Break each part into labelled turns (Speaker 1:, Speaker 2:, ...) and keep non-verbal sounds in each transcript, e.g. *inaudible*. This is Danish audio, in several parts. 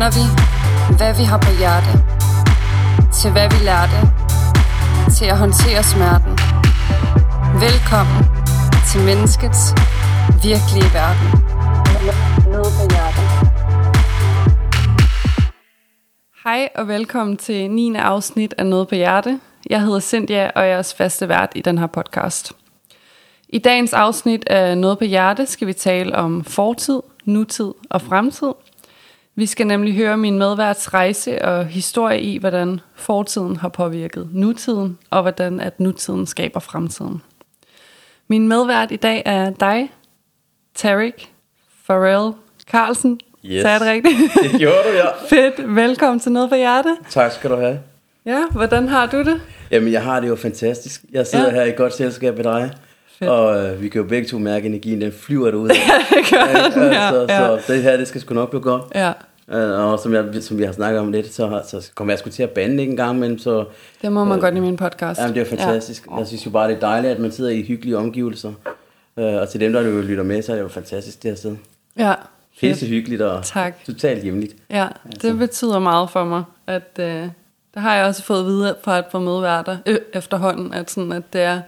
Speaker 1: Vender vi, hvad vi har på hjerte. Til hvad vi lærte. Til at håndtere smerten. Velkommen til menneskets virkelige verden. Noget på hjertet.
Speaker 2: Hej og velkommen til 9. afsnit af Noget på Hjerte. Jeg hedder Cynthia, og jeg er jeres faste vært i den her podcast. I dagens afsnit af Noget på Hjerte skal vi tale om fortid, nutid og fremtid. Vi skal nemlig høre min medværts rejse og historie i, hvordan fortiden har påvirket nutiden, og hvordan at nutiden skaber fremtiden. Min medvært i dag er dig, Tarek Farrell Carlsen.
Speaker 3: Yes.
Speaker 2: Sagde jeg det rigtigt? *laughs*
Speaker 3: Det gjorde du, ja. *laughs*
Speaker 2: Fedt. Velkommen til Noget på Hjerte.
Speaker 3: Tak skal du have.
Speaker 2: Ja, hvordan har du det?
Speaker 3: Jamen, jeg har det jo fantastisk. Jeg sidder
Speaker 2: Ja.
Speaker 3: ja. her i godt selskab med dig.
Speaker 2: Fedt.
Speaker 3: Og øh, vi kan jo begge to mærke energien, den flyver derude. *laughs*
Speaker 2: det gør den, ja.
Speaker 3: så,
Speaker 2: ja.
Speaker 3: så det her, det skal sgu nok blive godt.
Speaker 2: ja.
Speaker 3: Øh, og som, jeg, som vi har snakket om lidt, så, så kommer jeg sgu til at bande en gang imellem, så
Speaker 2: Det må man godt i min podcast.
Speaker 3: jamen, det er fantastisk. Ja. Jeg synes jo bare, det er dejligt, at man sidder i hyggelige omgivelser. Øh, og til dem, der jo lytter med, så er det jo fantastisk, det her sted.
Speaker 2: Ja. ja.
Speaker 3: Pisse hyggeligt og
Speaker 2: Tak.
Speaker 3: totalt hjemligt.
Speaker 2: Ja, det betyder meget for mig, at øh, det har jeg også fået at vide fra et par medværter øh, efterhånden, at, sådan, at det er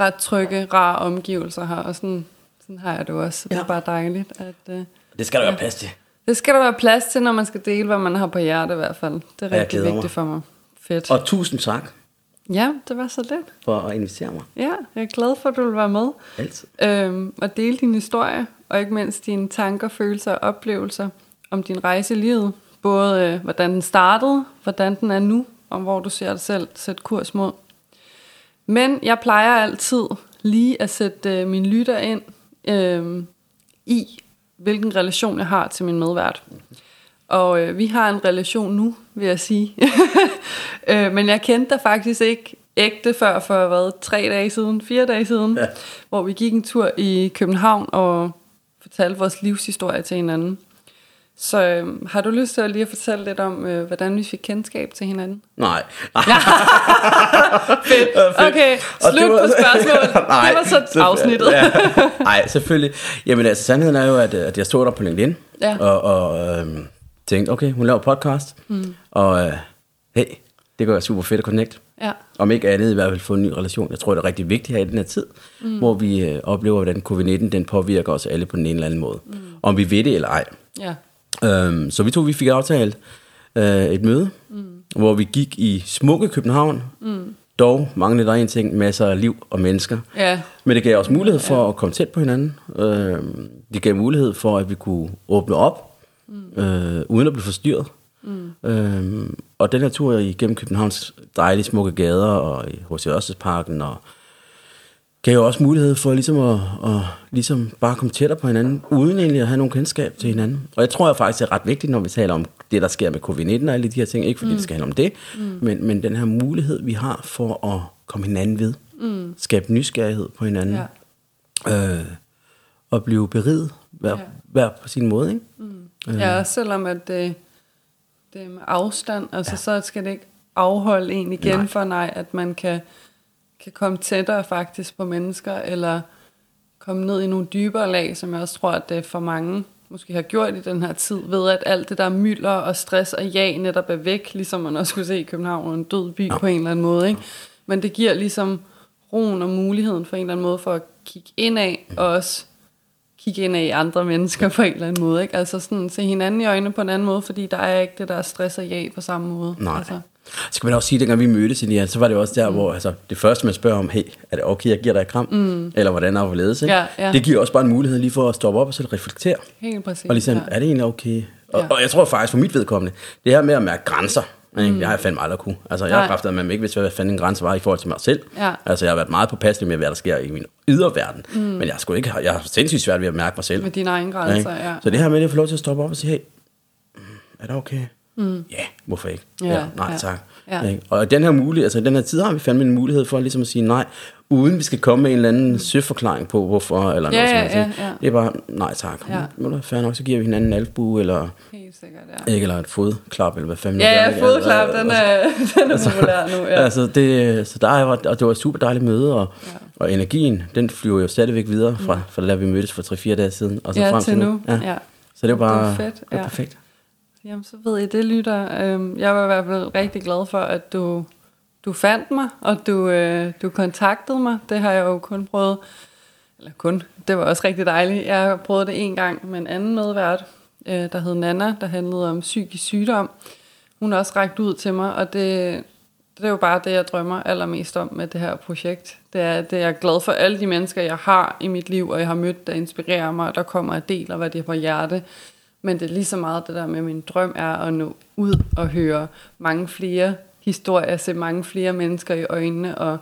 Speaker 2: ret trygge, rare omgivelser her, og sådan, sådan har jeg det også. Så det er
Speaker 3: Ja.
Speaker 2: bare dejligt. At, øh,
Speaker 3: Det skal der være plads til.
Speaker 2: Det skal der være plads til, når man skal dele, hvad man har på hjerte i hvert fald. Det er rigtig vigtigt
Speaker 3: mig.
Speaker 2: for mig. Fedt.
Speaker 3: Og tusind tak
Speaker 2: Ja, det var så lidt.
Speaker 3: for at invitere mig.
Speaker 2: Ja, jeg er glad for, at du vil være med.
Speaker 3: Altid.
Speaker 2: øhm, og dele din historie, og ikke mindst dine tanker, følelser og oplevelser om din rejse i livet. Både øh, hvordan den startede, hvordan den er nu, og hvor du ser dig selv sætte kurs mod. Men jeg plejer altid lige at sætte øh, min lytter ind øh, i, hvilken relation jeg har til min medvært. Og øh, vi har en relation nu, vil jeg sige. *laughs* øh, men jeg kendte dig faktisk ikke ægte før for hvad, tre dage siden, fire dage siden, ja. Hvor vi gik en tur i København og fortalte vores livshistorie til hinanden. Så øh, har du lyst til at lige at fortælle lidt om, øh, hvordan vi fik kendskab til hinanden?
Speaker 3: Nej. *laughs*
Speaker 2: Fedt. Okay, slut
Speaker 3: var-
Speaker 2: på spørgsmålet. *laughs*
Speaker 3: Nej,
Speaker 2: det var så afsnittet.
Speaker 3: Ja. Nej, selvfølgelig. Jamen altså, sandheden er jo, at, at jeg stod der på LinkedIn,
Speaker 2: Ja.
Speaker 3: og, og øhm, tænkte, okay, hun laver podcast, mm. og øh, hey, det være super fedt at connect.
Speaker 2: Ja.
Speaker 3: Om ikke andet i hvert fald få en ny relation. Jeg tror, det er rigtig vigtigt her i den her tid, mm. hvor vi øh, oplever, hvordan covid-19 den påvirker os alle på den ene eller anden måde. Mm. Om vi ved det eller ej.
Speaker 2: ja.
Speaker 3: Øhm, så vi to vi fik aftalt øh, et møde, mm. hvor vi gik i smukke København. Mm. Dog manglede der en ting, masser af liv og mennesker.
Speaker 2: Ja.
Speaker 3: Men det gav os mulighed for at komme tæt på hinanden. Øh, det gav mulighed for, at vi kunne åbne op, mm. øh, uden at blive forstyrret. Mm. Øh, og den her tur igennem Københavns dejlige smukke gader og i H.C. Ørstedsparken og gav jo også mulighed for ligesom at, at ligesom bare komme tættere på hinanden, uden egentlig at have nogen kendskab til hinanden. Og jeg tror jeg faktisk, det er ret vigtigt, når vi taler om det, der sker med covid-19 og alle de her ting. Ikke fordi mm. det skal handle om det, mm. men, men den her mulighed, vi har for at komme hinanden ved. Mm. Skabe nysgerrighed på hinanden.
Speaker 2: Ja.
Speaker 3: Øh, og blive beriget hver,
Speaker 2: Ja.
Speaker 3: hver på sin måde. Ikke?
Speaker 2: Mm. Ja, selvom at det, det er med afstand, altså ja. så skal det ikke afholde en igen. Nej. for nej, at man kan, kan komme tættere faktisk på mennesker, eller komme ned i nogle dybere lag, som jeg også tror, at det for mange måske har gjort i den her tid, ved at alt det der mylder og stress og ja netop er væk, ligesom man også kunne se i København, en død by på en eller anden måde. Ikke? Men det giver ligesom roen og muligheden for en eller anden måde for at kigge indad, og også kigge ind i andre mennesker på en eller anden måde. Ikke? Altså sådan se hinanden i øjnene på en anden måde, fordi der er ikke det der stress og ja på samme måde.
Speaker 3: Nej.
Speaker 2: Altså,
Speaker 3: Så kan man også sige, at dengang vi mødtes, Elias, så var det også der, mm. hvor altså, det første, man spørger om, hey, er det okay, jeg giver dig et kram? Mm. Eller hvordan er hvorledes? Ikke?
Speaker 2: Ja, ja.
Speaker 3: Det giver også bare en mulighed lige for at stoppe op og så reflektere.
Speaker 2: helt præcis.
Speaker 3: Og ligesom,
Speaker 2: ja.
Speaker 3: er det egentlig okay? Og,
Speaker 2: Ja.
Speaker 3: og jeg tror faktisk for mit vedkommende, det her med at mærke grænser, ikke? har jeg fandme aldrig kunne. Altså, jeg har haft, at man ikke vidste, hvad fanden en grænse var i forhold til mig selv.
Speaker 2: Ja.
Speaker 3: Altså, jeg har været meget påpasselig med, hvad der sker i min yderverden. Mm. Men jeg har, sgu ikke, jeg har sindssygt svært ved at mærke mig selv.
Speaker 2: Med dine egne grænser, ja.
Speaker 3: Så det her med at få lov til at stoppe op og sige, hey, mm, er det okay? Mm. Ja, hvorfor ikke?
Speaker 2: Ja,
Speaker 3: nej
Speaker 2: ja.
Speaker 3: tak.
Speaker 2: Ja.
Speaker 3: Og den her mulighed, altså den her tid har vi fandme en mulighed for ligesom at sige nej, uden vi skal komme med en eller anden søforklaring på, hvorfor, eller
Speaker 2: Ja,
Speaker 3: noget
Speaker 2: ja,
Speaker 3: sådan noget.
Speaker 2: ja, ja.
Speaker 3: Det er bare, nej tak.
Speaker 2: Ja.
Speaker 3: Ja. Det fair nok, så giver vi hinanden en albu, eller,
Speaker 2: Helt sikkert, ja.
Speaker 3: ikke, eller et fodklap, eller hvad fanden
Speaker 2: Ja, ja, fodklap,
Speaker 3: Altså,
Speaker 2: den er, *laughs* den er populær nu, ja.
Speaker 3: Altså, det, så der var, og det var et super dejligt møde, og, ja. og energien, den flyver jo stadigvæk videre fra, fra da vi mødtes for 3-4 dage siden. Og så
Speaker 2: Ja,
Speaker 3: frem
Speaker 2: til nu. Ja.
Speaker 3: Så det var bare
Speaker 2: Det er fedt,
Speaker 3: det var
Speaker 2: ja.
Speaker 3: perfekt.
Speaker 2: Jamen, så ved jeg det, lytter. Øhm, jeg var i hvert fald rigtig glad for, at du, du fandt mig, og du, øh, du kontaktede mig. Det har jeg jo kun prøvet, eller kun, det var også rigtig dejligt. Jeg har prøvet det en gang med en anden medvært, øh, der hed Nana, der handlede om psykisk sygdom. Hun har også rækket ud til mig, og det, det er jo bare det, jeg drømmer allermest om med det her projekt. Det er, det er jeg er glad for alle de mennesker, jeg har i mit liv, og jeg har mødt, der inspirerer mig, og der kommer og deler, hvad de har på hjerte. Men det er lige så meget det der med, min drøm er at nå ud og høre mange flere historier, se mange flere mennesker i øjnene, og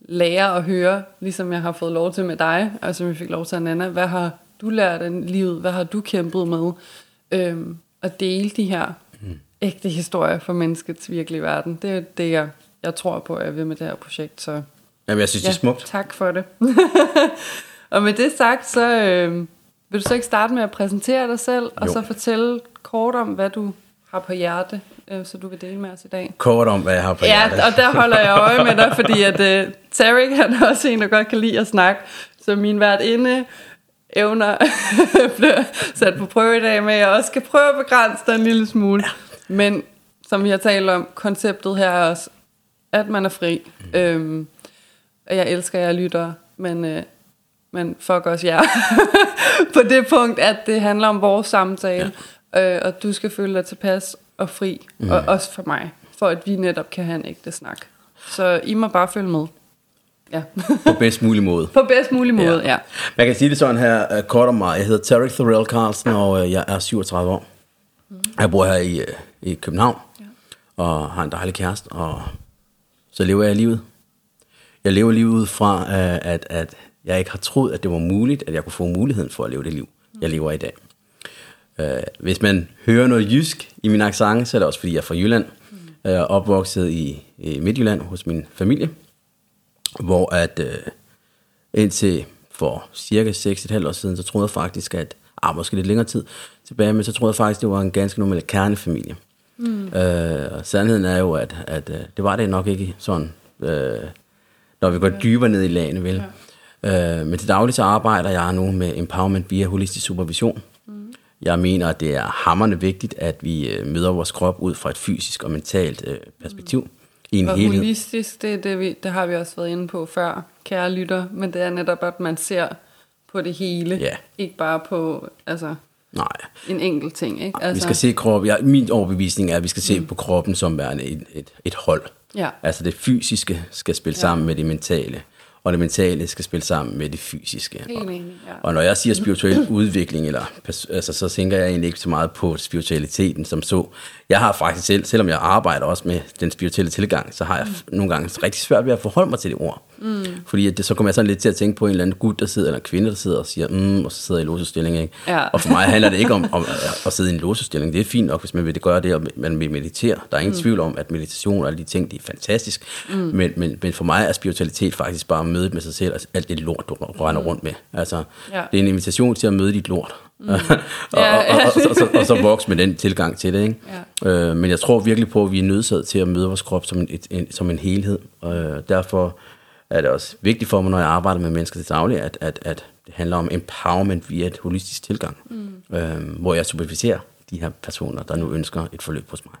Speaker 2: lære at høre, ligesom jeg har fået lov til med dig, og som jeg fik lov til af Nana, hvad har du lært af livet, hvad har du kæmpet med, øhm, at dele de her mm. ægte historier for menneskets virkelige verden. Det er det, jeg, jeg tror på, at jeg vil med det her projekt. Så
Speaker 3: Jamen, jeg synes, ja, det er smukt.
Speaker 2: tak for det. *laughs* og med det sagt, så øh, vil du så ikke starte med at præsentere dig selv, og
Speaker 3: Jo.
Speaker 2: så fortælle kort om, hvad du har på hjerte, øh, så du vil dele med os i dag.
Speaker 3: Kort om, hvad jeg har på
Speaker 2: Ja,
Speaker 3: hjertet.
Speaker 2: og der holder jeg øje med dig, fordi at uh, Tarek, han er også en, der godt kan lide at snakke. Så min værtinde evner *laughs* bliver sat på prøve i dag med, at jeg også skal prøve at begrænse dig en lille smule. Men som vi har talt om, konceptet her er også, at man er fri. Mm. Øhm, og jeg elsker jer lyttere, men, øh, men fuck også jer. *laughs* på det punkt, at det handler om vores samtale, ja. øh, og du skal føle dig tilpas og fri, mm. og også for mig, for at vi netop kan have en ægte snak. Så I må bare følge med. Ja. *laughs*
Speaker 3: På bedst mulig måde.
Speaker 2: På bedst mulig måde, ja. ja.
Speaker 3: Man kan sige det sådan her uh, kort om mig. Jeg hedder Tarek Thorell Carlsen, og uh, jeg er 37 år. Jeg bor her i, uh, i København, ja. og har en dejlig kæreste, og så lever jeg livet. Jeg lever livet ud fra, uh, at, at jeg ikke har troet, at det var muligt, at jeg kunne få muligheden for at leve det liv, jeg lever i dag. Uh, hvis man hører noget jysk i min accent, så er det også fordi, jeg er fra Jylland. Jeg er opvokset i, i Midtjylland hos min familie, hvor at... Uh, indtil for cirka 6,5 år siden, så troede jeg faktisk, at, ah, måske lidt længere tid tilbage, men så troede jeg faktisk, det var en ganske normal kernefamilie. Mm. Øh, og sandheden er jo, at, at øh, det var det nok ikke sådan, øh, når vi går dybere ned i lagene, vel? Ja. Øh, men til daglig så arbejder jeg nu med empowerment via holistisk supervision. Mm. Jeg mener, at det er hammerende vigtigt, at vi øh, møder vores krop ud fra et fysisk og mentalt øh, perspektiv. Mm i en
Speaker 2: Og
Speaker 3: helhed.
Speaker 2: holistisk, det, er det, vi, det har vi også været inde på før, kære lytter, men det er netop, at man ser på det hele,
Speaker 3: Ja.
Speaker 2: ikke bare på altså,
Speaker 3: Nej,
Speaker 2: en enkelt ting. Ikke?
Speaker 3: Altså, vi skal se kroppen. Ja, min overbevisning er, at vi skal se mm. på kroppen som værende et, et, et hold.
Speaker 2: Ja.
Speaker 3: Altså det fysiske skal spille ja. sammen med det mentale, og det mentale skal spille sammen med det fysiske. Og, og når jeg siger spirituel udvikling, eller, altså, så tænker jeg egentlig ikke så meget på spiritualiteten som så. Jeg har faktisk selv, selvom jeg arbejder også med den spirituelle tilgang, så har jeg mm. nogle gange rigtig svært ved at forholde mig til det ord. Mm. Fordi det, så kommer jeg sådan lidt til at tænke på en eller anden gut, der sidder, eller en kvinde, der sidder og siger, mm, og så sidder jeg i låsestilling. Ikke?
Speaker 2: Ja.
Speaker 3: Og for mig handler det ikke om, *laughs* om at- at sidde i en låsestilling. Det er fint nok, hvis man vil det gøre det, og man vil meditere. Der er ingen mm. tvivl om, at meditation og alle de ting, det er fantastisk. Mm. Men, men, men for mig er spiritualitet faktisk bare mødet med sig selv, og alt det lort, du render rundt med. Altså,
Speaker 2: Ja.
Speaker 3: Det er en invitation til at møde dit lort. Mm. og,
Speaker 2: Ja, *laughs*
Speaker 3: og, og, og, og, så, og så vokse med den tilgang til det. Ikke?
Speaker 2: Ja.
Speaker 3: Øh, men jeg tror virkelig på, at vi er nødsaget til at møde vores krop som en, et, en, som en helhed. Øh, derfor er det også vigtigt for mig, når jeg arbejder med mennesker til daglig, at, at, at det handler om empowerment via et holistisk tilgang, mm. øh, hvor jeg superviserer de her personer, der nu ønsker et forløb hos mig.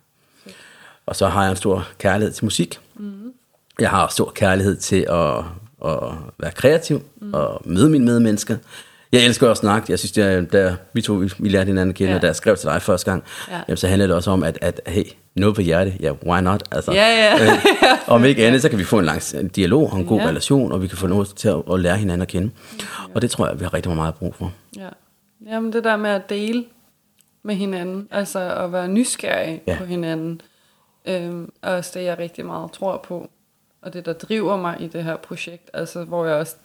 Speaker 3: Og så har jeg en stor kærlighed til musik. Mm. Jeg har stor kærlighed til at, at være kreativ mm. og møde mine medmennesker. Jeg elsker også at snakke. Jeg synes, det er, da vi to vi, lærte hinanden at kende,
Speaker 2: Ja.
Speaker 3: ja. da jeg skrev til dig første gang,
Speaker 2: Ja.
Speaker 3: ja. jamen, så handler det også om, at, at hey, noget på hjerte, ja, why not? Altså,
Speaker 2: Ja, ja.
Speaker 3: Øh, *laughs* om ikke andet, så kan vi få en lang dialog og en god
Speaker 2: Ja.
Speaker 3: ja. relation, og vi kan få noget til at, at lære hinanden at kende. Og det tror jeg, vi har rigtig meget brug for.
Speaker 2: Ja. Jamen det der med at dele med hinanden, altså at være nysgerrig ja.
Speaker 3: Ja.
Speaker 2: på hinanden, øhm, er også det, jeg rigtig meget tror på, og det, der driver mig i det her projekt, altså hvor jeg også,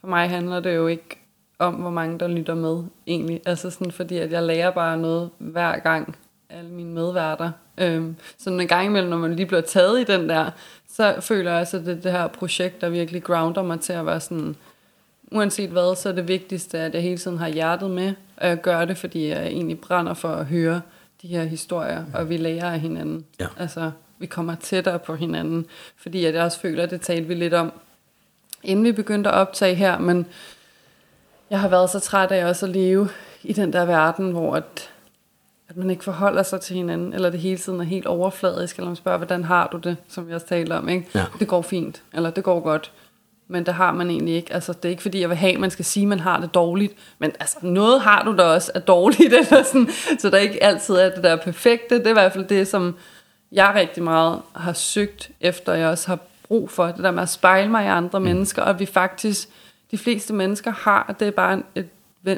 Speaker 2: for mig handler det jo ikke om, hvor mange der lytter med, egentlig, altså sådan, fordi at jeg lærer bare noget hver gang, alle mine medværter, øhm, så en gang imellem, når man lige bliver taget i den der, så føler jeg også, at det det her projekt, der virkelig grounder mig til at være sådan, uanset hvad, så er det vigtigste, at jeg hele tiden har hjertet med, og jeg gør det, fordi jeg egentlig brænder for at høre de her historier, og vi lærer af hinanden.
Speaker 3: Ja.
Speaker 2: Altså, vi kommer tættere på hinanden, fordi jeg også føler, at det talte vi lidt om, inden vi begyndte at optage her, men jeg har været så træt af også at leve i den der verden, hvor at, at man ikke forholder sig til hinanden, eller det hele tiden er helt overfladisk, eller man spørger, hvordan har du det, som vi også talte om, ikke?
Speaker 3: Ja.
Speaker 2: Det går fint, eller det går godt, men det har man egentlig ikke. Altså, det er ikke fordi, jeg vil have, at man skal sige, at man har det dårligt, men altså, noget har du da også er dårligt, *laughs* eller sådan, så der ikke altid er det der perfekte. Det er i hvert fald det, som jeg rigtig meget har søgt efter, jeg også har brug for, det der med at spejle mig i andre mm. mennesker, og vi faktisk, de fleste mennesker har, det er bare et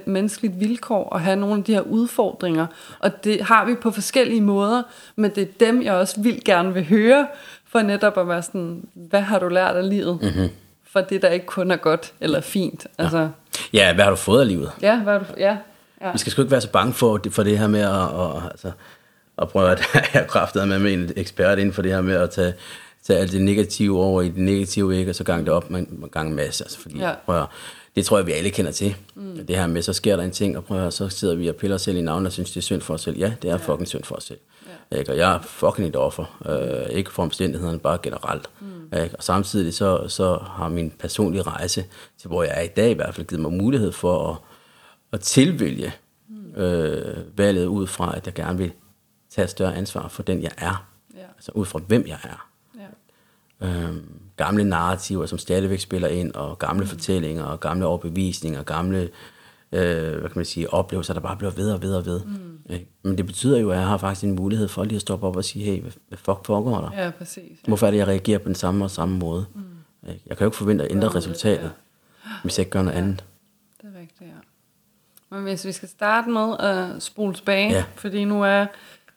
Speaker 2: menneskeligt vilkår at have nogle af de her udfordringer. Og det har vi på forskellige måder, men det er dem, jeg også vil gerne vil høre, for netop at være sådan, hvad har du lært af livet? Mm-hmm. For det, der ikke kun er godt eller fint. Altså,
Speaker 3: ja. hvad har du fået af livet?
Speaker 2: Ja, hvad har du, ja, ja.
Speaker 3: Vi skal sgu ikke være så bange for, for det her med at, at, altså, at prøve at *laughs* have kraftet med, med en ekspert inden for det her med at tage, tage alt det negative over i det negative, ikke? og så gange det op med en gang masse. Altså, fordi, ja. prøv at, det tror jeg, vi alle kender til. Mm. Det her med, så sker der en ting, og prøv at, så sidder vi og piller os selv i navnet og synes, det er synd for os selv. Ja, det er ja. fucking synd for os selv. Ja. Ikke? Og jeg er fucking et offer. Øh, ikke for omstændighederne, bare generelt. Mm. Ikke? Og samtidig så, så har min personlige rejse til, hvor jeg er i dag, i hvert fald givet mig mulighed for at, at tilvælge mm. øh, valget ud fra, at jeg gerne vil tage større ansvar for den, jeg er. Ja. Altså ud fra, hvem jeg er. Øhm, gamle narrativer, som stadigvæk spiller ind, og gamle mm. fortællinger, og gamle overbevisninger, gamle øh, hvad kan man sige, oplevelser, der bare bliver ved og ved og ved. Mm. Men det betyder jo, at jeg har faktisk en mulighed for lige at stoppe op og sige, hey, hvad, fuck foregår der?
Speaker 2: Ja, præcis. Ja.
Speaker 3: Hvorfor er det, jeg reagerer på den samme og samme måde? Mm. Jeg kan jo ikke forvente at ændre ja, resultatet, ja. hvis jeg ikke gør noget ja. andet.
Speaker 2: Det er rigtigt, ja. Men hvis vi skal starte med at spole tilbage, ja. fordi nu er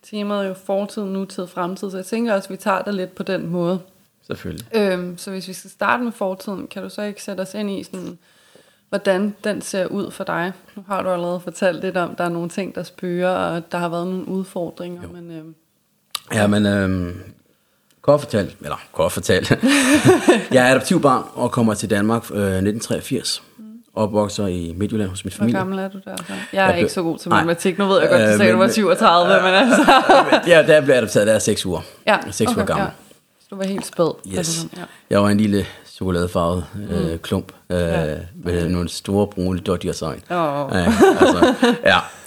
Speaker 2: temaet jo fortid, nutid, fremtid, så jeg tænker også, at vi tager det lidt på den måde.
Speaker 3: Selvfølgelig.
Speaker 2: Øhm, så hvis vi skal starte med fortiden, kan du så ikke sætte os ind i, sådan, hvordan den ser ud for dig? Nu har du allerede fortalt lidt om, der er nogle ting, der spørger, og der har været nogle udfordringer. Jo. Men, øhm,
Speaker 3: ja, men øhm, kort fortalt, eller kort fortalt, *laughs* jeg er adoptivbarn og kommer til Danmark øh, 1983 opvokser i Midtjylland hos min familie.
Speaker 2: Hvor gammel er du der så? Jeg er jeg ikke så god til matematik. Nu ved jeg godt, du øh, sagde, du var 37, øh, *laughs* men altså...
Speaker 3: ja, der blev adopteret, der er 6 uger.
Speaker 2: Ja,
Speaker 3: 6 okay, uger gammel. Ja.
Speaker 2: Så du var helt spæd.
Speaker 3: Yes. Ja. Jeg var en lille chokoladefarvet øh, mm. klump øh, ja. med nogle store brune dodgersøjne.
Speaker 2: Oh.
Speaker 3: Ja, altså,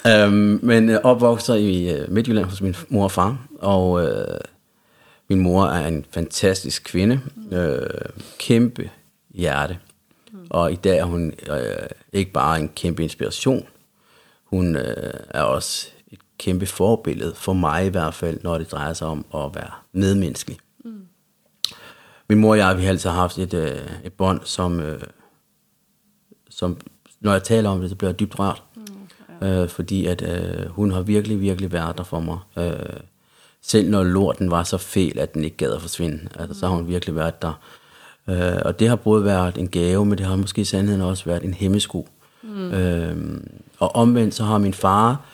Speaker 3: ja. Øhm, men øh, opvokser i øh, Midtjylland hos min mor og far, og øh, min mor er en fantastisk kvinde. Øh, kæmpe hjerte og i dag er hun øh, ikke bare en kæmpe inspiration, hun øh, er også et kæmpe forbillede, for mig i hvert fald, når det drejer sig om at være medmenneskelig. Min mor og jeg, vi har altid haft et, øh, et bånd, som, øh, som, når jeg taler om det, så bliver jeg dybt rørt. Mm, okay. øh, fordi at øh, hun har virkelig, virkelig været der for mig. Øh, selv når lorten var så fæl, at den ikke gad at forsvinde, altså, mm. så har hun virkelig været der. Øh, og det har både været en gave, men det har måske i sandheden også været en hemmesko. Mm. Øh, og omvendt så har min far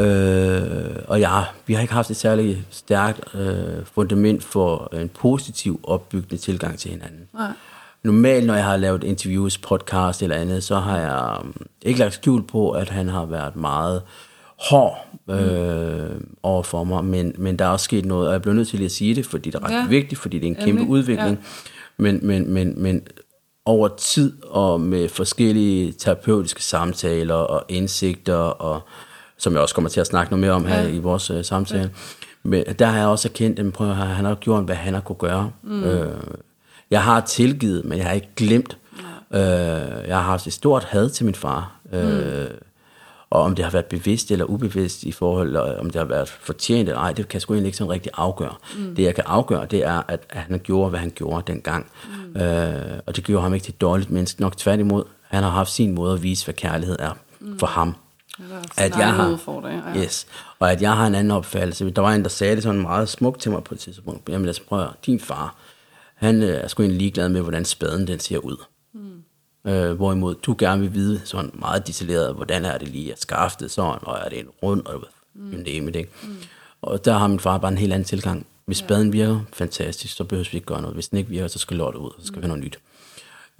Speaker 3: øh, og jeg, vi har ikke haft et særligt stærkt øh, fundament for en positiv opbyggende tilgang til hinanden. Nej. Normalt, når jeg har lavet interviews, podcast eller andet, så har jeg um, ikke lagt skjul på, at han har været meget hård øh, mm. over for mig, men, men der er også sket noget, og jeg bliver nødt til at sige det, fordi det er ret ja. vigtigt, fordi det er en kæmpe Endelig. udvikling. Ja. Men, men, men, men over tid og med forskellige terapeutiske samtaler og indsigter, og som jeg også kommer til at snakke noget mere om her ja. i vores uh, samtale, ja. men der har jeg også erkendt, at prøv at han har gjort, hvad han har kunne gøre. Mm. Øh, jeg har tilgivet, men jeg har ikke glemt. Ja. Øh, jeg har haft et stort had til min far. Øh, mm. Øh, og om det har været bevidst eller ubevidst i forhold, om det har været fortjent eller ej, det kan jeg sgu egentlig ikke sådan rigtig afgøre. Mm. Det jeg kan afgøre, det er, at, at han gjorde, hvad han gjorde dengang. Mm. Øh, og det gjorde ham ikke til et dårligt menneske. Nok tværtimod, han har haft sin måde at vise, hvad kærlighed er mm. for ham.
Speaker 2: At jeg har, ja.
Speaker 3: yes, og at jeg har en anden opfattelse. Der var en, der sagde det sådan meget smukt til mig på et tidspunkt. Jamen lad os prøve, din far, han øh, er sgu egentlig ligeglad med, hvordan spaden den ser ud. Øh, hvorimod du gerne vil vide sådan meget detaljeret, hvordan er det lige at skaffe det sådan, og er det en rund, og mm. det med det. Mm. Og der har min far bare en helt anden tilgang. Hvis spaden virker fantastisk, så behøver vi ikke gøre noget. Hvis den ikke virker, så skal lortet ud, så skal mm. vi have noget nyt.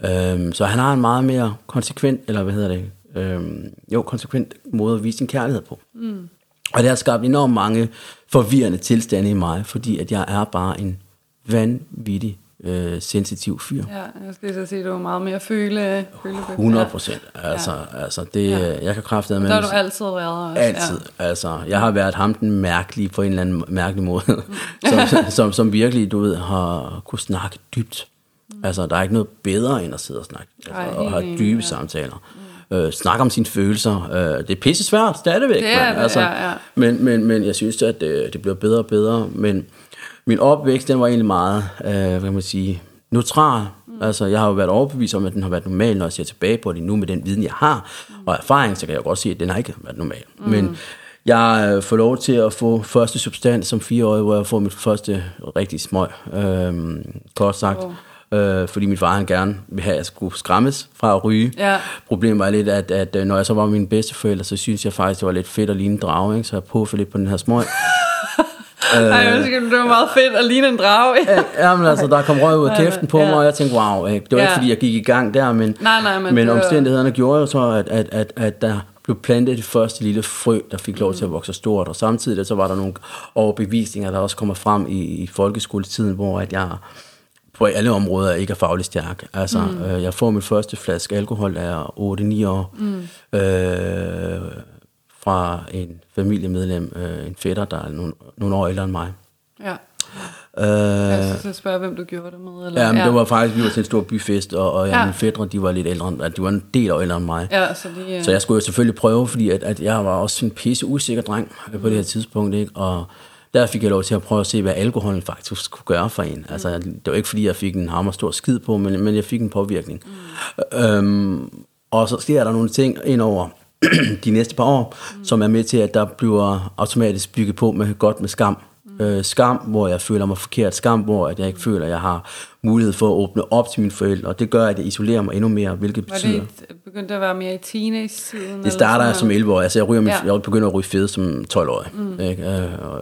Speaker 3: Øhm, så han har en meget mere konsekvent, eller hvad hedder det, øhm, jo, konsekvent måde at vise sin kærlighed på. Mm. Og det har skabt enormt mange forvirrende tilstande i mig, fordi at jeg er bare en vanvittig øh, sensitiv fyr.
Speaker 2: Ja, jeg skal så sige, at du er meget mere føle, føle
Speaker 3: 100 procent. Altså, ja. altså det, ja. jeg kan kræfte
Speaker 2: med... Der har du altid været også.
Speaker 3: Altid. Ja. Altså, jeg har været ham den mærkelige på en eller anden mærkelig måde, *laughs* *laughs* som, som, som virkelig, du ved, har kunne snakke dybt. Mm. Altså, der er ikke noget bedre end at sidde og snakke. Altså, Ej, og have dybe ja. samtaler. Øh, snakke om sine følelser. Øh, det er pisse svært stadigvæk.
Speaker 2: Det er
Speaker 3: det,
Speaker 2: altså, ja, ja.
Speaker 3: Men, men, men jeg synes, at det, det bliver bedre og bedre. Men min opvækst, den var egentlig meget, øh, hvad kan man sige, neutral. Mm. Altså, jeg har jo været overbevist om, at den har været normal, når jeg ser tilbage på det nu med den viden, jeg har, mm. og erfaring, så kan jeg godt sige, at den har ikke været normal. Mm. Men jeg øh, får lov til at få første substans som fire år, hvor jeg får mit første rigtig smøg, øh, kort sagt. Oh øh, fordi min far han gerne ville have, at jeg skulle skræmmes fra at ryge. Ja. Problemet var lidt, at, at, øh, når jeg så var med mine bedsteforældre, så synes jeg faktisk, det var lidt fedt at ligne en drage, ikke? så jeg puffede lidt på den her smøg. *laughs*
Speaker 2: Ej, jeg det var meget fedt at ligne en drage.
Speaker 3: ja, men altså, der kom røg ud af kæften på mig, og jeg tænkte, wow, ikke? det var ja. ikke, fordi jeg gik i gang der, men,
Speaker 2: nej, nej, men,
Speaker 3: men omstændighederne gjorde jo så, at, at, at, at der blev plantet det første lille frø, der fik lov til at vokse stort, og samtidig så var der nogle overbevisninger, der også kommer frem i, i folkeskoletiden, hvor at jeg på alle områder ikke er fagligt stærk. Altså, mm. øh, jeg får min første flaske alkohol, jeg er 8-9 år, mm. øh, fra en familiemedlem, øh, en fætter, der er nogle, nogle år ældre end mig.
Speaker 2: Ja. Øh, jeg skal spørge, hvem du gjorde det med? Eller?
Speaker 3: Ja, men ja. det var faktisk, vi var til en stor byfest, og, og ja, ja. mine fædre, de var lidt ældre, end, de var en del år ældre end mig.
Speaker 2: Ja, så, de,
Speaker 3: uh... så jeg skulle jo selvfølgelig prøve, fordi at, at jeg var også en pisse usikker dreng på det her tidspunkt, ikke? og der fik jeg lov til at prøve at se, hvad alkoholen faktisk kunne gøre for en. Mm. Altså, det var ikke fordi, jeg fik en hammer stor skid på, men, men jeg fik en påvirkning. Mm. Øhm, og så sker der nogle ting ind over *clears throat* de næste par år, mm. som er med til, at der bliver automatisk bygget på med godt med skam. Mm. Øh, skam, hvor jeg føler mig forkert. Skam, hvor at jeg ikke føler, at jeg har mulighed for at åbne op til mine forældre. Og det gør, at jeg isolerer mig endnu mere, hvilket
Speaker 2: Var
Speaker 3: betyder...
Speaker 2: det begyndt at være mere i teenage-tiden?
Speaker 3: Det starter jeg som 11 år. Altså, jeg, ryger med, ja. jeg begynder at ryge fede som 12-årig. Mm. Ikke?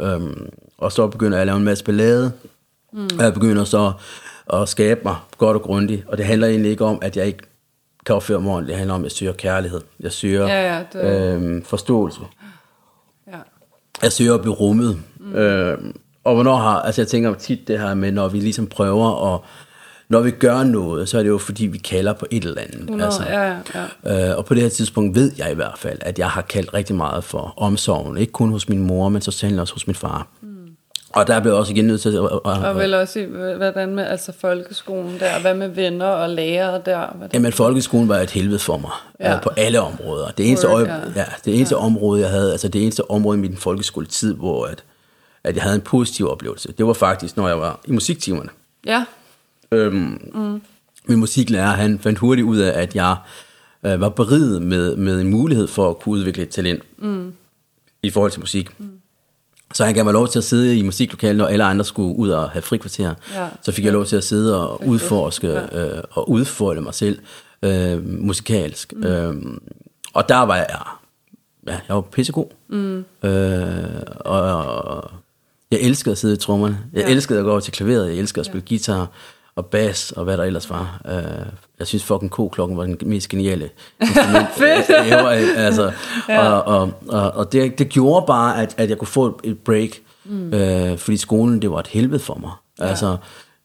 Speaker 3: Øh, øh, og så begynder jeg at lave en masse ballade. Mm. Og jeg begynder så at skabe mig godt og grundigt. Og det handler egentlig ikke om, at jeg ikke kan opføre mig ordentligt. Det handler om, at jeg søger kærlighed. Jeg søger ja, ja, det... øhm, forståelse. Jeg søger at blive rummet. Mm. Øhm, og hvornår har, altså jeg tænker tit det her med, når vi ligesom prøver at, når vi gør noget, så er det jo fordi, vi kalder på et eller andet.
Speaker 2: 100, altså, ja,
Speaker 3: ja. Øh, og på det her tidspunkt ved jeg i hvert fald, at jeg har kaldt rigtig meget for omsorgen. Ikke kun hos min mor, men så sandelig også hos min far. Og der blev også igen nødt til at... Og,
Speaker 2: og vel også, hvordan med altså folkeskolen der, hvad med venner og lærere der? Hvordan?
Speaker 3: Jamen, folkeskolen var et helvede for mig, ja. uh, på alle områder. Det eneste, Word, ja. Ja, det eneste ja. område, jeg havde, altså det eneste område i min folkeskoletid, hvor at, at jeg havde en positiv oplevelse, det var faktisk, når jeg var i musiktimerne.
Speaker 2: Ja.
Speaker 3: Øhm, mm. Min musiklærer, han fandt hurtigt ud af, at jeg øh, var beriget med, med en mulighed for at kunne udvikle et talent mm. i forhold til musik. Mm. Så han gav mig lov til at sidde i musiklokalet, når alle andre skulle ud og have frikvarter. Ja. Så fik jeg lov til at sidde og udforske ja. øh, og udfolde mig selv øh, musikalsk. Mm. Øh, og der var jeg, ja, jeg var pissegod. Mm. Øh, og jeg elskede at sidde i trommerne. Jeg ja. elskede at gå over til klaveret. Jeg elskede at spille ja. guitar og bass og hvad der ellers var. Uh, jeg synes fucking K-klokken var den mest geniale *laughs* instrument. Jeg, altså, ja. Og, og, og, og det, det gjorde bare, at, at jeg kunne få et break, mm. uh, fordi skolen, det var et helvede for mig. Ja. Altså,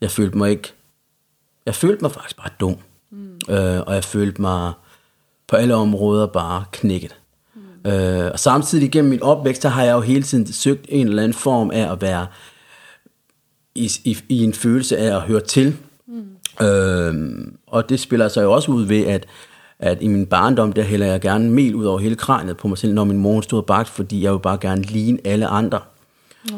Speaker 3: jeg følte mig ikke... Jeg følte mig faktisk bare dum. Mm. Uh, og jeg følte mig på alle områder bare knækket. Mm. Uh, og samtidig gennem min opvækst, der har jeg jo hele tiden søgt en eller anden form af at være i, i, i en følelse af at høre til. Mm. Øhm, og det spiller sig jo også ud ved, at, at i min barndom, der hælder jeg gerne mel ud over hele kraniet på mig selv, når min mor stod og bagt, fordi jeg vil bare gerne ligne alle andre.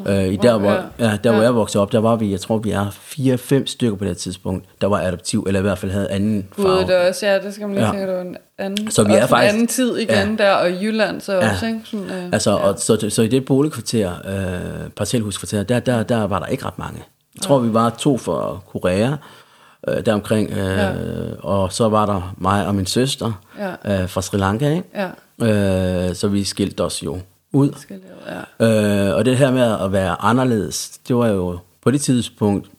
Speaker 3: Øh, i der, hvor, ja, der, ja. hvor jeg voksede op, der var vi, jeg tror, vi er fire-fem stykker på det tidspunkt, der var adoptiv, eller i hvert fald havde anden farve.
Speaker 2: Gud, det også, ja, det skal man lige ja. tænke, det var en anden, så vi er faktisk, en anden tid igen ja. der, og Jylland så ja. også, ikke? Sådan,
Speaker 3: øh, altså, ja. og, så, så i det boligkvarter, øh, parcelhuskvarter, der, der, der var der ikke ret mange. Jeg tror, ja. vi var to for Korea, øh, deromkring, øh, ja. og så var der mig og min søster ja. øh, fra Sri Lanka, ikke? Ja. Øh, så vi skilte os jo ud. Ja. Øh, og det her med at være anderledes, det var jo på det tidspunkt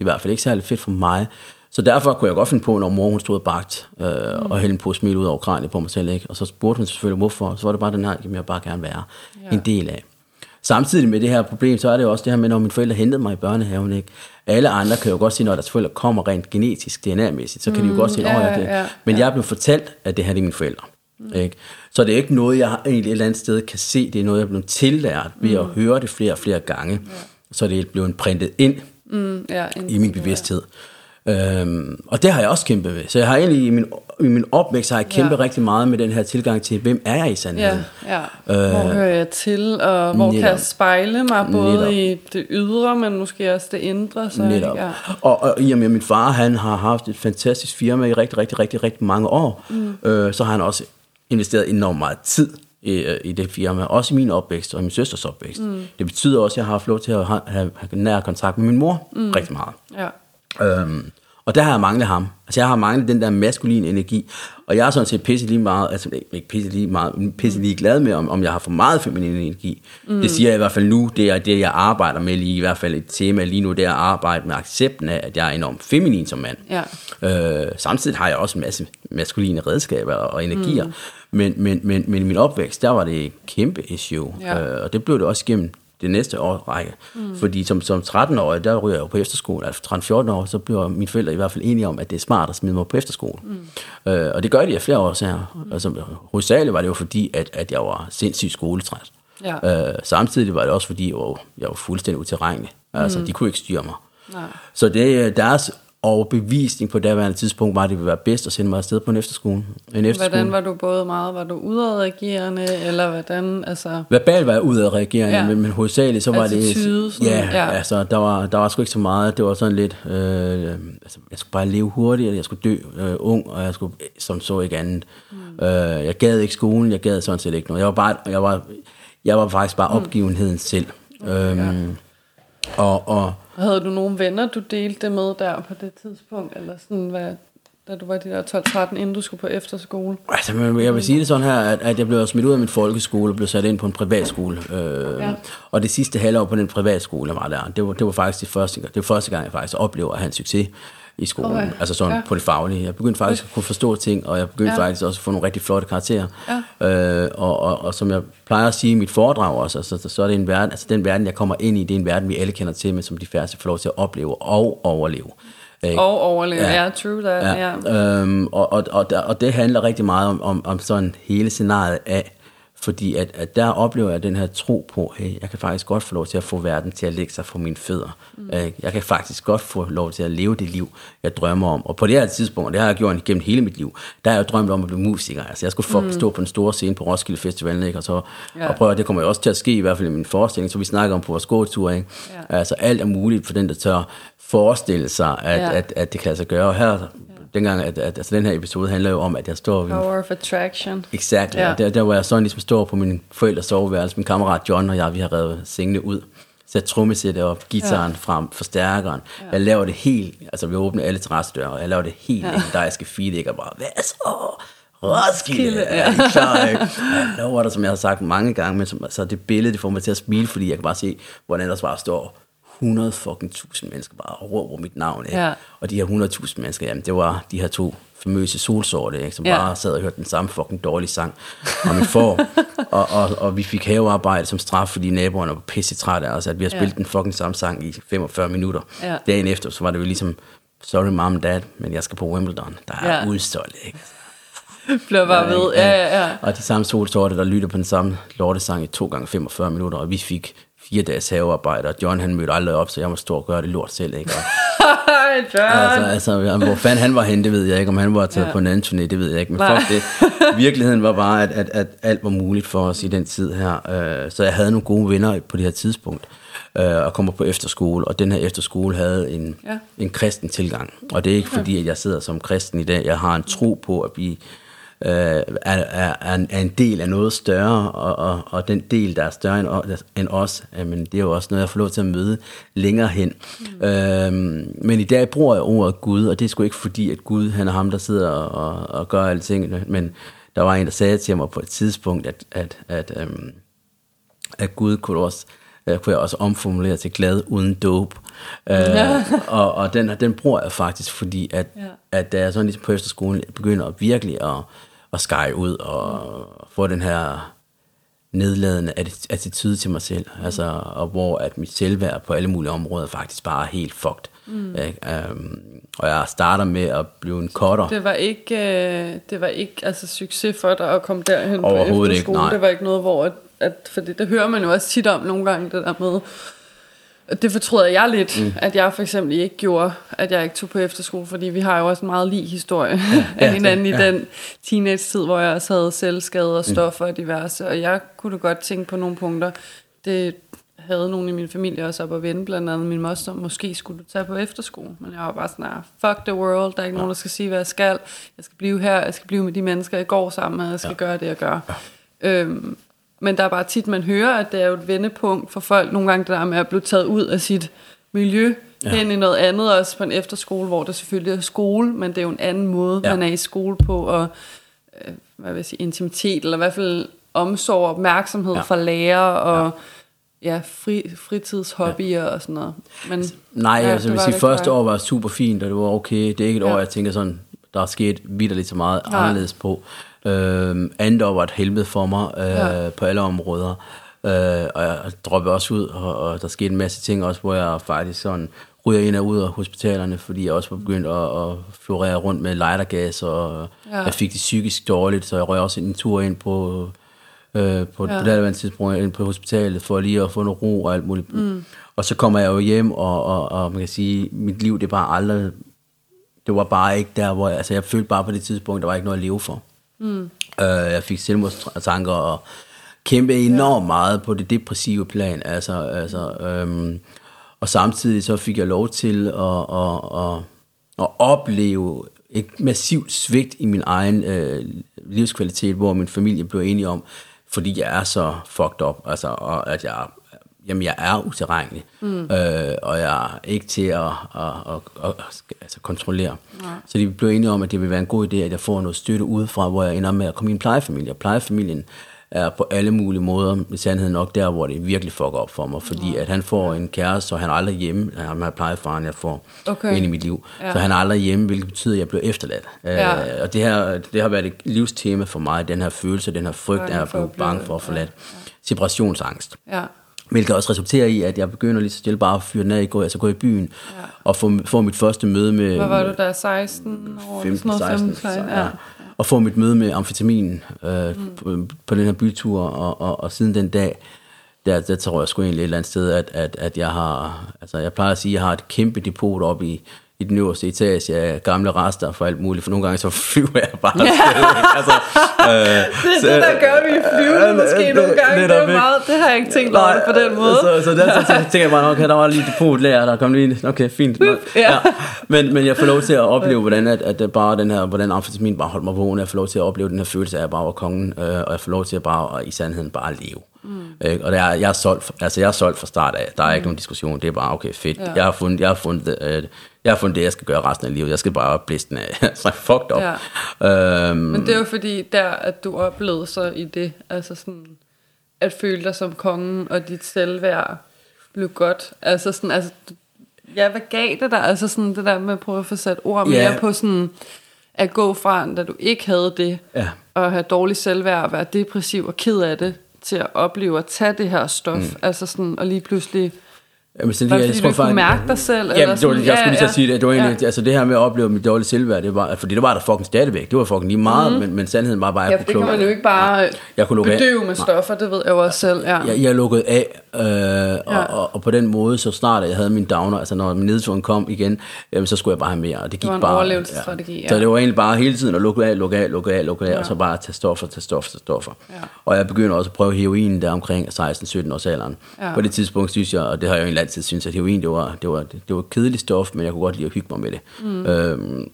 Speaker 3: i hvert fald ikke særlig fedt for mig. Så derfor kunne jeg godt finde på, når mor hun stod og bagt, øh, mm. og hældte på smil ud over kraniet på mig selv. Ikke? Og så spurgte hun selvfølgelig, hvorfor. Så var det bare den her, jeg bare gerne være ja. en del af. Samtidig med det her problem, så er det jo også det her med, når mine forældre hentede mig i børnehaven, ikke? Alle andre kan jo godt sige, når deres forældre kommer rent genetisk, DNA-mæssigt, så kan mm, de jo godt sige,
Speaker 2: ja,
Speaker 3: åh ja, det.
Speaker 2: ja,
Speaker 3: Men
Speaker 2: ja.
Speaker 3: jeg blevet fortalt, at det her det er mine forældre. Mm. Ikke? Så det er ikke noget, jeg egentlig et eller andet sted kan se. Det er noget, jeg er blevet tillært ved mm. at høre det flere og flere gange. Ja. Så det er blevet printet ind
Speaker 2: Mm, ja,
Speaker 3: i min bevidsthed. Øhm, og det har jeg også kæmpet med. Så jeg har egentlig i min, i min opvækst har jeg kæmpet
Speaker 2: Ja.
Speaker 3: rigtig meget med den her tilgang til, hvem er jeg i
Speaker 2: Ja,
Speaker 3: sandheden?
Speaker 2: ja. Hvor hører jeg til, og hvor kan jeg
Speaker 3: netop.
Speaker 2: spejle mig både
Speaker 3: Netop.
Speaker 2: i det ydre, men måske også det indre. Så,
Speaker 3: Netop.
Speaker 2: Ja.
Speaker 3: Og, og i og med, at min far han har haft et fantastisk firma i rigtig, rigtig, rigtig, rigtig mange år, mm. øh, så har han også investeret enormt meget tid i, øh, i det firma. Også i min opvækst og i min søsters opvækst. Mm. Det betyder også, at jeg har haft lov til at have, have, have nær kontakt med min mor mm. rigtig meget.
Speaker 2: Ja.
Speaker 3: Øhm, og der har jeg manglet ham. Altså jeg har manglet den der maskuline energi. Og jeg er sådan set pisse lige meget, altså ikke pisse lige meget, pisse lige glad med, om, om jeg har for meget feminin energi. Mm. Det siger jeg i hvert fald nu, det er det, jeg arbejder med lige, i hvert fald et tema lige nu, det er at arbejde med accepten af, at jeg er enormt feminin som mand.
Speaker 2: Ja.
Speaker 3: Øh, samtidig har jeg også en masse maskuline redskaber og energier. Mm. Men, men, men, men i min opvækst, der var det et kæmpe issue.
Speaker 2: Ja.
Speaker 3: Øh, og det blev det også gennem det næste år række. Mm. Fordi som, som 13-årig, der ryger jeg jo på efterskole, altså 13-14 år, så bliver mine forældre i hvert fald enige om, at det er smart at smide mig på efterskole. Mm. Øh, og det gør de af flere år her. Mm. Altså, hovedsageligt var det jo fordi, at, at jeg var sindssygt skoletræt.
Speaker 2: Ja.
Speaker 3: Øh, samtidig var det også fordi, jeg var, jeg var fuldstændig utilregnelig. Altså, de kunne ikke styre mig.
Speaker 2: Nej.
Speaker 3: Så det er deres overbevisning på daværende tidspunkt, var, at det ville være bedst at sende mig afsted på en efterskole. En efterskole.
Speaker 2: Hvordan var du både meget, var du udadreagerende, eller hvordan, altså...
Speaker 3: Verbalt var jeg ud af reagere,
Speaker 2: Ja.
Speaker 3: ja. men, men hovedsageligt så var
Speaker 2: Attitude,
Speaker 3: det...
Speaker 2: sådan,
Speaker 3: ja,
Speaker 2: ja.
Speaker 3: ja, altså der var, der var sgu ikke så meget. Det var sådan lidt... Øh, altså, jeg skulle bare leve hurtigt, jeg skulle dø øh, ung, og jeg skulle som så ikke andet. Mm. Øh, jeg gad ikke skolen, jeg gad sådan set ikke noget. Jeg var, bare, jeg var, jeg var faktisk bare opgivenheden selv. Øhm, og, og
Speaker 2: Og Havde du nogle venner, du delte det med der på det tidspunkt, eller sådan, hvad, da du var de der 12-13, inden du skulle på efterskole?
Speaker 3: Altså, jeg vil sige det sådan her, at, at jeg blev smidt ud af min folkeskole og blev sat ind på en privatskole. Øh,
Speaker 2: ja.
Speaker 3: Og det sidste halvår på den privatskole, jeg var der, det var, det var faktisk det første, det var første gang, jeg faktisk oplever at have en succes i skolen.
Speaker 2: Okay.
Speaker 3: Altså sådan
Speaker 2: Ja.
Speaker 3: på det faglige. Jeg begyndte faktisk at kunne forstå ting, og jeg begyndte
Speaker 2: Ja.
Speaker 3: faktisk også at få nogle rigtig flotte karakterer. Ja. Øh, og, og, og, som jeg plejer at sige i mit foredrag også, altså, så, så er det en verden, altså den verden, jeg kommer ind i, det er en verden, vi alle kender til, men som de færreste får lov til at opleve og overleve. Ikke?
Speaker 2: Og overleve, ja,
Speaker 3: ja
Speaker 2: true that, ja.
Speaker 3: Ja, øhm, og, og, og, og det handler rigtig meget om, om, om sådan hele scenariet af, fordi at, at der oplever jeg den her tro på, hey, jeg kan faktisk godt få lov til at få verden til at lægge sig for mine fødder. Mm. Jeg kan faktisk godt få lov til at leve det liv, jeg drømmer om. Og på det her tidspunkt, og det har jeg gjort gennem hele mit liv, der har jeg drømt om at blive musiker. Altså jeg skulle få, mm. stå på den store scene på Roskilde Festivalen, ikke? og så
Speaker 2: Ja.
Speaker 3: og prøve, det kommer jo også til at ske, i hvert fald i min forestilling, så vi snakker om på vores gåtur, ikke?
Speaker 2: Ja.
Speaker 3: Altså alt er muligt for den, der tør forestille sig, at,
Speaker 2: Ja.
Speaker 3: ja. at, at det kan lade sig gøre. Og her, dengang, at, at altså, den her episode handler jo om, at jeg står ved
Speaker 2: Power of attraction.
Speaker 3: Exakt,
Speaker 2: ja.
Speaker 3: der, der hvor jeg sådan ligesom står på min forældres soveværelse, min kammerat John og jeg, vi har revet sengene ud, sat trommesættet op, gitaren ja. frem, forstærkeren. Ja. Jeg laver det helt, altså vi åbner alle terrassedøre, og jeg laver det helt ja. legendariske feed, ikke? Og bare, hvad så? Roskilde,
Speaker 2: ja.
Speaker 3: ja. er I klar, ikke? Jeg lover dig, som jeg har sagt mange gange, men som, altså, det billede, det får mig til at smile, fordi jeg kan bare se, hvordan der bare står 100 fucking tusind mennesker bare råber mit navn, ikke?
Speaker 2: Ja.
Speaker 3: Og de her 100.000 mennesker, jamen det var de her to famøse solsorte, ikke? som
Speaker 2: Ja.
Speaker 3: bare sad og hørte den samme fucking dårlige sang om en får. *laughs* og, og, og vi fik havearbejde som straf, fordi naboerne var pisse trætte af os, at vi har
Speaker 2: Ja.
Speaker 3: spillet den fucking samme sang i 45 minutter.
Speaker 2: Ja.
Speaker 3: Dagen efter, så var det jo ligesom, sorry mom dad, men jeg skal på Wimbledon. Der er
Speaker 2: ja.
Speaker 3: udsolgt, ikke? *laughs*
Speaker 2: Bliver bare ved, ja, ja, ja.
Speaker 3: Og de samme solsorte, der lytter på den samme lortesang i 2 gange 45 minutter, og vi fik fire dages havearbejde, og John han mødte aldrig op, så jeg må stå og gøre det lort selv, ikke? *laughs* Og,
Speaker 2: John.
Speaker 3: Altså, altså, hvor fanden han var henne, det ved jeg ikke. Om han var taget
Speaker 2: Ja.
Speaker 3: på en anden turné, det ved jeg ikke. Men
Speaker 2: Nej.
Speaker 3: fuck det. Virkeligheden var bare, at, at, at alt var muligt for os i den tid her. Øh, Så jeg havde nogle gode venner på det her tidspunkt. øh, Og kommer på efterskole. Og den her efterskole havde en,
Speaker 2: Ja.
Speaker 3: en kristen tilgang. Og det er ikke fordi, at jeg sidder som kristen i dag. Jeg har en tro på at blive øh, er, er, er, en, en del af noget større, og, og, og den del, der er større end, end os, øh, men det er jo også noget, jeg får lov til at møde længere hen. Mm. Øhm, men i dag bruger jeg ordet Gud, og det er sgu ikke fordi, at Gud han er ham, der sidder og, og, og gør alle tingene, men der var en, der sagde til mig på et tidspunkt, at, at, at, øhm, at Gud kunne også øh, kunne jeg også omformulere til glad uden dope. Øh, *laughs* og og den, den bruger jeg faktisk, fordi at,
Speaker 2: ja.
Speaker 3: at da jeg sådan ligesom på efterskolen begynder at virkelig at, at skære ud og få den her nedladende atti- attitude til mig selv, altså, og hvor at mit selvværd på alle mulige områder faktisk bare er helt fucked. Mm. Um, og jeg starter med at blive en cutter.
Speaker 2: Det var ikke, øh, det var ikke altså, succes for dig at komme derhen på
Speaker 3: Overhovedet ikke,
Speaker 2: efterskole.
Speaker 3: nej.
Speaker 2: Det var ikke noget, hvor... At, at, fordi det hører man jo også tit om nogle gange, det der med... Det fortryder jeg lidt, mm. at jeg for eksempel ikke gjorde, at jeg ikke tog på efterskole, fordi vi har jo også en meget lige historie ja, *laughs* af hinanden
Speaker 3: ja.
Speaker 2: i den teenage-tid, hvor jeg også havde selvskade og stoffer og diverse, og jeg kunne da godt tænke på nogle punkter. Det havde nogen i min familie også op at vende, blandt andet min moster, måske skulle du tage på efterskole, men jeg var bare sådan her, fuck the world, der er ikke nogen, der skal sige, hvad jeg skal, jeg skal blive her, jeg skal blive med de mennesker, jeg går sammen med, jeg skal ja. gøre det, jeg gør. Ja. Øhm, men der er bare tit, man hører, at det er jo et vendepunkt for folk, nogle gange det der med at blive taget ud af sit miljø, ja. hen i noget andet, også på en efterskole, hvor det selvfølgelig er skole, men det er jo en anden måde, ja.
Speaker 3: Ja.
Speaker 2: man er i skole på, og øh, hvad vil jeg sige, intimitet, eller i hvert fald omsorg og opmærksomhed ja.
Speaker 3: Ja.
Speaker 2: fra lærer, og ja, fri, fritidshobbyer ja. og sådan noget. Men,
Speaker 3: Nej,
Speaker 2: ja,
Speaker 3: ja, altså, vil
Speaker 2: var
Speaker 3: sige, første år var super fint, og det var okay. Det er ikke et
Speaker 2: Ja.
Speaker 3: år, jeg tænker sådan, der er sket vidderligt så meget
Speaker 2: Nej.
Speaker 3: anderledes på. Andet år var et helvede for mig øh,
Speaker 2: Ja.
Speaker 3: på alle områder. Øh, og jeg droppede også ud, og, og der skete en masse ting også, hvor jeg faktisk sådan ryger ind og ud af hospitalerne, fordi jeg også var begyndt at, at florere rundt med lightergas, og
Speaker 2: Ja.
Speaker 3: jeg fik det psykisk dårligt, så jeg røg også en tur ind på, øh, på,
Speaker 2: Ja.
Speaker 3: på det tidspunkt ind på hospitalet, for lige at få noget ro og alt muligt. Mm. Og så kommer jeg jo hjem, og, og, og man kan sige, mit liv, det er bare aldrig, det var bare ikke der, hvor jeg, altså jeg følte bare på det tidspunkt, der var ikke noget at leve for. Mm. Øh, jeg fik selvmordstanker og kæmpe enormt meget på det depressive plan, altså, altså øhm, og samtidig så fik jeg lov til at, at, at, at opleve et massivt svigt i min egen øh, livskvalitet, hvor min familie blev enige om, fordi jeg er så fucked up, altså, og at jeg, jamen, jeg er utilregnelig, mm. øh, og jeg er ikke til at, at, at, at, at altså, kontrollere. Nej. Så de blev enige om, at det ville være en god idé, at jeg får noget støtte udefra, hvor jeg ender med at komme i en plejefamilie. Og plejefamilien er på alle mulige måder i sandhed nok der, hvor det virkelig fucker op for mig, fordi at han får en kæreste, så han er aldrig hjemme, han er plejefaren, jeg får
Speaker 2: Okay.
Speaker 3: ind i mit liv.
Speaker 2: Ja.
Speaker 3: Ja. Så han er aldrig hjemme, hvilket betyder, at jeg bliver efterladt.
Speaker 2: Ja.
Speaker 3: Øh, og det, her, det har været et livstema for mig, den her følelse, den her frygt
Speaker 2: Bange
Speaker 3: af at blive bange for at forlade. Separationsangst.
Speaker 2: Ja.
Speaker 3: Hvilket også resulterer i, at jeg begynder lige så stille bare at fyre af i går, altså gå i byen,
Speaker 2: Ja.
Speaker 3: og få, få mit første møde med...
Speaker 2: Hvad var du der, 16 år?
Speaker 3: 15,
Speaker 2: Sådan noget,
Speaker 3: 16,
Speaker 2: 15,
Speaker 3: så,
Speaker 2: ja.
Speaker 3: ja. Og få mit møde med amfetamin øh, mm. på, på den her bytur, og, og, og siden den dag, der, der tror jeg sgu egentlig et eller andet sted, at, at, at jeg har, altså jeg plejer at sige, at jeg har et kæmpe depot op i, i den øverste etage af gamle rester for alt muligt, for nogle gange så *laughs* flyver jeg bare afsted, altså, øh,
Speaker 2: Det er det, der gør, vi flyver måske nogle gange. Det, er meget, det har jeg ikke tænkt over på den måde.
Speaker 3: Så, så der så, så tænker jeg bare, okay, der var lige et depot der, der kom lige, okay, fint. Nå,
Speaker 2: Ja.
Speaker 3: Men, men jeg får lov til at *laughs* opleve, hvordan, at, at bare den her, hvordan amfetamin bare holdt mig vågen. Jeg får lov til at opleve den her følelse af, at jeg bare var kongen, øh, og jeg får lov til at bare, at i sandheden bare leve. Mm. Øh, og det er, jeg, er solgt, altså jeg er solgt fra start af. Der er ikke nogen diskussion. Det er bare, okay, fedt.
Speaker 2: Ja.
Speaker 3: Jeg, har fundet, jeg, har fundet, øh, jeg har fundet det, jeg skal gøre resten af livet. Jeg skal bare blæse den af. *laughs* så fucked up. Ja. Øhm,
Speaker 2: Men det er jo fordi, der at du oplevede så i det, altså sådan, at føle dig som kongen, og dit selvværd blev godt. Altså sådan, altså, ja, hvad gav det dig? Altså sådan det der med at prøve at få sat ord mere
Speaker 3: Ja.
Speaker 2: på sådan, at gå fra, da du ikke havde det,
Speaker 3: Ja.
Speaker 2: og have dårlig selvværd, og være depressiv og ked af det, til at opleve at tage det her stof, mm. altså sådan, og lige pludselig,
Speaker 3: Jamen, så
Speaker 2: var det
Speaker 3: jeg
Speaker 2: fordi,
Speaker 3: tror
Speaker 2: du ikke kunne mærke dig selv?
Speaker 3: Ja, det var,
Speaker 2: sådan?
Speaker 3: jeg skulle lige til at sige det. Det var egentlig,
Speaker 2: ja.
Speaker 3: altså det her med at opleve mit dårlige selvværd, det var, fordi det var der fucking stadigvæk. Det var fucking lige meget, mm. men, men sandheden var bare, at
Speaker 2: Ja,
Speaker 3: jeg
Speaker 2: det
Speaker 3: kunne
Speaker 2: kan man jo ikke bare
Speaker 3: Jeg kunne lukke af.
Speaker 2: bedøve med stoffer, det ved jeg jo også selv. Ja.
Speaker 3: Jeg, jeg lukkede af, øh, og,
Speaker 2: Ja.
Speaker 3: og, og, på den måde, så snart jeg havde min downer, altså når min nedturen kom igen, jamen, så skulle jeg bare have mere, og det gik
Speaker 2: var en
Speaker 3: bare...
Speaker 2: overlevelsesstrategi, ja.
Speaker 3: Så det var egentlig bare hele tiden at lukke af, lukke af, lukke af, lukke af,
Speaker 2: Ja.
Speaker 3: og så bare tage stoffer, tage stoffer, tage stoffer.
Speaker 2: Ja.
Speaker 3: Og jeg begyndte også at prøve heroin der omkring 16-17 års alderen.
Speaker 2: Ja.
Speaker 3: På det tidspunkt synes jeg, og det har jeg jo egentlig altid synes, at heroin, det var, det var, det var et kedeligt stof, men jeg kunne godt lide at hygge mig med det. Mm. Øhm, og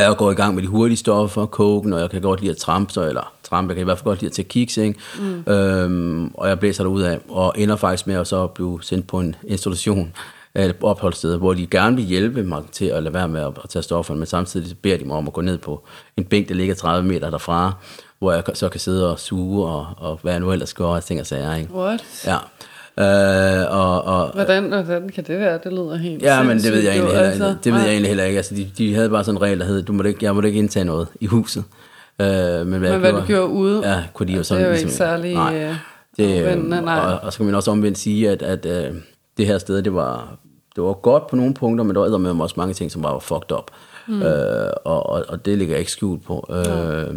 Speaker 3: jeg går i gang med de hurtige stoffer, koken, og jeg kan godt lide at trampe, så, eller trampe, jeg kan i hvert fald godt lide at tage kiks, ikke? Mm. Øhm, og jeg blæser derud af, og ender faktisk med at så blive sendt på en institution, et opholdssted, hvor de gerne vil hjælpe mig til at lade være med at, tage stofferne, men samtidig beder de mig om at gå ned på en bænk, der ligger 30 meter derfra, hvor jeg så kan sidde og suge, og, og hvad jeg nu ellers gør, og ting og sager, ikke?
Speaker 2: What?
Speaker 3: Ja. Øh, og, og,
Speaker 2: Hvordan, hvordan kan det være? Det lyder helt
Speaker 3: Ja, men det ved jeg egentlig heller,
Speaker 2: altså.
Speaker 3: det ved jeg egentlig heller ikke. Altså, de, de havde bare sådan en regel, der hed, du måtte ikke, jeg måtte ikke indtage noget i huset. Øh, men hvad,
Speaker 2: Men hvad
Speaker 3: gjorde,
Speaker 2: du gjorde ude,
Speaker 3: Ja, kunne de jo
Speaker 2: det
Speaker 3: sådan
Speaker 2: er jo
Speaker 3: ligesom,
Speaker 2: ikke særlig...
Speaker 3: Nej.
Speaker 2: øh,
Speaker 3: Det, øh,
Speaker 2: nej.
Speaker 3: og, og så kan man også omvendt sige, at, at øh, det her sted, det var, det var godt på nogle punkter, men der var med også mange ting, som bare var fucked up. Mm. Øh, og, og, og det ligger jeg ikke skjult på. Øh,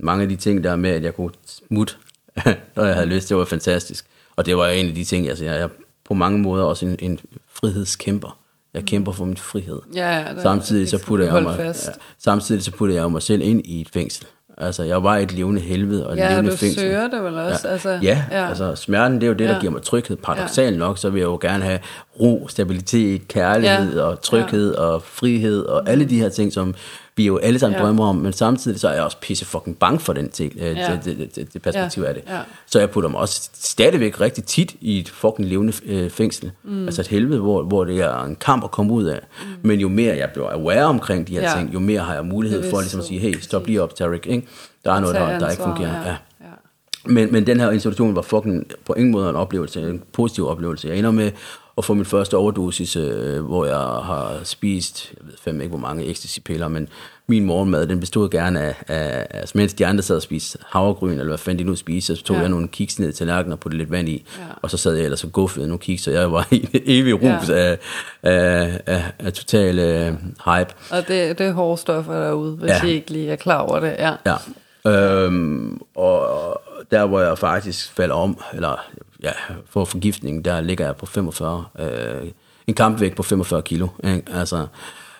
Speaker 3: mange af de ting, der er med, at jeg kunne smutte, *laughs* når jeg havde lyst, det var fantastisk. Og det var en af de ting, altså jeg er på mange måder også en, en frihedskæmper. Jeg kæmper for min frihed.
Speaker 2: Ja, ja,
Speaker 3: samtidig så putter jeg mig,
Speaker 2: fast.
Speaker 3: ja, samtidig så putter jeg mig selv ind i et fængsel. Altså, jeg var i et levende helvede og et
Speaker 2: Ja,
Speaker 3: levende
Speaker 2: du
Speaker 3: fængsel.
Speaker 2: søger det vel også,
Speaker 3: Ja,
Speaker 2: altså,
Speaker 3: ja,
Speaker 2: ja.
Speaker 3: ja, altså smerten, det er jo det, der
Speaker 2: Ja.
Speaker 3: giver mig tryghed. Paradoxalt nok, så vil jeg jo gerne have ro, stabilitet, kærlighed
Speaker 2: Ja.
Speaker 3: og tryghed og frihed og alle de her ting, som vi jo alle sammen
Speaker 2: Ja.
Speaker 3: drømmer om, men samtidig så er jeg også pisse fucking bange for den ting, øh,
Speaker 2: Ja.
Speaker 3: det, det, det, perspektiv
Speaker 2: Ja.
Speaker 3: af det.
Speaker 2: Ja.
Speaker 3: Så jeg putter mig også stadigvæk rigtig tit i et fucking levende øh, fængsel. Mm. Altså et helvede, hvor, hvor det er en kamp at komme ud af. Mm. Men jo mere jeg bliver aware omkring de her
Speaker 2: Ja.
Speaker 3: ting, jo mere har jeg mulighed for ligesom at sige, hey, stop lige op, Tarek. Ikke? Der er noget, der, der ikke fungerer.
Speaker 2: Ja.
Speaker 3: Ja. Men, men den her institution var fucking på ingen måde en oplevelse, en positiv oplevelse. Jeg ender med at få min første overdosis, øh, hvor jeg har spist, jeg ved fandme ikke hvor mange ecstasy-piller, men min morgenmad, den bestod gerne af, af, af mens de andre sad og spiste havregryn, eller hvad fanden de nu spiste, så tog
Speaker 2: Ja.
Speaker 3: jeg nogle kiks ned i tallerkenen og puttede lidt vand i,
Speaker 2: Ja.
Speaker 3: og så sad jeg ellers og guffede nogle kiks, så jeg var i en evig rus
Speaker 2: Ja.
Speaker 3: af, af, af, af total øh, hype.
Speaker 2: Og det, det er hårde stoffer derude, hvis
Speaker 3: Ja.
Speaker 2: I ikke lige er klar over det. Ja.
Speaker 3: Ja. Øhm, og der hvor jeg faktisk falder om, eller ja, for forgiftning, der ligger jeg på 45, øh, en kampvægt på 45 kilo. Ikke? Altså,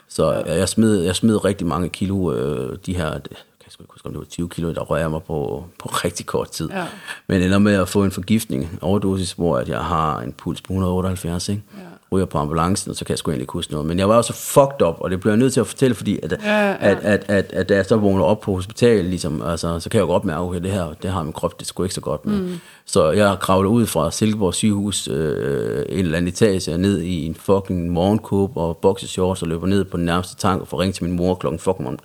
Speaker 3: så jeg, smed, jeg smed rigtig mange kilo, øh, de her, jeg sgu ikke huske, om det var 20 kilo, der rører jeg mig på, på *laughs* rigtig kort tid.
Speaker 2: Ja.
Speaker 3: Men ender med at få en forgiftning, overdosis, hvor at jeg har en puls på 178, ikke?
Speaker 2: Ja.
Speaker 3: Ryger på ambulancen, og så kan jeg sgu egentlig ikke huske noget. Men jeg var også fucked up, og det bliver jeg nødt til at fortælle, fordi at,
Speaker 2: Ja, ja.
Speaker 3: at, at, at, at da jeg så vågner op på hospitalet, ligesom, altså, så kan jeg jo godt mærke, okay, det her, det har min krop, det sgu ikke så godt med. Mm. Så jeg kravlede ud fra Silkeborg sygehus, øh, en eller anden etage, ned i en fucking morgenkåb og boxershorts, og løber ned på den nærmeste tank, og får ringet til min mor klokken fucking om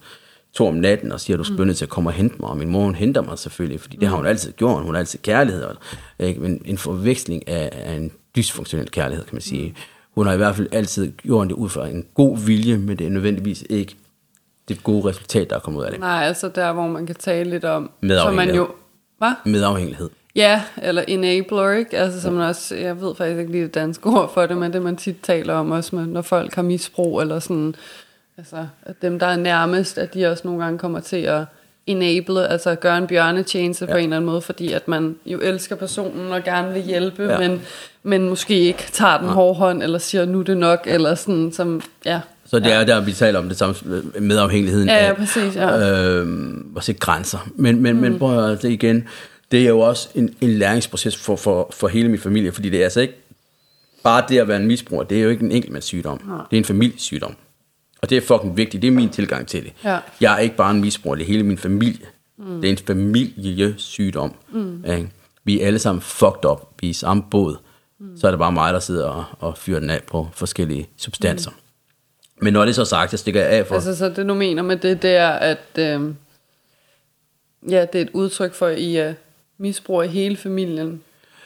Speaker 3: to om natten, og siger, du skal mm. til at komme og hente mig, og min mor hun henter mig selvfølgelig, fordi det har hun altid gjort, hun har altid kærlighed, og, ikke? men en forveksling af, af en dysfunktionel kærlighed, kan man sige. Hun har i hvert fald altid gjort det ud fra en god vilje, men det er nødvendigvis ikke det gode resultat, der er kommet ud af det.
Speaker 2: Nej, altså der, hvor man kan tale lidt om...
Speaker 3: Medafhængighed.
Speaker 2: Man jo... Hvad?
Speaker 3: Medafhængighed.
Speaker 2: Ja, eller enabler, ikke? Altså, som man også, jeg ved faktisk ikke lige det danske ord for det, men det man tit taler om også, med, når folk har misbrug, eller sådan, altså, at dem, der er nærmest, at de også nogle gange kommer til at enable, altså gøre en bjørnetjeneste ja. på en eller anden måde, fordi at man jo elsker personen og gerne vil hjælpe,
Speaker 3: Ja.
Speaker 2: ja. men, men måske ikke tager den hårde hånd, eller siger, nu er det nok, eller sådan, som, ja.
Speaker 3: Så det er der, vi taler om det samme med afhængigheden
Speaker 2: Ja, ja,
Speaker 3: af
Speaker 2: præcis, ja.
Speaker 3: øh, sætte grænser. Men, men, mm. men prøv at det igen, det er jo også en, en læringsproces for, for, for hele min familie, fordi det er altså ikke bare det at være en misbruger, det er jo ikke en enkeltmandssygdom. Det er en familiesygdom. Og det er fucking vigtigt, det er min tilgang til det.
Speaker 2: Ja.
Speaker 3: Jeg er ikke bare en misbruger, det er hele min familie. Mm. Det er en familiesygdom. Mm. Ikke? Vi er alle sammen fucked up, vi er i samme båd. Mm. Så er det bare mig, der sidder og, og fyrer den af på forskellige substanser. Mm. Men når det er så sagt, så stikker jeg af for...
Speaker 2: Altså, så det du mener med det, det er, at øh, ja, det er et udtryk for, at I er misbruger i hele familien,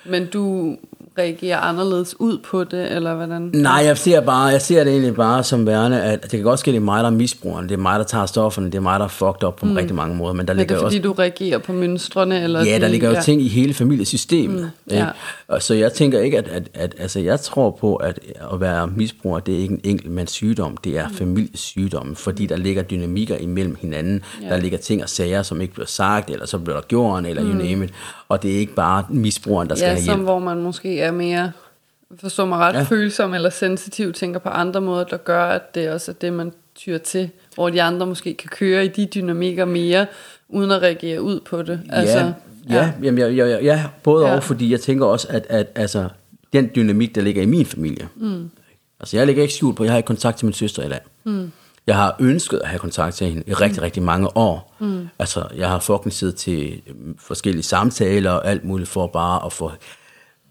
Speaker 2: men du reagerer anderledes ud på det, eller hvordan?
Speaker 3: Nej, jeg ser, bare, jeg ser det egentlig bare som værende, at det kan godt ske, at det er mig, der er misbrugeren. Det er mig, der tager stofferne. Det er mig, der er fucked up på mm. rigtig mange måder. Men der
Speaker 2: Men det
Speaker 3: ligger
Speaker 2: er fordi,
Speaker 3: også...
Speaker 2: du reagerer på mønstrene? Eller
Speaker 3: Ja, der
Speaker 2: sådan-
Speaker 3: ligger jo
Speaker 2: ja.
Speaker 3: ting i hele familiesystemet. Mm,
Speaker 2: ja.
Speaker 3: Og så jeg tænker ikke, at, at, at altså, jeg tror på, at at være misbruger, det er ikke en enkelt sygdom, det er mm. familiesygdom, fordi der ligger dynamikker imellem hinanden.
Speaker 2: Ja.
Speaker 3: Der ligger ting og sager, som ikke bliver sagt, eller så bliver der gjort, eller mm. you name it. Og det er ikke bare misbrugeren, der skal
Speaker 2: Ja,
Speaker 3: have
Speaker 2: som
Speaker 3: hjælp.
Speaker 2: hvor man måske er mere, forstår mig ret,
Speaker 3: Ja.
Speaker 2: følsom eller sensitiv, tænker på andre måder, der gør, at det også er det, man tyr til, hvor de andre måske kan køre i de dynamikker mere, uden at reagere ud på det. Altså,
Speaker 3: ja, ja, jamen, ja, ja, ja, ja, både
Speaker 2: Ja.
Speaker 3: og, fordi jeg tænker også, at, at altså, den dynamik, der ligger i min familie. Mm. Altså, jeg lægger ikke skjult på, jeg har ikke kontakt til min søster i dag. Mm. Jeg har ønsket at have kontakt til hende i rigtig, rigtig mange år. Mm. Altså, jeg har fucking siddet til forskellige samtaler og alt muligt for bare at få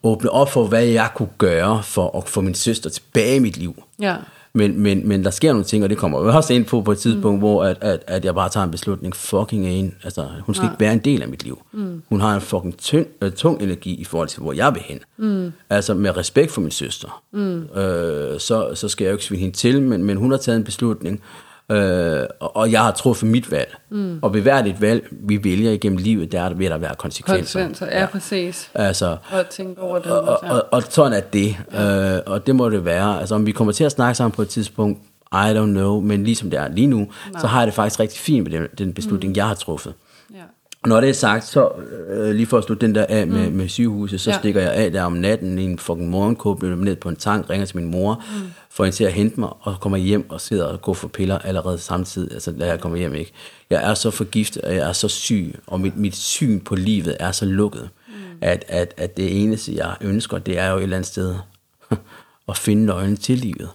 Speaker 3: åbne op for, hvad jeg kunne gøre for at få min søster tilbage i mit liv.
Speaker 2: Ja.
Speaker 3: Men, men, men der sker nogle ting, og det kommer jeg også ind på på et tidspunkt, mm. hvor at, at, at jeg bare tager en beslutning. Fucking en. Altså, hun skal
Speaker 2: Nej.
Speaker 3: ikke være en del af mit liv. Mm. Hun har en fucking tyng, øh, tung energi i forhold til, hvor jeg vil hen. Mm. Altså med respekt for min søster. Mm. Øh, så, så skal jeg jo ikke svine hende til, men, men hun har taget en beslutning. Øh, og, jeg har truffet mit valg. Mm. Og ved hvert et valg, vi vælger igennem livet, der vil der være konsekvenser.
Speaker 2: Konsekvenser, ja, ja. præcis.
Speaker 3: Altså,
Speaker 2: og tænke over det.
Speaker 3: Og, og, og, og sådan er det. Ja. Øh, og det må det være. Altså, om vi kommer til at snakke sammen på et tidspunkt, I don't know, men ligesom det er lige nu, Nej. så har jeg det faktisk rigtig fint med den, den beslutning, mm. jeg har truffet. Når det er sagt, så øh, lige for at slutte den der af med, mm. med sygehuset, så ja. stikker jeg af der om natten i en fucking morgenkåb, løber ned på en tank, ringer til min mor, mm. får hende til at hente mig, og kommer hjem og sidder og går for piller allerede samtidig, altså da jeg kommer hjem, ikke? Jeg er så forgiftet, og jeg er så syg, og mit, mit syn på livet er så lukket, mm. at, at, at det eneste, jeg ønsker, det er jo et eller andet sted *laughs* at finde nøglen til livet.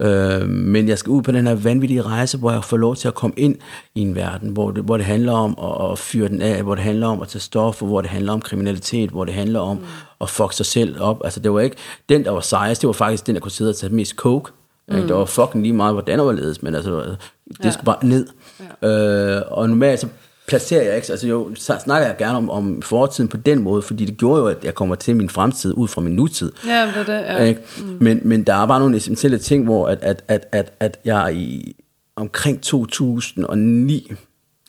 Speaker 3: Øh, men jeg skal ud på den her vanvittige rejse, hvor jeg får lov til at komme ind i en verden, hvor det, hvor det handler om at, at fyre den af, hvor det handler om at tage stoffer, hvor det handler om kriminalitet, hvor det handler om mm. at fuck sig selv op. Altså det var ikke den, der var sejest, det var faktisk den, der kunne sidde og tage mest coke. Mm. Det var fucking lige meget, hvordan var ledes, men altså, det ja. skulle bare ned. Ja. Øh, og normalt så placerer jeg ikke, altså jo, så snakker jeg gerne om, om fortiden på den måde, fordi det gjorde jo, at jeg kommer til min fremtid ud fra min nutid.
Speaker 2: Ja, det er det, ja. Ikke?
Speaker 3: Mm. Men, men der er bare nogle essentielle ting, hvor at, at, at, at, at jeg i omkring 2009,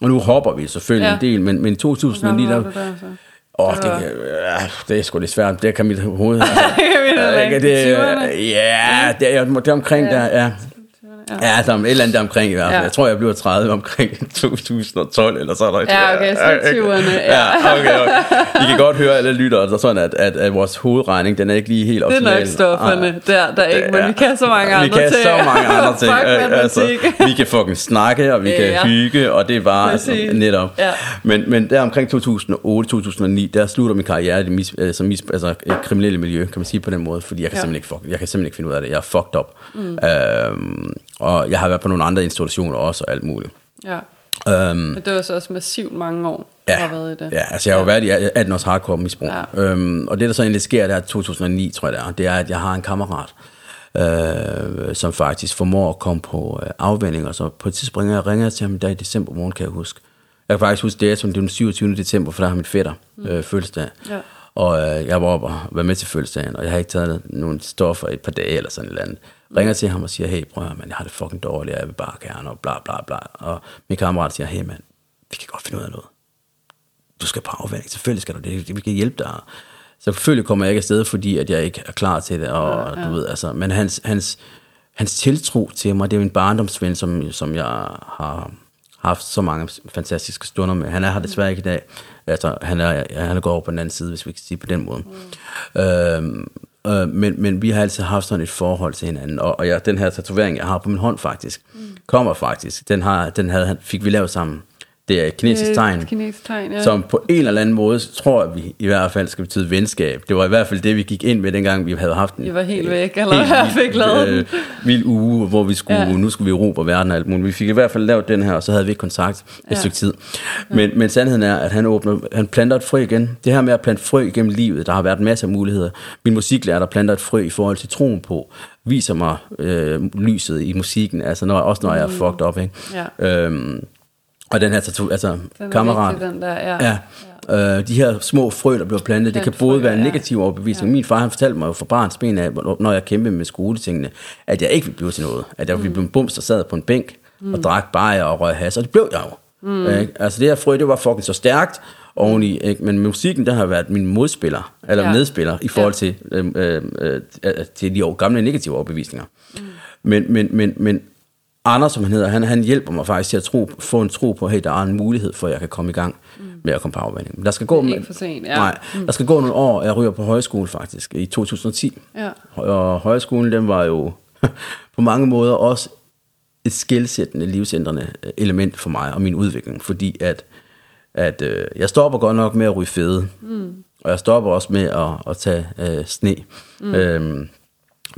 Speaker 3: og nu hopper vi selvfølgelig ja. en del, men, men 2009, der, der, så? Åh, oh, det, ja, det er sgu lidt svært. Det kan mit hoved. *laughs* Altså, det, det, ja, det er, det er omkring ja. der, ja. Ja, ja der er et eller andet omkring i hvert fald. Ja. Jeg tror, jeg bliver 30 omkring 2012, eller så er der
Speaker 2: Ja, okay, så 20'erne.
Speaker 3: Ja. ja, okay, okay. I kan godt høre alle lyttere, der sådan, at, at, at, vores hovedregning, den er ikke lige helt optimal.
Speaker 2: Det er nok stofferne, ja. der, der ikke, men ja. vi kan så mange andre ting.
Speaker 3: Vi kan ting. så mange andre *laughs* ting. altså, vi kan fucking snakke, og vi kan ja. hygge, og det er bare altså, netop. Ja. Men, men der omkring 2008-2009, der slutter min karriere mis, øh, som mis, altså, et kriminelle miljø, kan man sige på den måde, fordi jeg kan, ja. simpelthen, ikke, fuck, jeg kan simpelthen ikke finde ud af det. Jeg er fucked up. Mm. Øhm, og jeg har været på nogle andre institutioner også, og alt muligt.
Speaker 2: Ja. Øhm, Men det var så også massivt mange år,
Speaker 3: ja, har været i det. Ja, altså jeg har jo været i 18 års hardcore misbrug. Ja. Øhm, og det, der så egentlig sker, der er 2009, tror jeg det er, det er, at jeg har en kammerat, øh, som faktisk formår at komme på øh, afvending, og så på et tidspunkt jeg ringer til ham der i december morgen, kan jeg huske. Jeg kan faktisk huske som det var den 27. december, for der har min fætter mm. øh, fødselsdag. Ja. Og øh, jeg var oppe og var med til fødselsdagen, og jeg har ikke taget nogle stoffer i et par dage eller sådan et eller andet ringer til ham og siger, hey bror, man, jeg har det fucking dårligt, jeg vil bare gerne, og bla bla bla. Og min kammerat siger, hey mand, vi kan godt finde ud af noget. Du skal på afvænding, selvfølgelig skal du det, vi kan hjælpe dig. Så selvfølgelig kommer jeg ikke afsted, fordi at jeg ikke er klar til det, og ja, ja. du ved, altså, men hans, hans, hans tiltro til mig, det er en barndomsven, som, som jeg har haft så mange fantastiske stunder med. Han er her desværre ikke i dag. Altså, han er, han er gået over på den anden side, hvis vi kan sige på den måde. Mm. Øhm, Øh, men, men vi har altid haft sådan et forhold til hinanden, og, og ja, den her tatovering, jeg har på min hånd faktisk, mm. kommer faktisk, den, har, den havde, fik vi lavet sammen. Det er et kinesisk tegn,
Speaker 2: kinesisk tegn ja.
Speaker 3: som på en eller anden måde, tror jeg, vi i hvert fald skal betyde venskab. Det var i hvert fald det, vi gik ind med, dengang vi havde haft en...
Speaker 2: Vi var helt væk, eller jeg *laughs* fik lavet øh,
Speaker 3: vild uge, hvor vi skulle, ja. nu skulle vi ro på verden og alt muligt. Vi fik i hvert fald lavet den her, og så havde vi ikke kontakt et ja. stykke tid. Men, ja. men sandheden er, at han åbner, han planter et frø igen. Det her med at plante frø igennem livet, der har været en masse muligheder. Min musiklærer, der planter et frø i forhold til troen på, viser mig øh, lyset i musikken, altså når, også når jeg er mm. fucked up, ikke? Ja. Øhm, og den her tattoo, altså den kammerat.
Speaker 2: den der, ja.
Speaker 3: ja. ja. Øh, de her små frø, der bliver plantet, det kan både frø, være en negativ ja. overbevisning. Ja. Min far han fortalte mig jo fra barns ben af, når jeg kæmpede med skoletingene, at jeg ikke ville blive til noget. At jeg ville mm. blive en bums, der sad på en bænk mm. og drak bajer og røg has, og det blev jeg jo. Mm. Altså det her frø, det var fucking så stærkt oveni, ikke? men musikken, der har været min modspiller, eller ja. medspiller, i forhold ja. til, øh, øh, øh, til de gamle negative overbevisninger. Mm. Men, men, men, men Anders, som han hedder, han, han hjælper mig faktisk til at tro, få en tro på, hey, der er en mulighed for, at jeg kan komme i gang mm. med at komme på afvanding. Men der skal gå,
Speaker 2: det er ikke for sent, ja.
Speaker 3: Nej, mm. der skal gå nogle år, jeg ryger på højskole faktisk, i 2010. Ja. Og højskolen, den var jo *laughs* på mange måder også et skældsættende, livsændrende øh, element for mig og min udvikling, fordi at, at øh, jeg stopper godt nok med at ryge fede, mm. og jeg stopper også med at, at tage øh, sne, mm. øhm,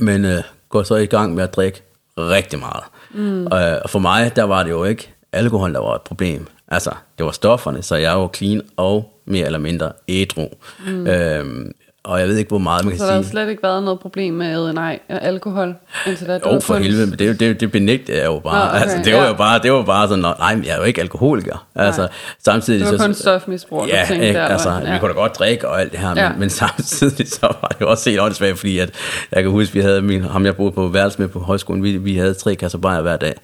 Speaker 3: men øh, går så i gang med at drikke rigtig meget. Mm. Og for mig, der var det jo ikke alkohol, der var et problem. Altså, det var stofferne, så jeg var clean og mere eller mindre ædru. Mm. Øhm, og jeg ved ikke, hvor meget man kan sige.
Speaker 2: Så der har slet ikke været noget problem med nej, alkohol indtil da?
Speaker 3: Jo, for helvede, men det, det, det benægte jeg jo bare. Nå, okay, altså, det, var ja. jo bare det var bare sådan, nej, jeg er jo ikke alkoholiker. Altså, samtidig,
Speaker 2: det var kun stofmisbrug,
Speaker 3: ja, ikke, der, altså, ja. vi kunne da godt drikke og alt det her, ja. men, men samtidig så var det jo også helt åndssvagt, fordi at, jeg kan huske, vi havde min, ham jeg boede på værelse med på højskolen, vi, vi havde tre kasser bajer hver dag.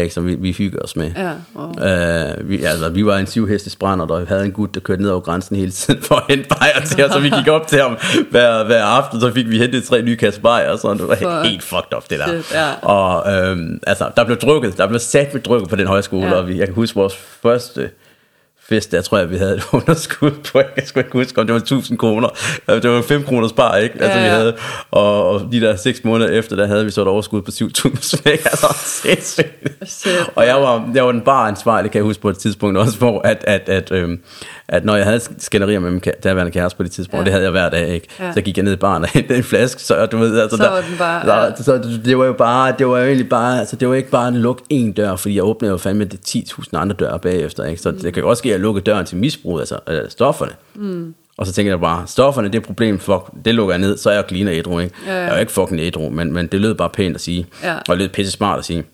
Speaker 3: Ikke, som vi, vi hyggede os med.
Speaker 2: Ja, wow.
Speaker 3: Uh, vi, altså, vi var en syvhestes brænder, der havde en gut, der kørte ned over grænsen hele tiden for at hente bajer til os, så vi gik op til ham hver, hver aften, så fik vi hentet tre nye kasser bajer, og sådan, det var
Speaker 2: Fuck.
Speaker 3: helt fucked up, det der.
Speaker 2: Shit, ja.
Speaker 3: Og øhm, altså, der blev drukket, der blev sat med drukket på den højskole,
Speaker 2: Ja.
Speaker 3: og vi, jeg kan huske vores første fest, der tror jeg, vi havde et *laughs* underskud på, jeg sgu ikke huske, om det var 1000 kroner. Det var 5 kroner spar, ikke? Altså,
Speaker 2: Ja,
Speaker 3: vi
Speaker 2: ja.
Speaker 3: havde, og, og de der 6 måneder efter, der havde vi så et overskud på 7000 ikke? Altså, sindssygt. Og jeg var, jeg var den bare ansvarlig, kan jeg huske på et tidspunkt også, hvor at, at, at, øhm, at når jeg havde skænderier med min daværende kæreste på det tidspunkt,
Speaker 2: Ja.
Speaker 3: ja. det havde jeg hver dag, ikke?
Speaker 2: Ja.
Speaker 3: Så gik jeg ned i baren og hentede en flaske, så du ved, altså
Speaker 2: Så var den bare-
Speaker 3: der,
Speaker 2: ja.
Speaker 3: så det, var jo bare, det var jo egentlig bare, altså det var ikke bare at lukke en dør, fordi jeg åbnede jo fandme det 10.000 andre døre bagefter, ikke? Så mm. det kan jo også ske, at jeg lukker døren til misbrug, altså øh, stofferne. Mm. Og så tænker jeg bare, stofferne, det er et problem, fuck, det lukker jeg ned, så er jeg clean og ædru, ikke?
Speaker 2: Ja, ja.
Speaker 3: Jeg er jo ikke fucking ædru, men, men det lød bare pænt at sige,
Speaker 2: Ja.
Speaker 3: og det lød pisse smart at sige.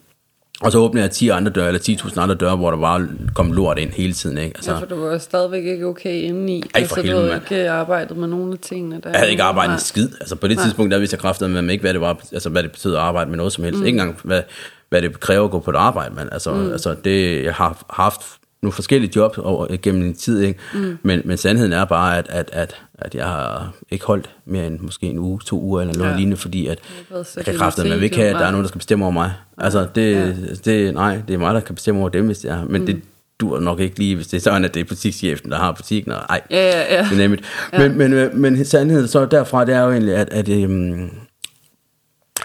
Speaker 3: Og så åbnede jeg 10 andre døre, eller 10.000 andre døre, hvor der bare kom lort ind hele tiden, ikke? Altså,
Speaker 2: Ja, for du var stadigvæk ikke okay indeni.
Speaker 3: For
Speaker 2: altså, du
Speaker 3: helvede,
Speaker 2: havde
Speaker 3: mand.
Speaker 2: ikke arbejdet med nogle af tingene. Der
Speaker 3: Jeg havde ikke arbejdet en skid. Altså på det
Speaker 2: Nej.
Speaker 3: tidspunkt, der vidste jeg kraftigt med ikke, hvad det, var, altså, hvad det betød at arbejde med noget som helst. Mm. Ikke engang, hvad, hvad det kræver at gå på et arbejde. Men altså, mm. altså det, jeg har haft nogle forskellige jobs over, gennem en tid, ikke? Mm. Men, men sandheden er bare, at, at, at, at jeg har ikke holdt mere end måske en uge, to uger eller noget
Speaker 2: Ja.
Speaker 3: ja. lignende, fordi at
Speaker 2: været
Speaker 3: jeg kan kraftigt, man ikke have, at der er nogen, der skal bestemme over mig. Altså, det,
Speaker 2: Ja.
Speaker 3: ja. det, nej, det er mig, der kan bestemme over dem, hvis det er. Men mm. det dur nok ikke lige, hvis det er sådan, at det er butikschefen, der har butikken, og ej,
Speaker 2: Ja, ja, ja.
Speaker 3: you name it. Men, men, men, men sandheden så derfra, det er jo egentlig, at, at øhm,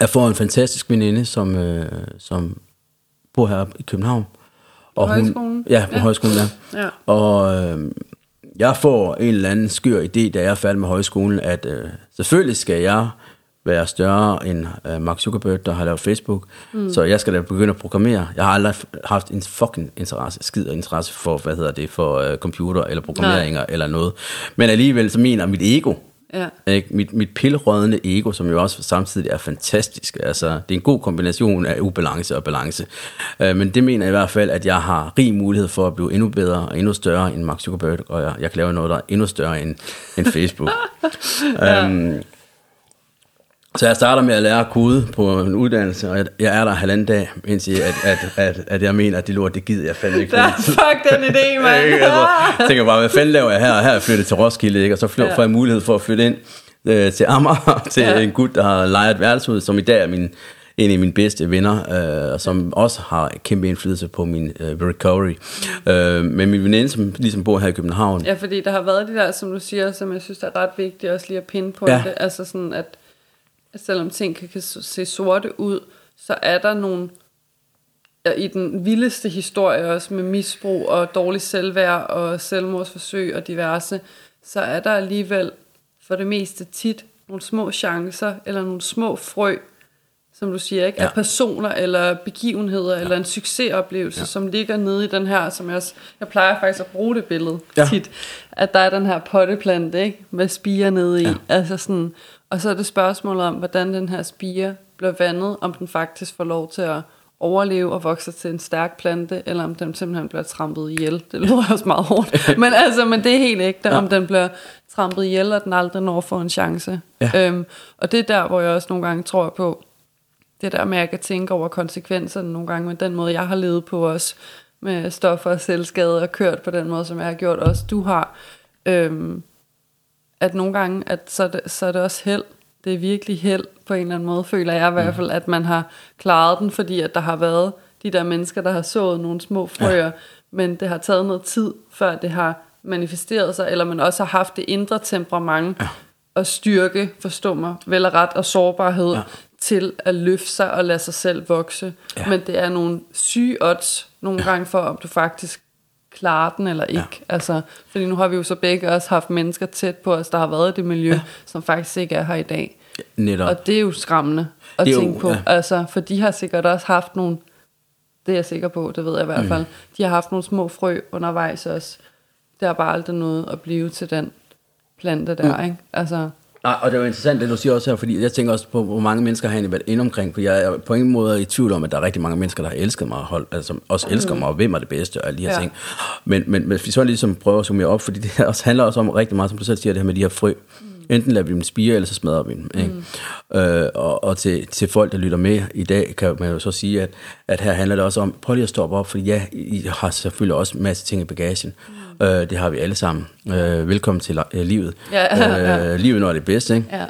Speaker 3: jeg får en fantastisk veninde, som, øh, som bor her i København. Og
Speaker 2: højskolen?
Speaker 3: ja, på
Speaker 2: Ja.
Speaker 3: højskolen, ja.
Speaker 2: Ja.
Speaker 3: Og øh, jeg får en eller anden skør idé, da jeg er færdig med højskolen, at øh, selvfølgelig skal jeg være større end øh, Mark Zuckerberg, der har lavet Facebook. Mm. Så jeg skal da begynde at programmere. Jeg har aldrig haft en fucking interesse, skid interesse for, hvad hedder det, for øh, computer eller programmeringer Nej. eller noget. Men alligevel så mener mit ego,
Speaker 2: Ja.
Speaker 3: ikke? Mit, mit pillerødende ego, som jo også samtidig er fantastisk. Altså, det er en god kombination af ubalance og balance. Øh, men det mener jeg i hvert fald, at jeg har rig mulighed for at blive endnu bedre og endnu større end Mark Zuckerberg, og jeg, jeg kan lave noget, der er endnu større end, end Facebook. *laughs* ja. øhm, så jeg starter med at lære kode på en uddannelse, og jeg, er der halvanden dag, indtil at, at, at, at jeg mener, at det lort, det gider jeg fandme ikke. *laughs*
Speaker 2: Der, fuck den idé, *laughs* mand.
Speaker 3: Altså, jeg tænker bare, hvad fanden laver jeg her? Her er jeg flyttet til Roskilde, ikke? og så får jeg mulighed for at flytte ind øh, til Amager, *laughs* til
Speaker 2: Ja.
Speaker 3: en gut, der har lejet værelse ud, som i dag er min, en af mine bedste venner, øh, som også har kæmpe indflydelse på min øh, recovery. Øh, men min veninde, som ligesom bor her i København,
Speaker 2: Ja, fordi der har været det der, som du siger, som jeg synes er ret vigtigt også lige at pinde på
Speaker 3: Ja.
Speaker 2: det. Altså sådan, at selvom ting kan, kan se sorte ud, så er der nogle i den vildeste historie også med misbrug og dårlig selvværd og selvmordsforsøg og diverse, så er der alligevel for det meste tit nogle små chancer eller nogle små frø, som du siger, ikke? Ja. Af personer eller begivenheder ja. eller en succesoplevelse, ja. Som ligger nede i den her, som jeg, også, jeg plejer faktisk at bruge det billede
Speaker 3: Ja.
Speaker 2: tit, at der er den her potteplante, ikke? med spiger nede i. Ja. Altså sådan, og så er det spørgsmålet om, hvordan den her spire bliver vandet, om den faktisk får lov til at overleve og vokse til en stærk plante, eller om den simpelthen bliver trampet ihjel. Det lyder *laughs* også meget hårdt. *laughs* men altså, men det er helt ægte, ja. om den bliver trampet ihjel, og den aldrig når få en chance.
Speaker 3: Ja.
Speaker 2: Øhm, og det er der, hvor jeg også nogle gange tror på, det der med, at jeg kan tænke over konsekvenserne nogle gange med den måde, jeg har levet på også, med stoffer og selvskade og kørt på den måde, som jeg har gjort også du har. Øhm, at nogle gange, at så er, det, så er det også held. Det er virkelig held på en eller anden måde, føler jeg i hvert fald, at man har klaret den, fordi at der har været de der mennesker, der har sået nogle små frøer, ja. men det har taget noget tid, før det har manifesteret sig, eller man også har haft det indre temperament ja. og styrke, forstå mig, vel og ret og sårbarhed ja. Til at løfte sig og lade sig selv vokse. Ja. Men det er nogle syge odds nogle ja. gange for, om du faktisk klarer den eller ikke. Ja. Altså, fordi nu har vi jo så begge også haft mennesker tæt på os, der har været i det miljø, ja. som faktisk ikke er her i dag.
Speaker 3: netop,
Speaker 2: Og det er jo skræmmende at
Speaker 3: Det er jo-
Speaker 2: tænke på.
Speaker 3: ja.
Speaker 2: Altså, for de har sikkert også haft nogle, det er jeg sikker på, det ved jeg i hvert fald, de har haft nogle små frø undervejs også. Det har bare aldrig noget at blive til den plante der, ikke? Altså,
Speaker 3: Nej, og det er jo interessant, det du siger også her, fordi jeg tænker også på, hvor mange mennesker har egentlig været inde omkring, for jeg er på ingen måde i tvivl om, at der er rigtig mange mennesker, der har elsket mig, og hold, altså, også elsker mig, og vil mig det bedste, og alle de her
Speaker 2: Ja.
Speaker 3: ting. Men, men hvis vi så ligesom prøver at summere op, fordi det også handler også om rigtig meget, som du selv siger, det her med de her frø. Mm. Enten lader vi dem spire, eller så smadrer vi dem. Ikke? Mm. Øh, og og til, til folk, der lytter med i dag, kan man jo så sige, at, at her handler det også om, prøv lige at stoppe op, for ja, I har selvfølgelig også en masse ting i bagagen. Mm. Øh, det har vi alle sammen. Øh, velkommen til øh, livet.
Speaker 2: Ja.
Speaker 3: øh, livet når det er bedst, ikke?
Speaker 2: Ja.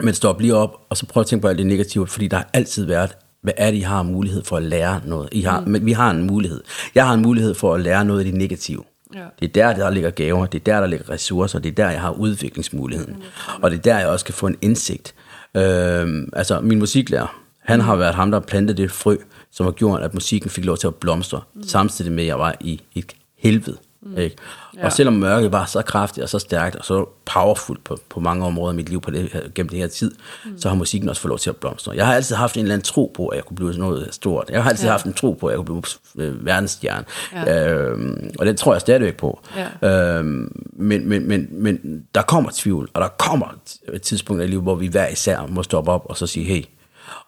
Speaker 3: Men stop lige op, og så prøv at tænke på alt det negative, fordi der har altid været, hvad er det, I har mulighed for at lære noget? I har, mm. Men vi har en mulighed. Jeg har en mulighed for at lære noget af det negative.
Speaker 2: Ja.
Speaker 3: Det er der, der ligger gaver, det er der, der ligger ressourcer, det er der, jeg har udviklingsmuligheden. Og det er der, jeg også kan få en indsigt. Øhm, altså, min musiklærer, han har været ham, der plantede det frø, som har gjort, at musikken fik lov til at blomstre, mm. samtidig med, at jeg var i et helvede. Mm. Ikke?
Speaker 2: Ja.
Speaker 3: Og selvom mørket var så kraftigt og så stærkt og så powerful på, på mange områder i mit liv på det, gennem det her tid, mm. så har musikken også fået lov til at blomstre. Jeg har altid haft en eller anden tro på, at jeg kunne blive sådan noget stort. Jeg har altid ja. haft en tro på, at jeg kunne blive øh, verdensstjerne.
Speaker 2: Ja.
Speaker 3: Øhm, og den tror jeg stadigvæk på.
Speaker 2: Ja.
Speaker 3: Øhm, men, men, men, men der kommer tvivl, og der kommer et tidspunkt i livet, hvor vi hver især må stoppe op og så sige, hey.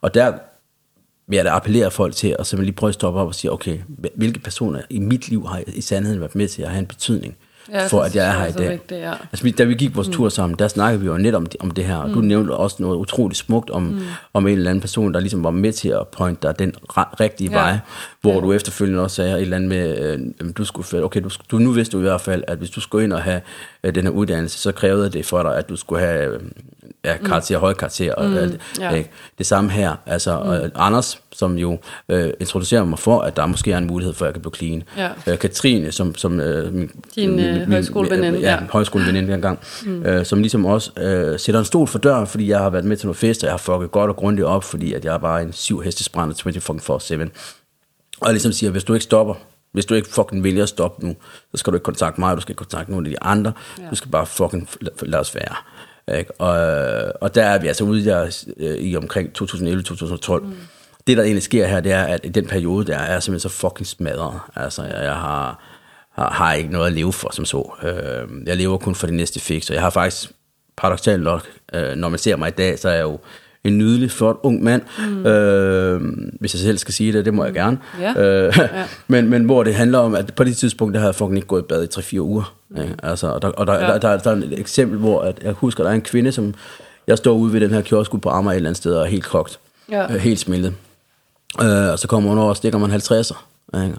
Speaker 3: Og der vil jeg da appellere folk til, og så vil lige prøve at stoppe op og sige, okay, hvilke personer i mit liv har i sandheden været med til at have en betydning?
Speaker 2: Ja,
Speaker 3: for, at jeg er her i
Speaker 2: er
Speaker 3: dag.
Speaker 2: vigtigt, ja.
Speaker 3: Altså, vi- da vi gik vores tur sammen, der snakkede vi jo net om det, om det her, og du nævnte også noget utroligt smukt om, mm. om en eller anden person, der ligesom var med til at pointe dig den rigtige
Speaker 2: Ja.
Speaker 3: vej, hvor ja. du efterfølgende også sagde et eller andet med, øh, du skulle, okay, du, du, nu vidste du i hvert fald, at hvis du skulle ind og have øh, den her uddannelse, så krævede det for dig, at du skulle have øh, ja, karakter, mm. høje karakter. Og, mm. alt,
Speaker 2: ja.
Speaker 3: ikke? Det samme her. Altså, mm. og Anders, som jo øh, introducerer mig for, at der måske er en mulighed for, at jeg kan blive clean.
Speaker 2: Ja.
Speaker 3: Øh, Katrine, som, som øh, min,
Speaker 2: Din, øh, højskoleveninde,
Speaker 3: ja,
Speaker 2: ja.
Speaker 3: højskoleveninde dengang, mm. øh, som ligesom også øh, sætter en stol for døren, fordi jeg har været med til nogle fester, jeg har fucket godt og grundigt op, fordi at jeg er bare en syv hestesbrænder 24-7. Og ligesom siger, hvis du ikke stopper, hvis du ikke fucking vælger at stoppe nu, så skal du ikke kontakte mig, du skal ikke kontakte nogen af de andre, ja. du skal bare fucking la- lade os være. Ikke? Og, og der er vi altså ude der, øh, i omkring 2011-2012. Mm. Det, der egentlig sker her, det er, at i den periode, der er jeg simpelthen så fucking smadret. Altså, jeg, jeg har, har, har ikke noget at leve for, som så. Øh, jeg lever kun for det næste fix, og jeg har faktisk paradoxalt nok, øh, når man ser mig i dag, så er jeg jo en nydelig, flot, ung mand. Mm. Øh, hvis jeg selv skal sige det, det må jeg gerne.
Speaker 2: Ja.
Speaker 3: Øh,
Speaker 2: Ja. *laughs*
Speaker 3: men, men hvor det handler om, at på det tidspunkt, der havde jeg fucking ikke gået i bad i 3-4 uger. Mm. Ikke? Altså, og der, og der,
Speaker 2: Ja.
Speaker 3: der, der, der, er et eksempel, hvor at jeg husker, der er en kvinde, som jeg står ude ved den her kiosk på Amager et eller andet sted, og er helt kogt.
Speaker 2: Ja.
Speaker 3: Øh, helt smeltet. Øh, og så kommer hun over og stikker en 50'er ikke?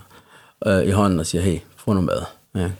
Speaker 3: Øh, i hånden og siger, hey, få noget mad. Ikke?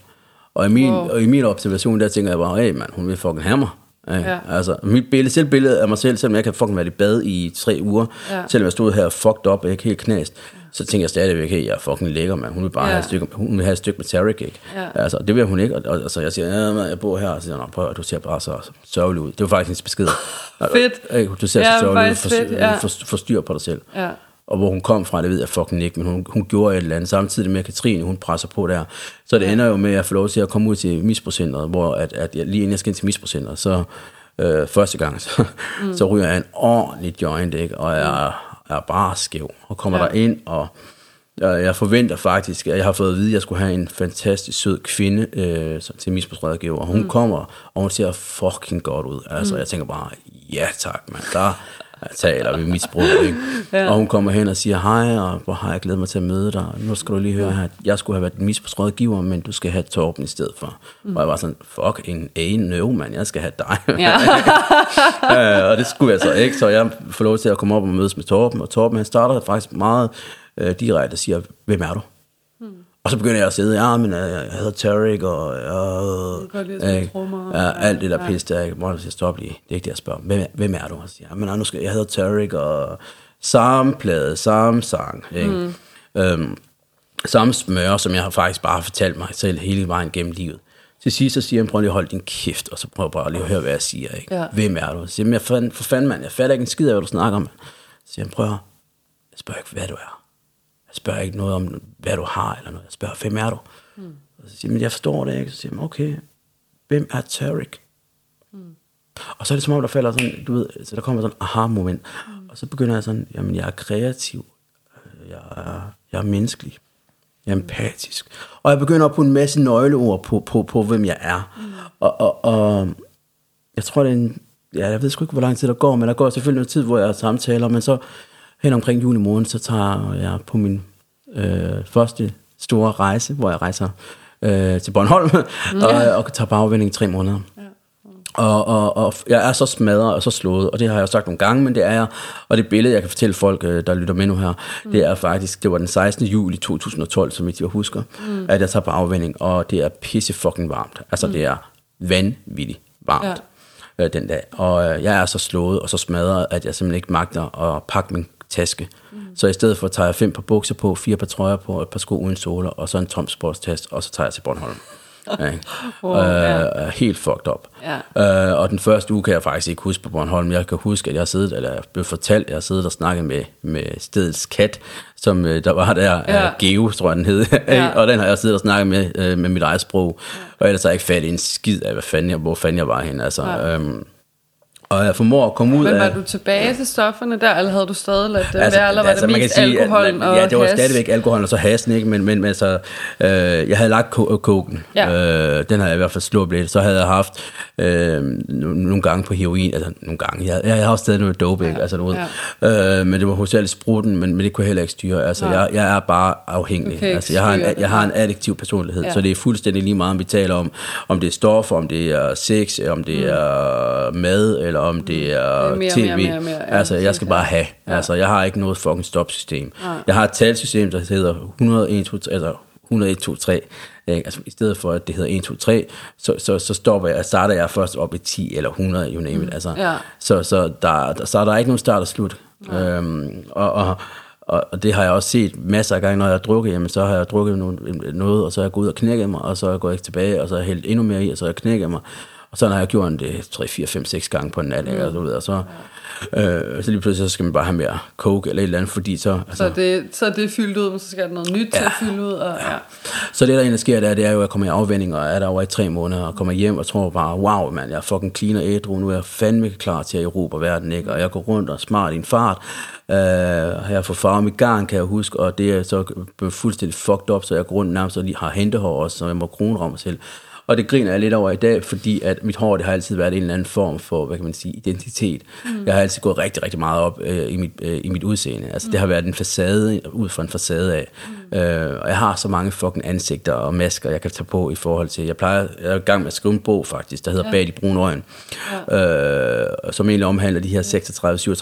Speaker 3: Og, i min,
Speaker 2: Wow.
Speaker 3: og i min observation, der tænker jeg bare, hey mand, hun vil fucking have mig. Ikke?
Speaker 2: Ja.
Speaker 3: Altså, mit billede, selv billede af mig selv, selvom jeg kan fucking være i bad i tre uger,
Speaker 2: Ja.
Speaker 3: selvom jeg stod her fucked up, ikke helt knæst, så tænker jeg stadigvæk, hey, jeg er fucking lækker, mand. Hun vil bare
Speaker 2: Ja.
Speaker 3: have, et stykke, hun vil have et stykke med Tarek, ikke?
Speaker 2: Ja.
Speaker 3: Altså, det vil hun ikke. Og, og, og så jeg siger, ja, man, jeg bor her, og så siger prøv at du ser bare så sørgelig ud. Det var faktisk hendes besked. *laughs*
Speaker 2: Fedt.
Speaker 3: Du ser
Speaker 2: Ja,
Speaker 3: så sørgelig ud, for,
Speaker 2: fedt, ja.
Speaker 3: for, for, styr på dig selv.
Speaker 2: Ja.
Speaker 3: Og hvor hun kom fra, det ved jeg fucking ikke, men hun, hun gjorde et eller andet. Samtidig med, at Katrine, hun presser på der. Så det ender jo med, at jeg får lov til at komme ud til misprocenteret, hvor at, at jeg, lige inden jeg skal ind til misprocenteret, så øh, første gang, så, mm. så ryger jeg en ordentlig joint, ikke? og jeg er, bare skæv. Og kommer
Speaker 2: Ja.
Speaker 3: der ind, og jeg, jeg forventer faktisk, at jeg har fået at vide, at jeg skulle have en fantastisk sød kvinde øh, til misbrugsrådgiver, og hun mm. kommer, og hun ser fucking godt ud. Altså, mm. jeg tænker bare, ja tak, mand, der taler vi misbrug, ikke?
Speaker 2: Ja.
Speaker 3: Og hun kommer hen og siger, hej, og hvor har jeg glædet mig til at møde dig. Nu skal du lige høre her, jeg skulle have været misbrugsrådgiver, men du skal have Torben i stedet for. Mm. Og jeg var sådan, fuck, en A, no, mand, jeg skal have dig.
Speaker 2: Ja. *laughs*
Speaker 3: øh, og det skulle jeg så ikke, så jeg får lov til at komme op og mødes med Torben, og Torben han starter faktisk meget øh, direkte og siger, hvem er du? Og så begynder jeg at sidde, ja, men øh, jeg hedder Tarek, og
Speaker 2: spille
Speaker 3: ikke?
Speaker 2: trommer.
Speaker 3: ja, alt det der
Speaker 2: Ja.
Speaker 3: pis der, jeg sige, stop lige, det er ikke det, jeg spørger. Hvem, er- hvem er du? Og siger jeg, men nu skal, jeg hedder Tarek, og samme plade, samme sang, ikke? Mm. Øhm, samme smør, som jeg har faktisk bare fortalt mig selv hele vejen gennem livet. Til sidst så siger han, prøv lige at holde din kæft, og så prøv bare lige at høre, hvad jeg siger. Ikke?
Speaker 2: Ja.
Speaker 3: Hvem er du? Så siger jeg for fanden, mand, jeg fatter ikke en skid af, hvad du snakker om. Så siger han, prøv at jeg spørger ikke, hvad du er. Spørger ikke noget om, hvad du har, eller noget. Jeg spørger, hvem er du? Mm. Og så siger men jeg forstår det ikke. Så siger han, okay, hvem er Tarek? Og så er det som om, der falder sådan, du ved, så der kommer sådan en aha-moment. Mm. Og så begynder jeg sådan, jamen jeg er kreativ, jeg er, jeg er menneskelig, jeg er empatisk. Og jeg begynder at putte en masse nøgleord på, på, på hvem jeg er. Mm. Og, og, og jeg tror, det er en, ja, jeg ved sgu ikke, hvor lang tid der går, men der går selvfølgelig noget tid, hvor jeg samtaler, men så hen omkring juli måned, så tager jeg på min øh, første store rejse, hvor jeg rejser øh, til Bornholm, mm. og, og tager på afvinding i tre måneder. Og, og, og jeg er så smadret og så slået, og det har jeg sagt nogle gange, men det er jeg. Og det billede, jeg kan fortælle folk, øh, der lytter med nu her, mm. det er faktisk, det var den 16. juli 2012, som jeg husker, mm. at jeg tager på afvending, og det er pisse fucking varmt. Altså, mm. det er vanvittigt varmt ja. øh, den dag. Og øh, jeg er så slået og så smadret, at jeg simpelthen ikke magter at pakke min taske. Mm. Så i stedet for tager jeg fem par bukser på, fire par trøjer på, et par sko uden soler, og så en tom sportstest, og så tager jeg til Bornholm. *laughs* Ja, wow, øh, ja. Helt fucked up. Ja. Øh, og den første uge kan jeg faktisk ikke huske på Bornholm. Jeg kan huske, at jeg siddet, eller jeg blev fortalt, jeg har siddet og snakket med, med stedets kat, som øh, der var der, ja. uh, Geo, tror jeg den hed. Ja. *laughs* og den har jeg siddet og snakket med, uh, med mit eget sprog. Ja. Og ellers har jeg ikke fat i en skid af, hvad fanden jeg, hvor fanden jeg var henne. Altså, ja. øhm, og jeg formår at komme ud
Speaker 2: af...
Speaker 3: Men
Speaker 2: var af, du tilbage til stofferne der, eller havde du stadig ladet det altså, være, eller var altså, det mest sige, alkoholen
Speaker 3: at,
Speaker 2: og
Speaker 3: Ja, det var
Speaker 2: has?
Speaker 3: stadigvæk alkoholen og så hasen, ikke? Men, men, men altså, øh, jeg havde lagt koken. Ja. Øh, den har jeg i hvert fald slået lidt. Så havde jeg haft øh, nogle gange på heroin, altså nogle gange. Jeg, jeg har også stadig noget dope, ikke? Ja. Altså, du ved. Ja. Øh, men det var hovedsageligt spruten, men, men det kunne jeg heller ikke styre. Altså, jeg, jeg er bare afhængig. Altså, jeg har en, jeg har en addiktiv personlighed, ja. så det er fuldstændig lige meget, om vi taler om, om det er stoffer, om det er sex, om det mm. er mad, eller om det er mere, tv. Mere, mere, mere, ja, altså, jeg skal bare have. Ja. Altså, jeg har ikke noget fucking stopsystem. Ja. Jeg har et talsystem, der hedder 101, 2, altså 101, 2, 3. Ikke? Altså, I stedet for, at det hedder 1, 2, 3, så, så, så stopper jeg, starter jeg først op i 10 eller 100, you name it. Mm. Altså, ja. Så, så, der, der, så er der ikke nogen start og slut. Ja. Øhm, og, og, og det har jeg også set masser af gange, når jeg har drukket, jamen, så har jeg drukket noget, og så er jeg gået ud og knækket mig, og så er jeg tilbage, og så har jeg hældt endnu mere i, og så har jeg knækket mig. Og så har jeg gjort det 3, 4, 5, 6 gange på en nat, mm. og, så, og så, øh, så lige pludselig så skal man bare have mere coke eller et eller andet, fordi så...
Speaker 2: Altså, så, det, så det er fyldt ud, men så skal der noget nyt ja. til at fylde ud. Og, ja.
Speaker 3: Så det der egentlig sker, det er, det er jo, at jeg kommer i afvænding, og er der over i tre måneder, og kommer hjem og tror bare, wow, man, jeg er fucking clean og ædru, nu er jeg fandme klar til at erobre verden, ikke? og jeg går rundt og smart i en fart, Uh, jeg får farvet mit garn, kan jeg huske, og det er så fuldstændig fucked up, så jeg går rundt nærmest og lige har hentehår også, så jeg må kronramme mig selv. Og det griner jeg lidt over i dag, fordi at mit hår det har altid været en eller anden form for, hvad kan man sige, identitet. Mm. Jeg har altid gået rigtig, rigtig meget op øh, i, mit, øh, i mit udseende. Altså mm. det har været en facade, ud fra en facade af. Mm. Øh, og jeg har så mange fucking ansigter og masker, jeg kan tage på i forhold til, jeg plejer, jeg er i gang med at skrive en bog faktisk, der hedder ja. Bag de brune øjne, ja. øh, som egentlig omhandler de her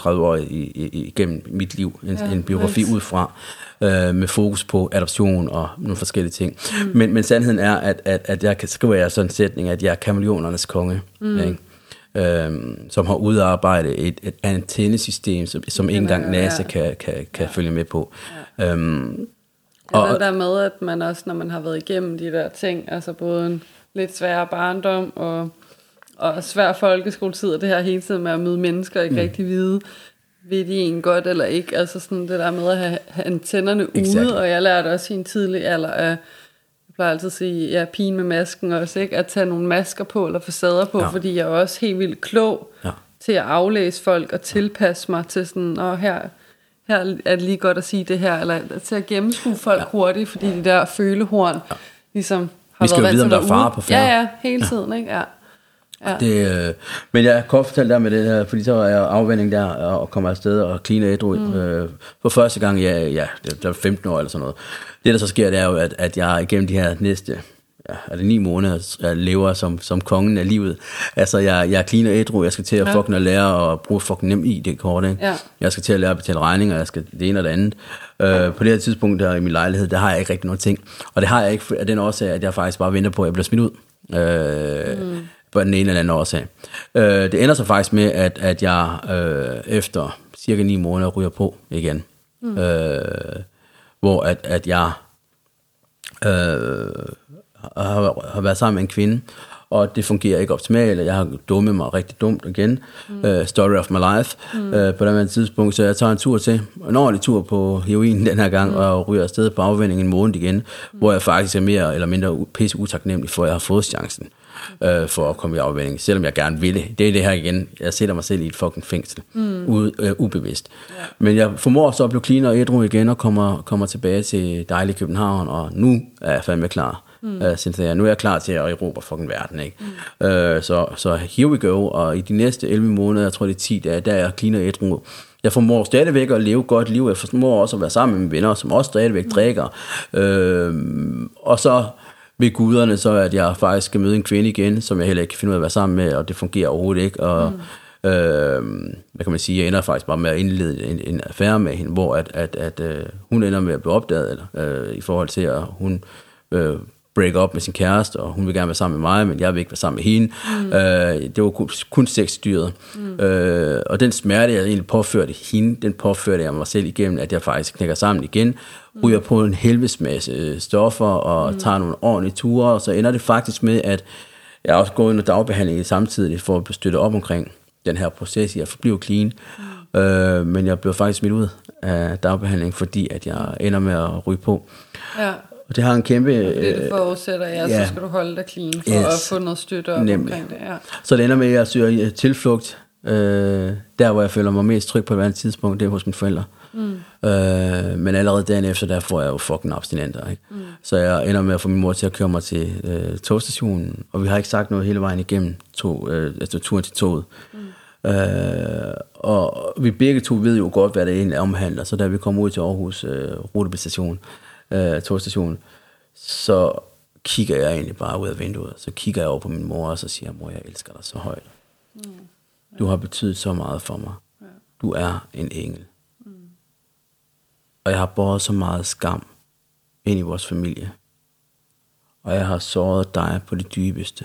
Speaker 3: 36-37 år i, i, igennem mit liv, en, ja, en biografi ud fra øh, med fokus på adoption og nogle forskellige ting. Mm. Men, men sandheden er, at, at, at jeg kan skrive sådan en sætning, at jeg er kameleonernes konge. Mm. Ikke? Øhm, som har udarbejdet et, et antennesystem, som, som ikke engang NASA ja. kan, kan, kan ja. følge med på. Ja. Øhm,
Speaker 2: og, og der med, at man også, når man har været igennem de der ting, altså både en lidt sværere barndom og, og svær folkeskoletid, og det her hele tiden med at møde mennesker, ikke mm. rigtig vide, ved de en godt eller ikke. Altså sådan det der med at have, have antennerne exactly. ude, og jeg lærte også i en tidlig alder at jeg plejer altid at sige, ja, pigen med masken også, ikke? At tage nogle masker på, eller facader på, ja. fordi jeg er også helt vildt klog ja. til at aflæse folk, og tilpasse mig til sådan, og her, her er det lige godt at sige det her, eller til at gennemskue folk ja. hurtigt, fordi de der følehorn, ja. ligesom
Speaker 3: har Vi skal været jo vide, om der er fare på
Speaker 2: færre. Ja, ja, hele ja. tiden, ikke? Ja.
Speaker 3: Ja. Det, øh, men jeg kan godt fortælle dig med det her, fordi så er jeg afvending der og kommer afsted og cleaner ædru mm. øh, for første gang, ja, ja, det er 15 år eller sådan noget. Det der så sker, det er jo, at, at jeg igennem de her næste ja, er det ni måneder, jeg lever som, som kongen af livet. Altså, jeg, jeg er clean og ædru, jeg skal til at ja. fucking lære at bruge fucking nem i det kort, ikke? Ja. Jeg skal til at lære at betale regninger, jeg skal det ene og det andet. Øh, på det her tidspunkt der i min lejlighed, der har jeg ikke rigtig noget ting. Og det har jeg ikke af den årsag, at jeg faktisk bare venter på, at jeg bliver smidt ud. Øh, mm på den ene eller anden årsag. Øh, det ender så faktisk med, at, at jeg øh, efter cirka ni måneder ryger på igen. Mm. Øh, hvor at, at jeg øh, har, har været sammen med en kvinde, og det fungerer ikke optimalt, jeg har dummet mig rigtig dumt igen. Mm. Uh, story of my life mm. uh, på den tidspunkt, så jeg tager en tur til, en ordentlig tur på heroin den her gang, mm. og ryger afsted på afvending en måned igen, mm. hvor jeg faktisk er mere eller mindre pisse utaknemmelig for, at jeg har fået chancen øh, for at komme i afvænding, selvom jeg gerne ville. Det er det her igen, jeg sætter mig selv i et fucking fængsel, mm. ude, øh, ubevidst. Men jeg formår så at blive clean og ædru igen, og kommer, kommer tilbage til dejlig København, og nu er jeg fandme klar. Mm. Uh, Cynthia. Nu er jeg klar til at erobre fucking verden, ikke? Mm. Uh, så, så here we go, og i de næste 11 måneder, jeg tror det er 10 dage, der er jeg clean og ædru. Jeg formår stadigvæk at leve et godt liv, jeg formår også at være sammen med mine venner, som også stadigvæk mm. drikker. Uh, og så ved guderne, så at jeg faktisk skal møde en kvinde igen, som jeg heller ikke kan finde ud af at være sammen med, og det fungerer overhovedet ikke. Og, mm. øh, hvad kan man sige, jeg ender faktisk bare med at indlede en, en affære med hende, hvor at, at, at øh, hun ender med at blive opdaget, eller, øh, i forhold til, at hun øh, break up med sin kæreste, og hun vil gerne være sammen med mig, men jeg vil ikke være sammen med hende. Mm. Øh, det var kun, kun sexstyret. Mm. Øh, og den smerte, jeg egentlig påførte hende, den påførte jeg mig selv igennem, at jeg faktisk knækker sammen igen, mm. ryger på en helvedes masse stoffer, og mm. tager nogle ordentlige ture, og så ender det faktisk med, at jeg også går ind og dagbehandling samtidig, for at støtte op omkring den her proces i at forblive clean. Mm. Øh, men jeg blev faktisk smidt ud af dagbehandling, fordi at jeg ender med at ryge på. Ja. Og det har en kæmpe...
Speaker 2: Det du forudsætter, ja, ja, så skal du holde dig clean for yes, at få noget støtte op nemlig. omkring det. Ja.
Speaker 3: Så det ender med, at jeg søger øh, tilflugt, øh, der hvor jeg føler mig mest tryg på et andet tidspunkt, det er hos mine forældre. Mm. Øh, men allerede dagen efter, der får jeg jo fucking abstinenter. Ikke? Mm. Så jeg ender med at få min mor til at køre mig til øh, togstationen, og vi har ikke sagt noget hele vejen igennem tog, øh, altså turen til toget. Mm. Øh, og vi begge to ved jo godt, hvad det egentlig omhandler, så da vi kommer ud til Aarhus øh, Rutebestation, øh, togstation, så kigger jeg egentlig bare ud af vinduet. Så kigger jeg over på min mor, og så siger jeg, mor, jeg elsker dig så højt. Mm. Ja. Du har betydet så meget for mig. Ja. Du er en engel. Mm. Og jeg har båret så meget skam ind i vores familie. Og jeg har såret dig på det dybeste.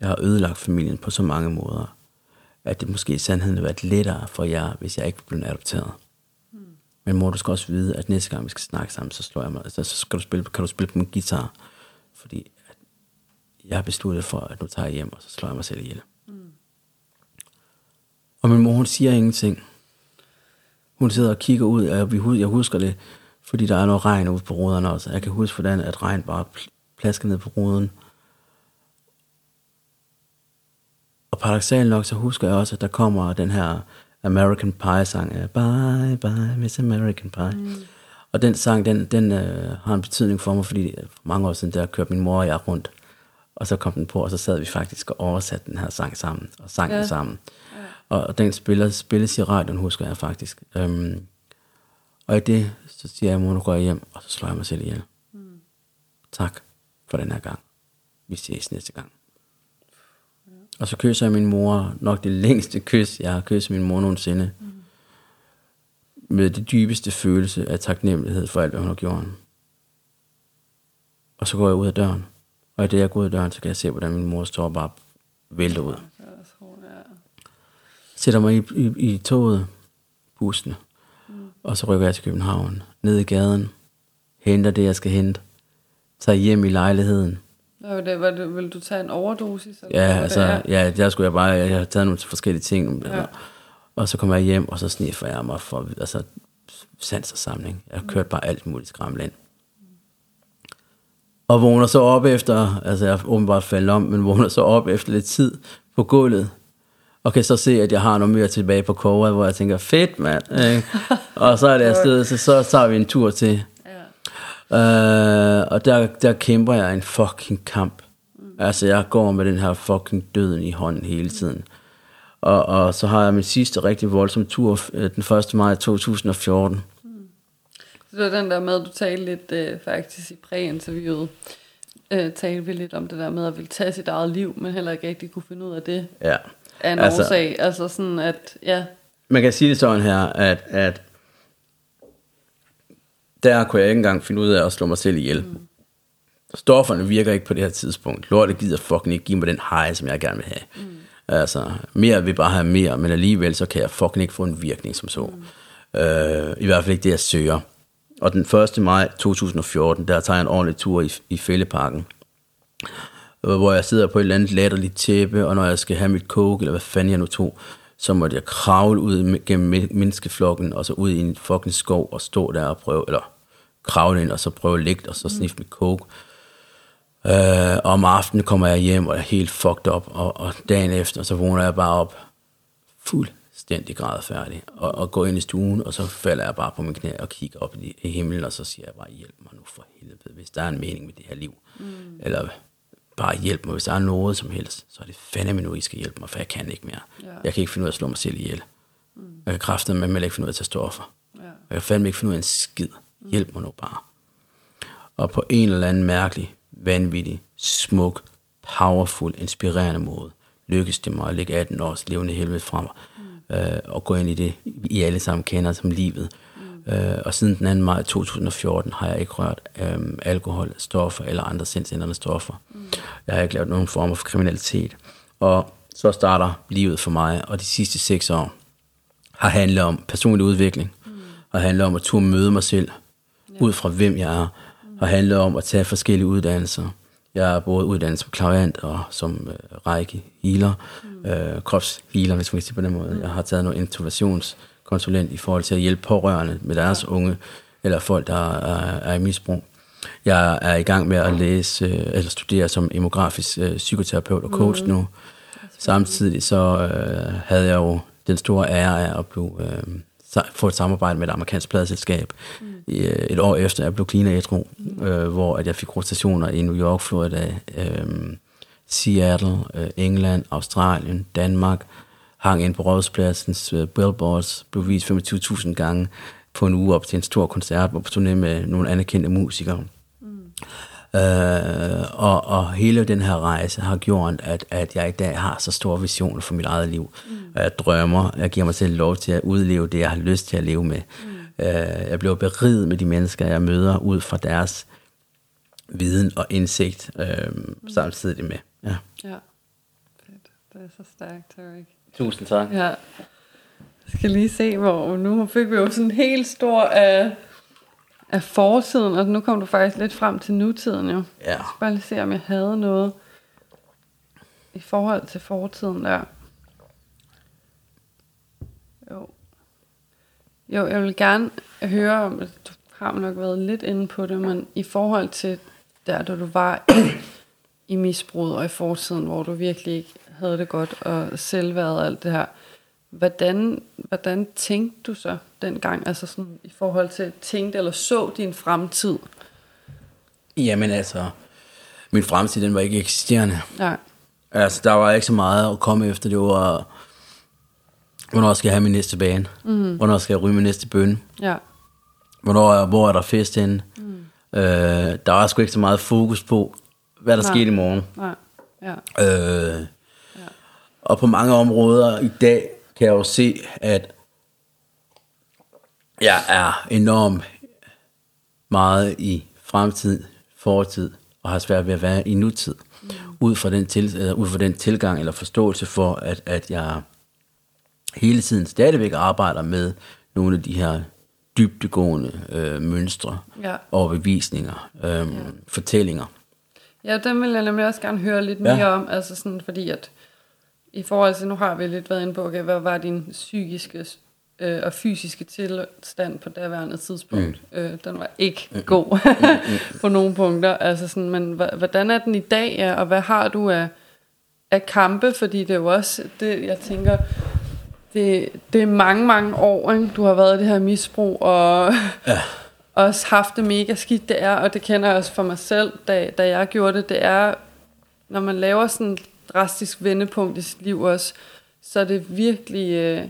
Speaker 3: Jeg har ødelagt familien på så mange måder, at det måske i sandheden har været lettere for jer, hvis jeg ikke blev adopteret. Men mor, du skal også vide, at næste gang vi skal snakke sammen, så slår jeg mig, altså, så skal du spille, kan du spille på min guitar. Fordi jeg har besluttet for, at nu tager jeg hjem, og så slår jeg mig selv ihjel. Mm. Og min mor, hun siger ingenting. Hun sidder og kigger ud, og jeg husker det, fordi der er noget regn ude på ruderne også. Jeg kan huske, hvordan at regn bare plasker ned på ruden. Og paradoxalt nok, så husker jeg også, at der kommer den her American Pie sang. Bye, bye, Miss American Pie. Mm. Og den sang, den, den øh, har en betydning for mig, fordi for mange år siden, der kørte min mor og jeg rundt, og så kom den på, og så sad vi faktisk og oversatte den her sang sammen, og sang ja. den sammen. Ja. Og, og den spiller, spilles i radioen, husker jeg faktisk. Um, og i det, så siger jeg, mor, nu går jeg hjem, og så slår jeg mig selv ihjel. Mm. Tak for den her gang. Vi ses næste gang. Og så kysser jeg min mor, nok det længste kys, jeg har kysset min mor nogensinde. Mm. Med det dybeste følelse af taknemmelighed for alt, hvad hun har gjort. Og så går jeg ud af døren. Og i det, jeg går ud af døren, så kan jeg se, hvordan min mor står bare vælter ud. Sætter mig i, i, i toget, bussen, mm. og så rykker jeg til København, ned i gaden, henter det, jeg skal hente, tager hjem i lejligheden,
Speaker 2: og det, var det, vil du tage en overdosis?
Speaker 3: Eller ja, altså, ja. der skulle jeg bare, jeg, jeg har taget nogle forskellige ting, ja. og så kommer jeg hjem, og så sniffer jeg mig for, altså, sans og samling. Jeg har kørt bare alt muligt skræmmel ind. Og vågner så op efter, altså jeg er åbenbart faldet om, men vågner så op efter lidt tid på gulvet, og kan så se, at jeg har noget mere tilbage på koget, hvor jeg tænker, fedt mand, *laughs* og så er det afsted, så, så tager vi en tur til Uh, og der, der kæmper jeg en fucking kamp. Mm. Altså, jeg går med den her fucking døden i hånden hele tiden. Og, og så har jeg min sidste rigtig voldsom tur øh, den 1. maj 2014. Mm.
Speaker 2: Så det var den der med, at du talte lidt øh, faktisk i præinterviewet. Øh, talte vi lidt om det der med at ville tage sit eget liv, men heller ikke rigtig kunne finde ud af det.
Speaker 3: Ja.
Speaker 2: Af en altså, årsag. Altså sådan at, ja.
Speaker 3: Man kan sige det sådan her, at, at der kunne jeg ikke engang finde ud af at slå mig selv ihjel. Mm. Stofferne virker ikke på det her tidspunkt. Lortet gider fucking ikke give mig den high, som jeg gerne vil have. Mm. Altså, mere vil bare have mere, men alligevel så kan jeg fucking ikke få en virkning som så. Mm. Øh, I hvert fald ikke det, jeg søger. Og den 1. maj 2014, der tager jeg en ordentlig tur i, i Fælleparken, hvor jeg sidder på et eller andet latterligt tæppe, og når jeg skal have mit coke, eller hvad fanden jeg nu tog, så måtte jeg kravle ud gennem menneskeflokken, og så ud i en fucking skov, og stå der og prøve, eller kravle ind, og så prøve at ligge, og så sniffe mit coke. Øh, og om aftenen kommer jeg hjem, og er helt fucked up, og, og dagen efter, så vågner jeg bare op, fuldstændig grædfærdig, og, og går ind i stuen, og så falder jeg bare på min knæ og kigger op i, i himlen, og så siger jeg bare, hjælp mig nu for helvede, hvis der er en mening med det her liv. Mm. Eller bare hjælp mig, hvis der er noget som helst, så er det fandeme nu, I skal hjælpe mig, for jeg kan ikke mere. Ja. Jeg kan ikke finde ud af at slå mig selv ihjel. Mm. Jeg kan kræfte med, men ikke finde ud af at tage stoffer. Ja. Jeg kan fandme ikke finde ud af en skid. Hjælp mig nu bare. Og på en eller anden mærkelig, vanvittig, smuk, powerful, inspirerende måde, lykkedes det mig at lægge 18 års levende helvede fra mig, mm. øh, og gå ind i det, I alle sammen kender som livet. Øh, og siden den 2. maj 2014 har jeg ikke rørt øh, alkohol, stoffer eller andre sindsændrende stoffer. Mm. Jeg har ikke lavet nogen form for kriminalitet. Og så starter livet for mig, og de sidste seks år har handlet om personlig udvikling, mm. har handlet om at turde møde mig selv, ja. ud fra hvem jeg er, mm. har handlet om at tage forskellige uddannelser. Jeg er både uddannet som klavant og som øh, række healer, mm. øh, kropshealer, hvis man kan sige på den måde. Mm. Jeg har taget noget innovationskonsulent i forhold til at hjælpe pårørende med deres unge, eller folk, der er, er i misbrug. Jeg er i gang med at læse øh, eller studere som demografisk øh, psykoterapeut og coach mm. nu. Samtidig så øh, havde jeg jo den store ære af at blive, øh, få et samarbejde med et amerikansk pladeselskab mm. i, øh, et år efter jeg blev clean ædru, mm. øh, hvor at jeg fik rotationer i New York, Florida, øh, Seattle, øh, England, Australien, Danmark, hang ind på Rådhuspladsen, øh, billboards, blev vist 25.000 gange på en uge op til en stor koncert, hvor på turné med nogle anerkendte musikere. Øh, og, og hele den her rejse har gjort, at, at jeg i dag har så store visioner for mit eget liv. Mm. Jeg drømmer, jeg giver mig selv lov til at udleve det, jeg har lyst til at leve med. Mm. Øh, jeg bliver beriget med de mennesker, jeg møder, ud fra deres viden og indsigt øh, mm. samtidig med. Ja.
Speaker 2: ja. Fedt. Det er så stærkt, Tarek.
Speaker 3: Tusind tak.
Speaker 2: Ja. Jeg skal lige se, hvor nu fik vi jo sådan en helt stor... Uh, af fortiden, og nu kom du faktisk lidt frem til nutiden jo.
Speaker 3: Ja. Jeg
Speaker 2: skal bare lige se, om jeg havde noget i forhold til fortiden der. Jo. Jo, jeg vil gerne høre om, du har nok været lidt inde på det, men i forhold til der, da du var i, i misbrug og i fortiden, hvor du virkelig ikke havde det godt, og selvværd og alt det her, Hvordan, hvordan tænkte du så dengang, altså sådan i forhold til tænkte eller så din fremtid?
Speaker 3: Jamen altså, min fremtid den var ikke eksisterende.
Speaker 2: Nej.
Speaker 3: Altså, der var ikke så meget at komme efter. Det var, hvornår skal jeg have min næste bane? Mm. Hvornår skal jeg ryge min næste bønne?
Speaker 2: Ja.
Speaker 3: Hvornår, hvor er der fest henne? Mm. Øh, der var sgu ikke så meget fokus på, hvad der Nej. skete i morgen.
Speaker 2: Nej. Ja.
Speaker 3: Øh. Og på mange områder i dag, kan jeg jo se, at jeg er enormt meget i fremtid, fortid, og har svært ved at være i nutid. Mm. Ud, fra den til, uh, ud fra den tilgang eller forståelse for, at, at jeg hele tiden stadigvæk arbejder med nogle af de her dybdegående øh, mønstre
Speaker 2: ja.
Speaker 3: og bevisninger, øh, ja. fortællinger.
Speaker 2: Ja, den vil jeg nemlig også gerne høre lidt mere ja. om, altså sådan, fordi at i forhold til, nu har vi lidt været inde på, okay, hvad var din psykiske øh, og fysiske tilstand på daværende tidspunkt? Mm. Øh, den var ikke mm. god *laughs* på nogle punkter. Altså sådan, men hvordan er den i dag, ja, og hvad har du af, af kampe? Fordi det er jo også, det, jeg tænker, det, det er mange, mange år, ikke? du har været i det her misbrug, og *laughs* ja. også haft det mega skidt, det er, og det kender jeg også for mig selv, da, da jeg gjorde det, det er, når man laver sådan drastisk vendepunkt i sit liv også, så er det virkelig øh,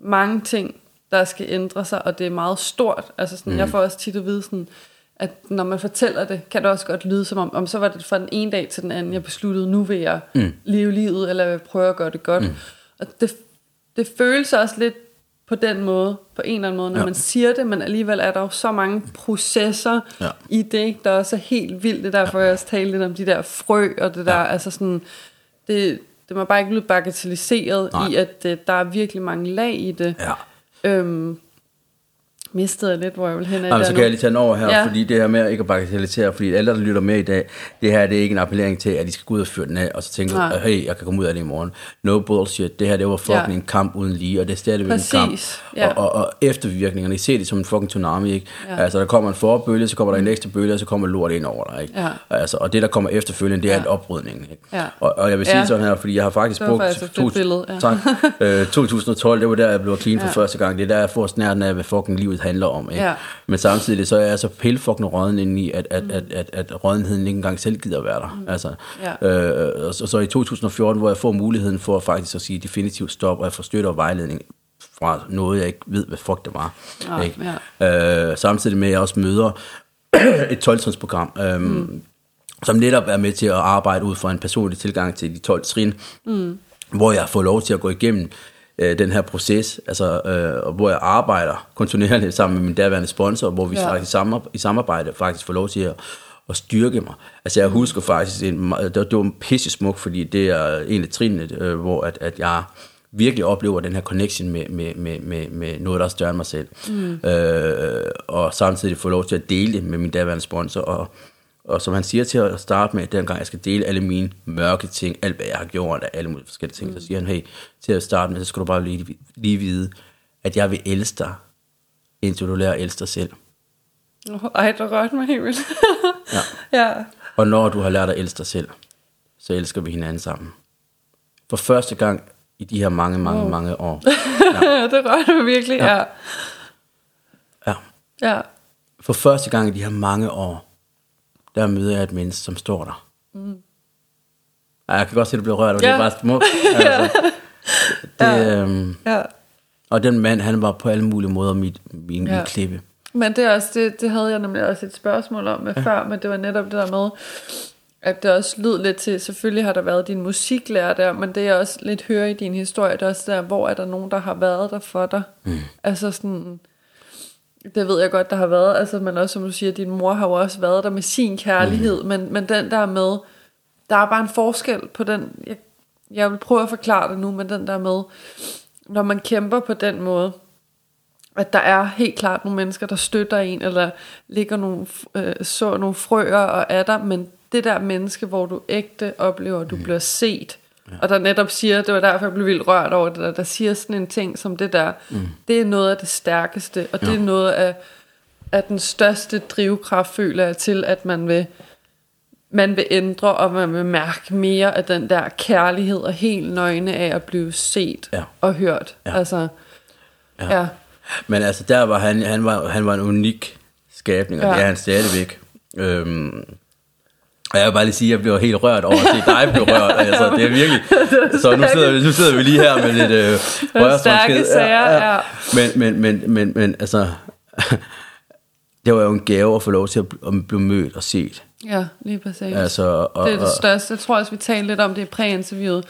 Speaker 2: mange ting, der skal ændre sig, og det er meget stort. Altså sådan, mm. jeg får også tit at vide sådan, at når man fortæller det, kan det også godt lyde som om, om så var det fra den ene dag til den anden, jeg besluttede, nu vil jeg mm. leve livet, eller jeg vil prøve at gøre det godt. Mm. Og det, det føles også lidt på den måde, på en eller anden måde, når ja. man siger det, men alligevel er der jo så mange processer ja. i det, der også er helt vildt. Det er derfor, ja. jeg også talte lidt om de der frø, og det der, ja. altså sådan, det, det må bare ikke blive bagatelliseret Nej. i, at uh, der er virkelig mange lag i det.
Speaker 3: Ja.
Speaker 2: Øhm, mistede jeg lidt, hvor jeg vil hen
Speaker 3: af Så kan jeg lige tage den over her, ja. fordi det her med ikke at bagatellisere, fordi alle, der lytter med i dag, det her det er ikke en appellering til, at de skal gå ud og fyre den af, og så tænke, Nej. hey, jeg kan komme ud af det i morgen. No bullshit. Det her, det var fucking ja. en kamp uden lige, og det er stadigvæk en kamp.
Speaker 2: Ja.
Speaker 3: Og, og, og, eftervirkningerne, I ser det som en fucking tsunami, ikke? Ja. Altså, der kommer en forbølge, så kommer der en ekstra bølge, og så kommer lort ind over dig, ikke?
Speaker 2: Ja.
Speaker 3: Altså, og det, der kommer efterfølgende, det er ja. alt oprydningen, ikke?
Speaker 2: Ja.
Speaker 3: Og, og, jeg vil sige ja. sådan her, fordi jeg har faktisk brugt...
Speaker 2: To, billede, ja.
Speaker 3: tak, *laughs* øh, 2012, det var der, jeg blev clean for ja. første gang. Det er der, jeg får snærten af, hvad fucking livet handler om, ikke?
Speaker 2: Ja.
Speaker 3: Men samtidig så er jeg så pilfuckende råden ind i, at, at, mm. at, at, at rådenheden ikke engang selv gider være der. Mm. Altså, ja. øh, og så, så i 2014, hvor jeg får muligheden for faktisk at sige definitivt stop, og jeg får støtte og vejledning fra noget, jeg ikke ved, hvad fuck det var.
Speaker 2: Ja,
Speaker 3: ikke? Ja. Øh, samtidig med, at jeg også møder *clears throat* et 12 program. Øhm, mm. som netop er med til at arbejde ud fra en personlig tilgang til de 12 trin, mm. hvor jeg får lov til at gå igennem øh, den her proces, altså, øh, hvor jeg arbejder kontinuerligt sammen med min daværende sponsor, hvor vi
Speaker 2: Ja.
Speaker 3: faktisk i, samar- i samarbejde faktisk får lov til at, at styrke mig. Altså jeg husker faktisk, en, det var, var pisse smuk, fordi det er en af trinene, øh, hvor at, at jeg virkelig oplever den her connection med, med, med, med, med noget, der er større end mig selv. Mm. Øh, og samtidig få lov til at dele det med min daværende sponsor, og, og som han siger til at starte med, dengang jeg skal dele alle mine mørke ting, alt hvad jeg har gjort, og alle mulige forskellige ting, mm. så siger han, hey, til at starte med, så skal du bare lige, lige vide, at jeg vil elske dig, indtil du lærer at elske dig selv.
Speaker 2: Ej, der rørte mig helt vildt. *laughs*
Speaker 3: Ja.
Speaker 2: ja.
Speaker 3: Og når du har lært at elske dig selv, så elsker vi hinanden sammen. For første gang i de her mange, mange,
Speaker 2: Wow.
Speaker 3: mange år. *laughs*
Speaker 2: ja. det rørte mig virkelig, ja.
Speaker 3: Ja.
Speaker 2: Ja.
Speaker 3: For første gang i de her mange år, der møder jeg et menneske, som står der. Mm. Ej, jeg kan godt se, at du bliver rørt, og *laughs* ja. det
Speaker 2: Ja.
Speaker 3: er bare smukt. Altså, det, øhm,
Speaker 2: ja.
Speaker 3: og den mand, han var på alle mulige måder mit, min, ja.
Speaker 2: Ja.
Speaker 3: min klippe.
Speaker 2: Men det, er også, det, det havde jeg nemlig også et spørgsmål om med ja. før, men det var netop det der med, at det også lød lidt til, selvfølgelig har der været din musiklærer der, men det jeg også lidt hører i din historie, det er også der, hvor er der nogen, der har været der for dig? Mm. Altså sådan, det ved jeg godt, der har været, altså, men også som du siger, din mor har jo også været der med sin kærlighed, mm. men, men den der med, der er bare en forskel på den, jeg, jeg vil prøve at forklare det nu, men den der med, når man kæmper på den måde, at der er helt klart nogle mennesker, der støtter en, eller ligger nogle, øh, så nogle frøer og er der, men det der menneske, hvor du ægte oplever, at du mm. bliver set, ja. og der netop siger, det var derfor, jeg blev vildt rørt over det der, der siger sådan en ting som det der, mm. det er noget af det stærkeste, og det
Speaker 3: Ja.
Speaker 2: er noget af, af den største drivkraft, føler jeg, til, at man vil, man vil ændre, og man vil mærke mere af den der kærlighed, og helt nøgne af at blive set
Speaker 3: Ja.
Speaker 2: og hørt.
Speaker 3: Ja.
Speaker 2: Altså,
Speaker 3: Ja.
Speaker 2: ja.
Speaker 3: Men altså, der var han, han var, han var en unik skabning, og. Ja. det er han stadigvæk. Øhm, og jeg vil bare lige sige, at jeg blev helt rørt over at se dig blive rørt. *laughs* Altså, det er virkelig... *laughs* Så nu sidder, vi, nu sidder vi lige her med lidt øh, højreståndssked.
Speaker 2: sager, ja.
Speaker 3: Men, men, men, men, men altså... *laughs* det var jo en gave at få lov til at bl- at blive mødt og set.
Speaker 2: Ja, lige præcis.
Speaker 3: Altså, og,
Speaker 2: det er det største. Jeg tror også, vi talte lidt om det i præinterviewet.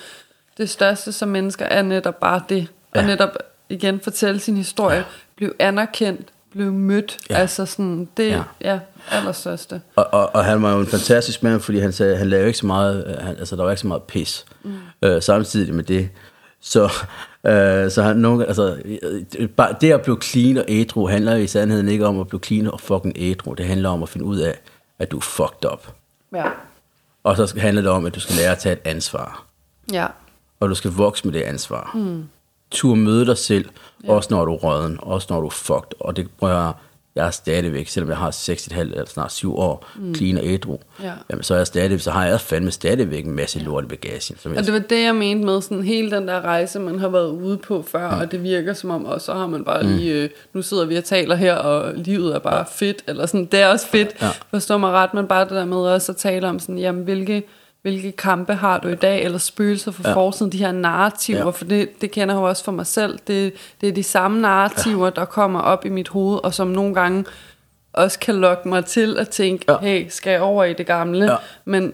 Speaker 2: Det største som mennesker er netop bare det. Og
Speaker 3: Ja.
Speaker 2: netop igen fortælle sin historie. Ja. Blive anerkendt. Blive mødt.
Speaker 3: Ja.
Speaker 2: Altså sådan, det
Speaker 3: Ja.
Speaker 2: ja. allerstørste.
Speaker 3: Og, og, og han var jo en fantastisk mand, fordi han sagde, han lavede ikke så meget, øh, han, altså der var ikke så meget pis. Mm. Øh, samtidig med det, så, *laughs* øh, så han nogle, altså, øh, bare det at blive clean og ædru, handler i sandheden ikke om at blive clean og fucking ædru. Det handler om at finde ud af, at du er fucked up.
Speaker 2: Ja.
Speaker 3: Og så handler det om, at du skal lære at tage et ansvar.
Speaker 2: Ja. og
Speaker 3: Og du skal vokse med det ansvar. Mm. Tur møde dig selv, ja. også når du er røden, også når du er fucked. Og det prøver jeg, jeg er stadigvæk, selvom jeg har 6,5 eller snart 7 år, mm. clean og ædru,
Speaker 2: Ja.
Speaker 3: jamen så er jeg stadig, så har jeg fandme stadigvæk en masse lort i bagagen. Som
Speaker 2: Og det var det, jeg mente med sådan hele den der rejse, man har været ude på før, mm. og det virker som om, og så har man bare lige, øh, nu sidder vi og taler her, og livet er bare fedt, eller sådan, det er også fedt,
Speaker 3: Ja.
Speaker 2: ja. forstår mig ret, men bare det der med også at tale om sådan, jamen hvilke, hvilke kampe har du i dag, eller spøgelser fra
Speaker 3: Ja.
Speaker 2: fortiden, de her narrativer,
Speaker 3: Ja.
Speaker 2: for det, det kender jeg jo også for mig selv, det, det er de samme narrativer, ja. der kommer op i mit hoved, og som nogle gange også kan lokke mig til at tænke,
Speaker 3: Ja.
Speaker 2: hey, skal jeg over i det gamle?
Speaker 3: Ja.
Speaker 2: Men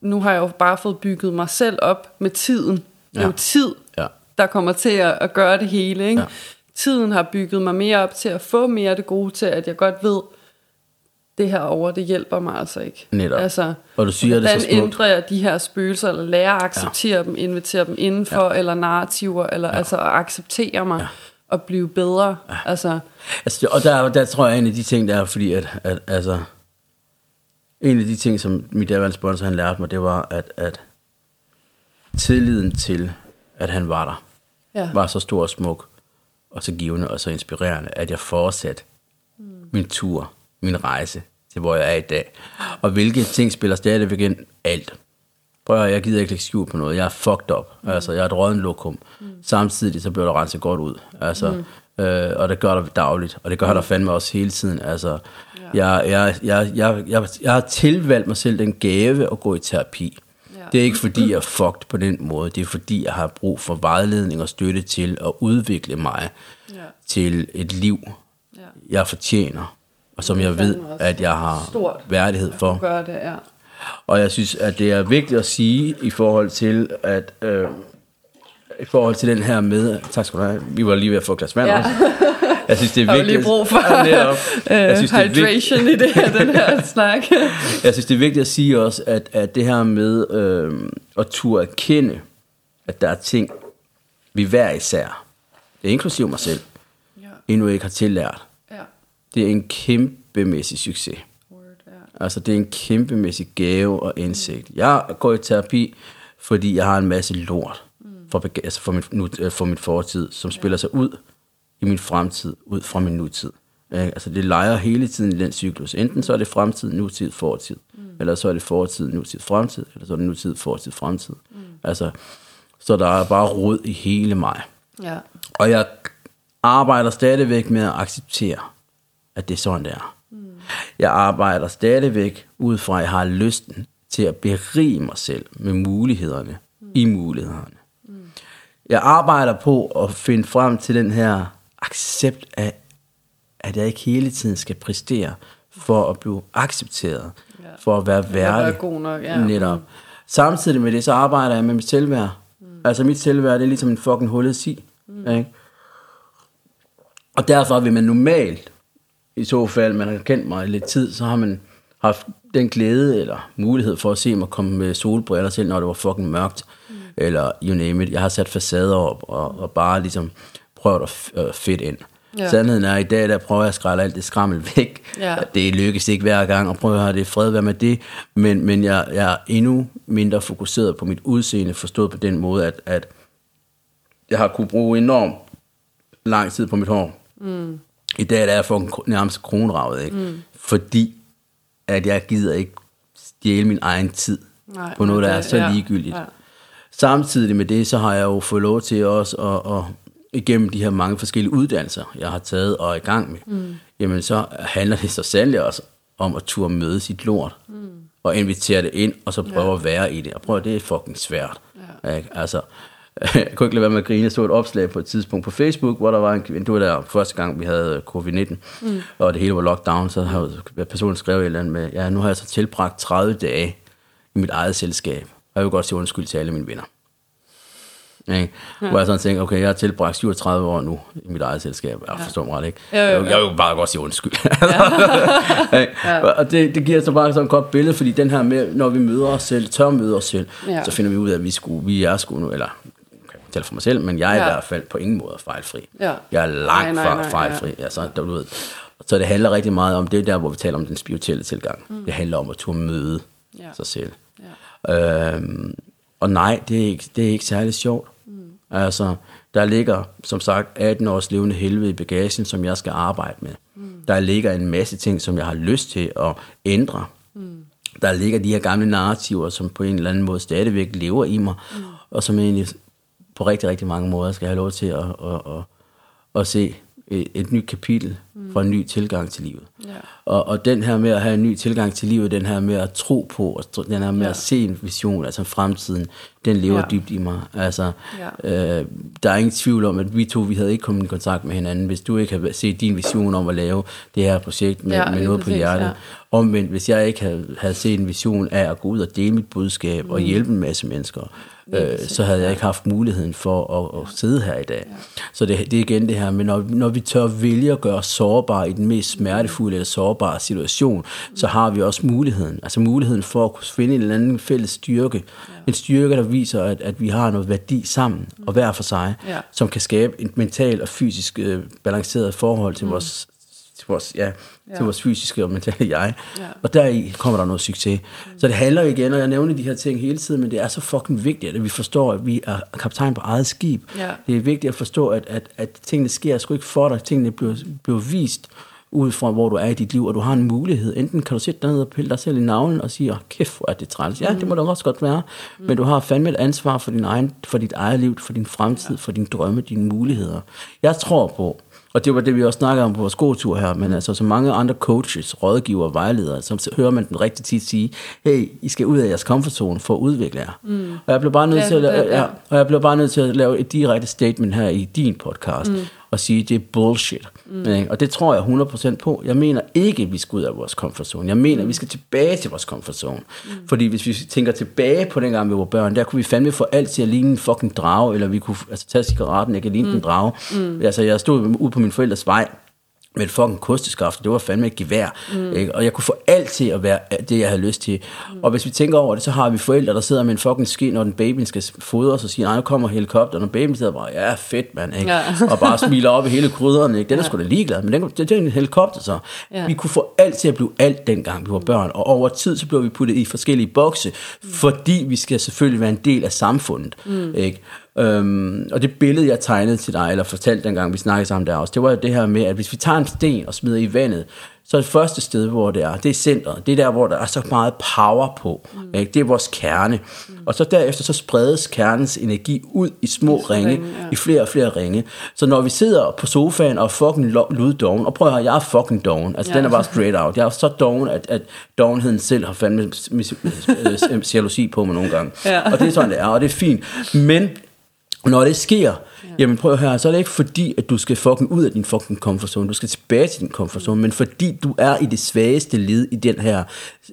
Speaker 2: nu har jeg jo bare fået bygget mig selv op med tiden. Det er
Speaker 3: Ja.
Speaker 2: jo tid,
Speaker 3: ja,
Speaker 2: der kommer til at, at gøre det hele. Ikke?
Speaker 3: Ja.
Speaker 2: Tiden har bygget mig mere op til at få mere af det gode til, at jeg godt ved, det her over, det hjælper mig altså ikke.
Speaker 3: Netop.
Speaker 2: Altså,
Speaker 3: Og du siger det så
Speaker 2: hvordan
Speaker 3: smukt.
Speaker 2: ændrer jeg de her spøgelser, eller lærer at acceptere ja. dem, invitere dem indenfor, ja. eller narrativer, eller ja. altså at acceptere mig, ja. og blive bedre. Ja. Altså,
Speaker 3: Altså, og der, der tror jeg, en af de ting, der er, fordi at, at altså, en af de ting, som mit daværende sponsor, han lærte mig, det var, at, at tilliden til, at han var der,
Speaker 2: ja.
Speaker 3: var så stor og smuk, og så givende og så inspirerende, at jeg fortsat mm. min tur, min rejse til, hvor jeg er i dag. Og hvilke ting spiller stadigvæk ind? Alt. Prøv at høre, jeg gider ikke lægge skjul på noget. Jeg er fucked up. Mm. Altså, jeg er et rådden lokum. Mm. Samtidig så bliver der renset godt ud. Altså, mm. øh, og det gør der dagligt. Og det gør der fandme også hele tiden. Altså, ja. jeg, jeg, jeg, jeg, jeg, jeg har tilvalgt mig selv den gave at gå i terapi.
Speaker 2: Ja.
Speaker 3: Det er ikke fordi, jeg er fucked på den måde. Det er fordi, jeg har brug for vejledning og støtte til at udvikle mig
Speaker 2: Ja.
Speaker 3: til et liv,
Speaker 2: Ja.
Speaker 3: jeg fortjener. Og som jeg ved, at jeg har
Speaker 2: stort.
Speaker 3: værdighed for.
Speaker 2: Gør det, ja.
Speaker 3: Og jeg synes, at det er vigtigt at sige i forhold til, at øh, i forhold til den her med, tak skal du have, vi var lige ved at få et glas vand
Speaker 2: Ja.
Speaker 3: også. Jeg synes, det er *laughs*
Speaker 2: Jeg har
Speaker 3: vigtigt.
Speaker 2: lige brug for *laughs*
Speaker 3: netop. Jeg synes, det er vigtigt-
Speaker 2: hydration i det her, den her *laughs* snak.
Speaker 3: Jeg synes, det er vigtigt at sige også, at, at det her med øh, at turde erkende, at der er ting, vi hver især, det er inklusiv mig selv,
Speaker 2: ja.
Speaker 3: endnu ikke har tillært. Det er en kæmpemæssig succes.
Speaker 2: Word, ja.
Speaker 3: Altså, det er en kæmpemæssig gave og indsigt. Jeg går i terapi, fordi jeg har en masse lort for, bega- altså for, min, nu, øh, for min fortid, som spiller sig ud i min fremtid, ud fra min nutid. Ikke? Altså, det leger hele tiden i den cyklus. Enten så er det fremtid, nutid, fortid. Mm. Eller så er det fortid, nutid, fremtid. Eller så er det nutid, fortid, fremtid. Mm. Altså, så der er bare rod i hele mig.
Speaker 2: ja.
Speaker 3: Og jeg arbejder stadigvæk med at acceptere, at det er sådan, det er. Mm. Jeg arbejder stadigvæk ud fra, at jeg har lysten til at berige mig selv med mulighederne mm. i mulighederne. Mm. Jeg arbejder på at finde frem til den her accept af, at jeg ikke hele tiden skal præstere for at blive accepteret,
Speaker 2: Ja.
Speaker 3: for at være værdig.
Speaker 2: god nok, ja.
Speaker 3: Netop. Samtidig med det, så arbejder jeg med mit selvværd. Mm. Altså mit selvværd, det er ligesom en fucking hullet si. Mm. Ikke? Og derfor vil man normalt, i så fald man har kendt mig i lidt tid, så har man haft den glæde eller mulighed for at se mig komme med solbriller selv, når det var fucking mørkt. Mm. Eller you name it. Jeg har sat facader op og, og bare ligesom prøvet at øh, fedt ind.
Speaker 2: Ja.
Speaker 3: Sandheden er, at i dag der prøver jeg at skrælle alt det skrammel væk.
Speaker 2: Ja.
Speaker 3: Det lykkes ikke hver gang, og prøver at have det fred være med det. Men, men jeg, jeg er endnu mindre fokuseret på mit udseende, forstået på den måde, at, at jeg har kunne bruge enormt lang tid på mit hår. Mm. I dag der er jeg fucking nærmest kronravet, ikke? Mm. Fordi at jeg gider ikke stjæle min egen tid
Speaker 2: Nej,
Speaker 3: på noget, der er
Speaker 2: det-
Speaker 3: så
Speaker 2: ja,
Speaker 3: ligegyldigt.
Speaker 2: ja.
Speaker 3: Samtidig med det, så har jeg jo fået lov til også at, at igennem de her mange forskellige uddannelser, jeg har taget og er i gang med, mm. jamen så handler det så sandelig også om at turde møde sit lort, mm. og invitere det ind, og så prøve ja. at være i det. Og prøv, det er fucking svært. Ja. Ikke? Altså, jeg kunne ikke lade være med at grine. Jeg så et opslag på et tidspunkt på Facebook, hvor der var en kvinde, det var der første gang, vi havde covid-19, mm. og det hele var lockdown, så havde personen skrevet et eller andet med, ja, nu har jeg så tilbragt 30 dage i mit eget selskab, og jeg vil godt sige undskyld til alle mine venner. Ikke? Ja. Hvor jeg sådan tænker, okay, jeg har tilbragt 37 år nu i mit eget selskab. Jeg forstår mig ret, ikke?
Speaker 2: Jo, jo,
Speaker 3: Jeg,
Speaker 2: jo.
Speaker 3: vil- jeg vil bare godt sige undskyld. ja. *laughs* *laughs* Og det, det giver så bare sådan et godt billede, fordi den her med, når vi møder os selv, tør møde os selv,
Speaker 2: Ja.
Speaker 3: ja. så finder vi ud af, at vi, skulle, vi er sgu nu, eller jeg tale for mig selv, men jeg er
Speaker 2: Ja.
Speaker 3: i hvert fald på ingen måde fejlfri.
Speaker 2: Ja.
Speaker 3: Jeg er langt
Speaker 2: Nej, nej,
Speaker 3: fra fejlfri. Altså, du ved. Så det handler rigtig meget om, det er der, hvor vi taler om den spirituelle tilgang. Mm. Det handler om at turde møde
Speaker 2: Ja.
Speaker 3: sig selv.
Speaker 2: Ja.
Speaker 3: Øhm, og nej, det er ikke, det er ikke særlig sjovt. Mm. Altså, der ligger, som sagt, 18 års levende helvede i bagagen, som jeg skal arbejde med. Mm. Der ligger en masse ting, som jeg har lyst til at ændre. Mm. Der ligger de her gamle narrativer, som på en eller anden måde stadigvæk lever i mig, mm. og som egentlig på rigtig, rigtig mange måder skal have lov til at, at, at, at se et, et nyt kapitel for en ny tilgang til livet.
Speaker 2: Ja.
Speaker 3: Og, og den her med at have en ny tilgang til livet, den her med at tro på, den her med
Speaker 2: Ja.
Speaker 3: at se en vision, altså fremtiden, den lever
Speaker 2: Ja.
Speaker 3: dybt i mig. Altså,
Speaker 2: Ja.
Speaker 3: øh, der er ingen tvivl om, at vi to, vi havde ikke kommet i kontakt med hinanden, hvis du ikke havde set din vision om at lave det her projekt med,
Speaker 2: Ja,
Speaker 3: med noget
Speaker 2: præcis,
Speaker 3: på hjertet.
Speaker 2: Ja.
Speaker 3: Omvendt, hvis jeg ikke havde, havde set en vision af at gå ud og dele mit budskab mm. og hjælpe en masse mennesker, øh, så havde jeg ikke haft muligheden for at, at sidde her i dag. Ja. Så det, det er igen det her, men når, når vi tør vælge at gøre os sårbare i den mest smertefulde eller sårbare situation, så har vi også muligheden, altså muligheden for at kunne finde en eller anden fælles styrke. Ja. En styrke, der viser, at, at vi har noget værdi sammen, og hver for sig,
Speaker 2: Ja.
Speaker 3: som kan skabe et mentalt og fysisk øh, balanceret forhold til vores til vores, ja, ja. til vores fysiske og mentale jeg.
Speaker 2: Ja.
Speaker 3: Og deri kommer der noget succes. Så det handler igen, og jeg nævner de her ting hele tiden, men det er så fucking vigtigt, at vi forstår, at vi er kaptajn på eget skib.
Speaker 2: Ja.
Speaker 3: Det er vigtigt at forstå, at, at, at tingene sker sgu ikke for dig. Tingene bliver, bliver vist ud fra, hvor du er i dit liv, og du har en mulighed. Enten kan du sætte dig ned og pille dig selv i navlen og sige, oh, kæft, hvor er det træls. Ja, det må da også godt være. Mm. Men du har fandme et ansvar for, din egen, for dit eget liv, for din fremtid, for dine drømme, dine muligheder. Jeg tror på, og det var det, vi også snakkede om på vores gåtur her, men altså så mange andre coaches, rådgivere, vejledere, som så hører man den rigtig tit sige, hey, I skal ud af jeres comfortzone for at udvikle jer. Mm. Og jeg blev bare nødt til at, ja. og jeg blev bare nødt til at lave et direkte statement her i din podcast. Mm. Og sige, det er bullshit. Mm. Ikke? Og det tror jeg 100% på. Jeg mener ikke, at vi skal ud af vores comfort zone. Jeg mener, mm. at vi skal tilbage til vores comfort zone. Mm. Fordi hvis vi tænker tilbage på dengang, vi var børn, der kunne vi fandme få alt til at ligne en fucking drage, eller vi kunne altså, tage cigaretten, jeg kan ligne mm. en drage. Mm. Altså, jeg stod ude på min forældres vej, med et fucking kosteskaft, det var fandme et gevær. Mm. Ikke? Og jeg kunne få alt til at være det, jeg havde lyst til. Mm. Og hvis vi tænker over det, så har vi forældre, der sidder med en fucking ski, når den baby skal fodres, og siger, nej, nu kommer helikopteren, og babyen sidder bare, ja, fedt, mand, ikke? Ja. og bare smiler op i hele krydderen, ikke? Den er ja. sgu da ligeglad, men den, det er en helikopter så. Ja. Vi kunne få alt til at blive alt, dengang vi var børn, og over tid, så blev vi puttet i forskellige bokse, mm. fordi vi skal selvfølgelig være en del af samfundet, mm. ikke? Øhm, og det billede, jeg tegnede til dig, eller fortalte dengang, vi snakkede sammen der også, det var jo det her med, at hvis vi tager en sten og smider i vandet, så det første sted, hvor det er, det er centret. Det er der, hvor der er så meget power på. Mm. Ikke? Det er vores kerne. Mm. Og så derefter, så spredes kernens energi ud i små I ringe, ringe ja. i flere og flere ringe. Så når vi sidder på sofaen og fucking luddoven, og prøv at høre, jeg er fucking doven. Altså, ja. den er bare straight out. Jeg er så doven, at, at dovenheden selv har fandme jalousi på mig nogle gange. Ja. Og det er sådan, det er, og det er fint. Men når det sker, ja. jamen prøv at høre, så er det ikke fordi, at du skal fucking ud af din fucking comfort zone, du skal tilbage til din comfort zone, men fordi du er i det svageste led i den her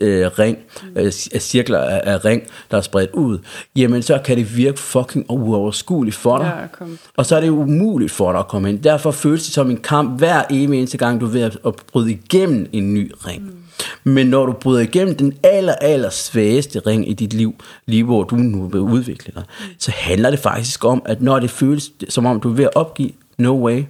Speaker 3: øh, ring, øh, cirkler af, af ring, der er spredt ud, jamen så kan det virke fucking uoverskueligt for dig. Ja, og så er det umuligt for dig at komme ind. Derfor føles det som en kamp hver eneste gang, du er ved at, at bryde igennem en ny ring. Mm. Men når du bryder igennem den aller, aller svageste ring i dit liv, lige hvor du nu vil udvikle dig, så handler det faktisk om, at når det føles som om, du er ved at opgive, no way,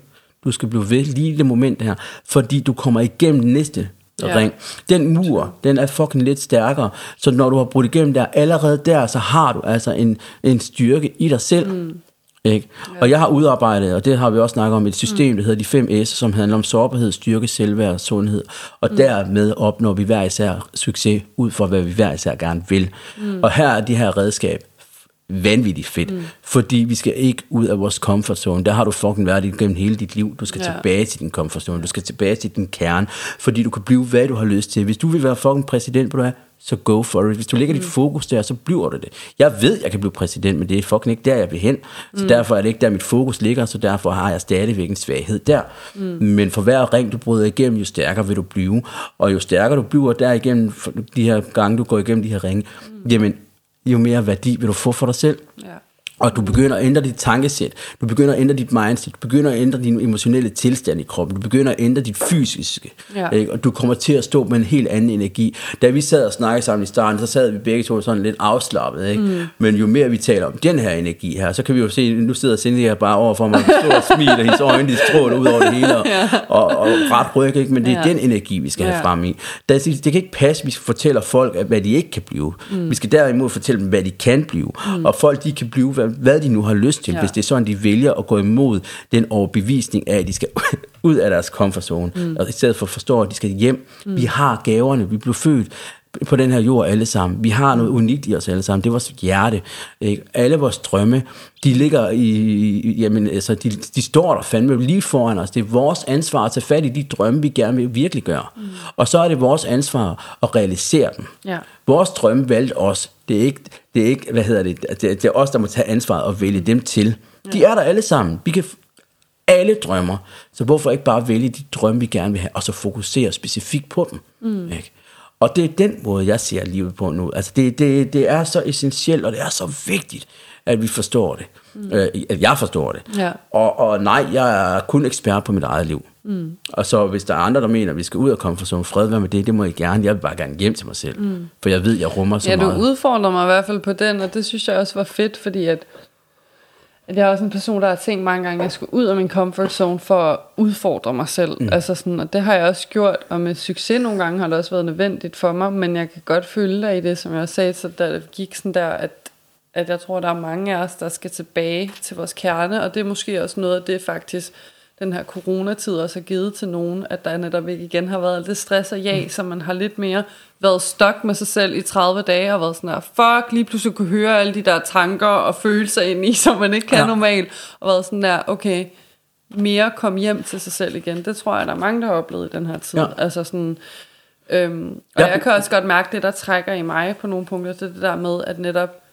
Speaker 3: du skal blive ved lige det moment her, fordi du kommer igennem næste ja. ring. Den mur, den er fucking lidt stærkere, så når du har brudt igennem der, allerede der, så har du altså en, en styrke i dig selv, mm. Ikke? Ja. Og jeg har udarbejdet, og det har vi også snakket om, et system, mm. der hedder de 5 S, som handler om sårbarhed, styrke, selvværd og sundhed. Og mm. dermed opnår vi hver især succes ud fra, hvad vi hver især gerne vil. Mm. Og her er de her redskab vanvittigt fedt, mm. fordi vi skal ikke ud af vores comfort zone. Der har du fucking været igennem hele dit liv. Du skal ja. tilbage til din comfort zone. Du skal tilbage til din kerne, fordi du kan blive, hvad du har lyst til. Hvis du vil være fucking præsident, på det så go for it. Hvis du lægger mm. dit fokus der, så bliver det det. Jeg ved, jeg kan blive præsident, men det er fucking ikke der, jeg vil hen. Så mm. derfor er det ikke der, mit fokus ligger, så derfor har jeg stadigvæk en svaghed der. Mm. Men for hver ring, du bryder igennem, jo stærkere vil du blive. Og jo stærkere du bliver derigennem, de her gange, du går igennem de her ringe, mm. jamen, jo mere værdi vil du få for dig selv. Ja. Og du begynder at ændre dit tankesæt, du begynder at ændre dit mindset, du begynder at ændre din emotionelle tilstand i kroppen, du begynder at ændre dit fysiske, ja. ikke? og du kommer til at stå med en helt anden energi. Da vi sad og snakkede sammen i starten, så sad vi begge to sådan lidt afslappet, ikke? Mm. men jo mere vi taler om den her energi her, så kan vi jo se, nu sidder Cindy her bare overfor mig, og står og smiler, hendes øjne de stråler ud over det hele, og, ja. og, og ret ryg, ikke? men det er ja. den energi, vi skal ja. have frem i. Det, det kan ikke passe, vi fortæller folk, hvad de ikke kan blive. Mm. Vi skal derimod fortælle dem, hvad de kan blive, mm. og folk de kan blive, hvad hvad de nu har lyst til, ja. hvis det er sådan, de vælger at gå imod den overbevisning af, at de skal *laughs* ud af deres comfort zone, mm. og i stedet for at forstå, at de skal hjem. Mm. Vi har gaverne, vi blev født på den her jord alle sammen. Vi har noget unikt i os alle sammen. Det er vores hjerte. Ikke? Alle vores drømme, de ligger i, jamen, altså, de, de står der fandme lige foran os. Det er vores ansvar at tage fat i de drømme, vi gerne vil virkelig gøre. Mm. Og så er det vores ansvar at realisere dem. Ja. Vores drømme valgte os. Det er ikke, det er ikke hvad hedder det, det, det er os, der må tage ansvaret og vælge dem til. Ja. De er der alle sammen. Vi kan alle drømmer. Så hvorfor ikke bare vælge de drømme, vi gerne vil have, og så fokusere specifikt på dem? Mm. Ikke? Og det er den måde, jeg ser livet på nu. Altså det, det, det er så essentielt, og det er så vigtigt, at vi forstår det. Mm. Øh, at jeg forstår det. Ja. Og, og nej, jeg er kun ekspert på mit eget liv. Mm. Og så hvis der er andre, der mener, at vi skal ud og komme for sådan fred, hvad med det? Det må jeg gerne. Jeg vil bare gerne hjem til mig selv. Mm. For jeg ved, jeg rummer så
Speaker 2: ja,
Speaker 3: meget.
Speaker 2: Ja, du udfordrer mig i hvert fald på den, og det synes jeg også var fedt, fordi at jeg er også en person, der har tænkt mange gange, at jeg skulle ud af min comfort zone for at udfordre mig selv. Mm. Altså sådan, og det har jeg også gjort, og med succes nogle gange har det også været nødvendigt for mig, men jeg kan godt føle dig i det, som jeg sagde, så da det gik sådan der, at, at jeg tror, der er mange af os, der skal tilbage til vores kerne, og det er måske også noget af det faktisk, den her coronatid også har givet til nogen, at der netop ikke igen har været det stress og ja, mm. så man har lidt mere været stok med sig selv i 30 dage, og været sådan her, fuck, lige pludselig kunne høre alle de der tanker og følelser ind i, *laughs* som man ikke kan ja. normalt, og været sådan der, okay, mere komme hjem til sig selv igen. Det tror jeg, der er mange, der har oplevet i den her tid. Ja. Altså sådan, øhm, og ja. jeg kan også godt mærke det, der trækker i mig på nogle punkter, det er det der med, at netop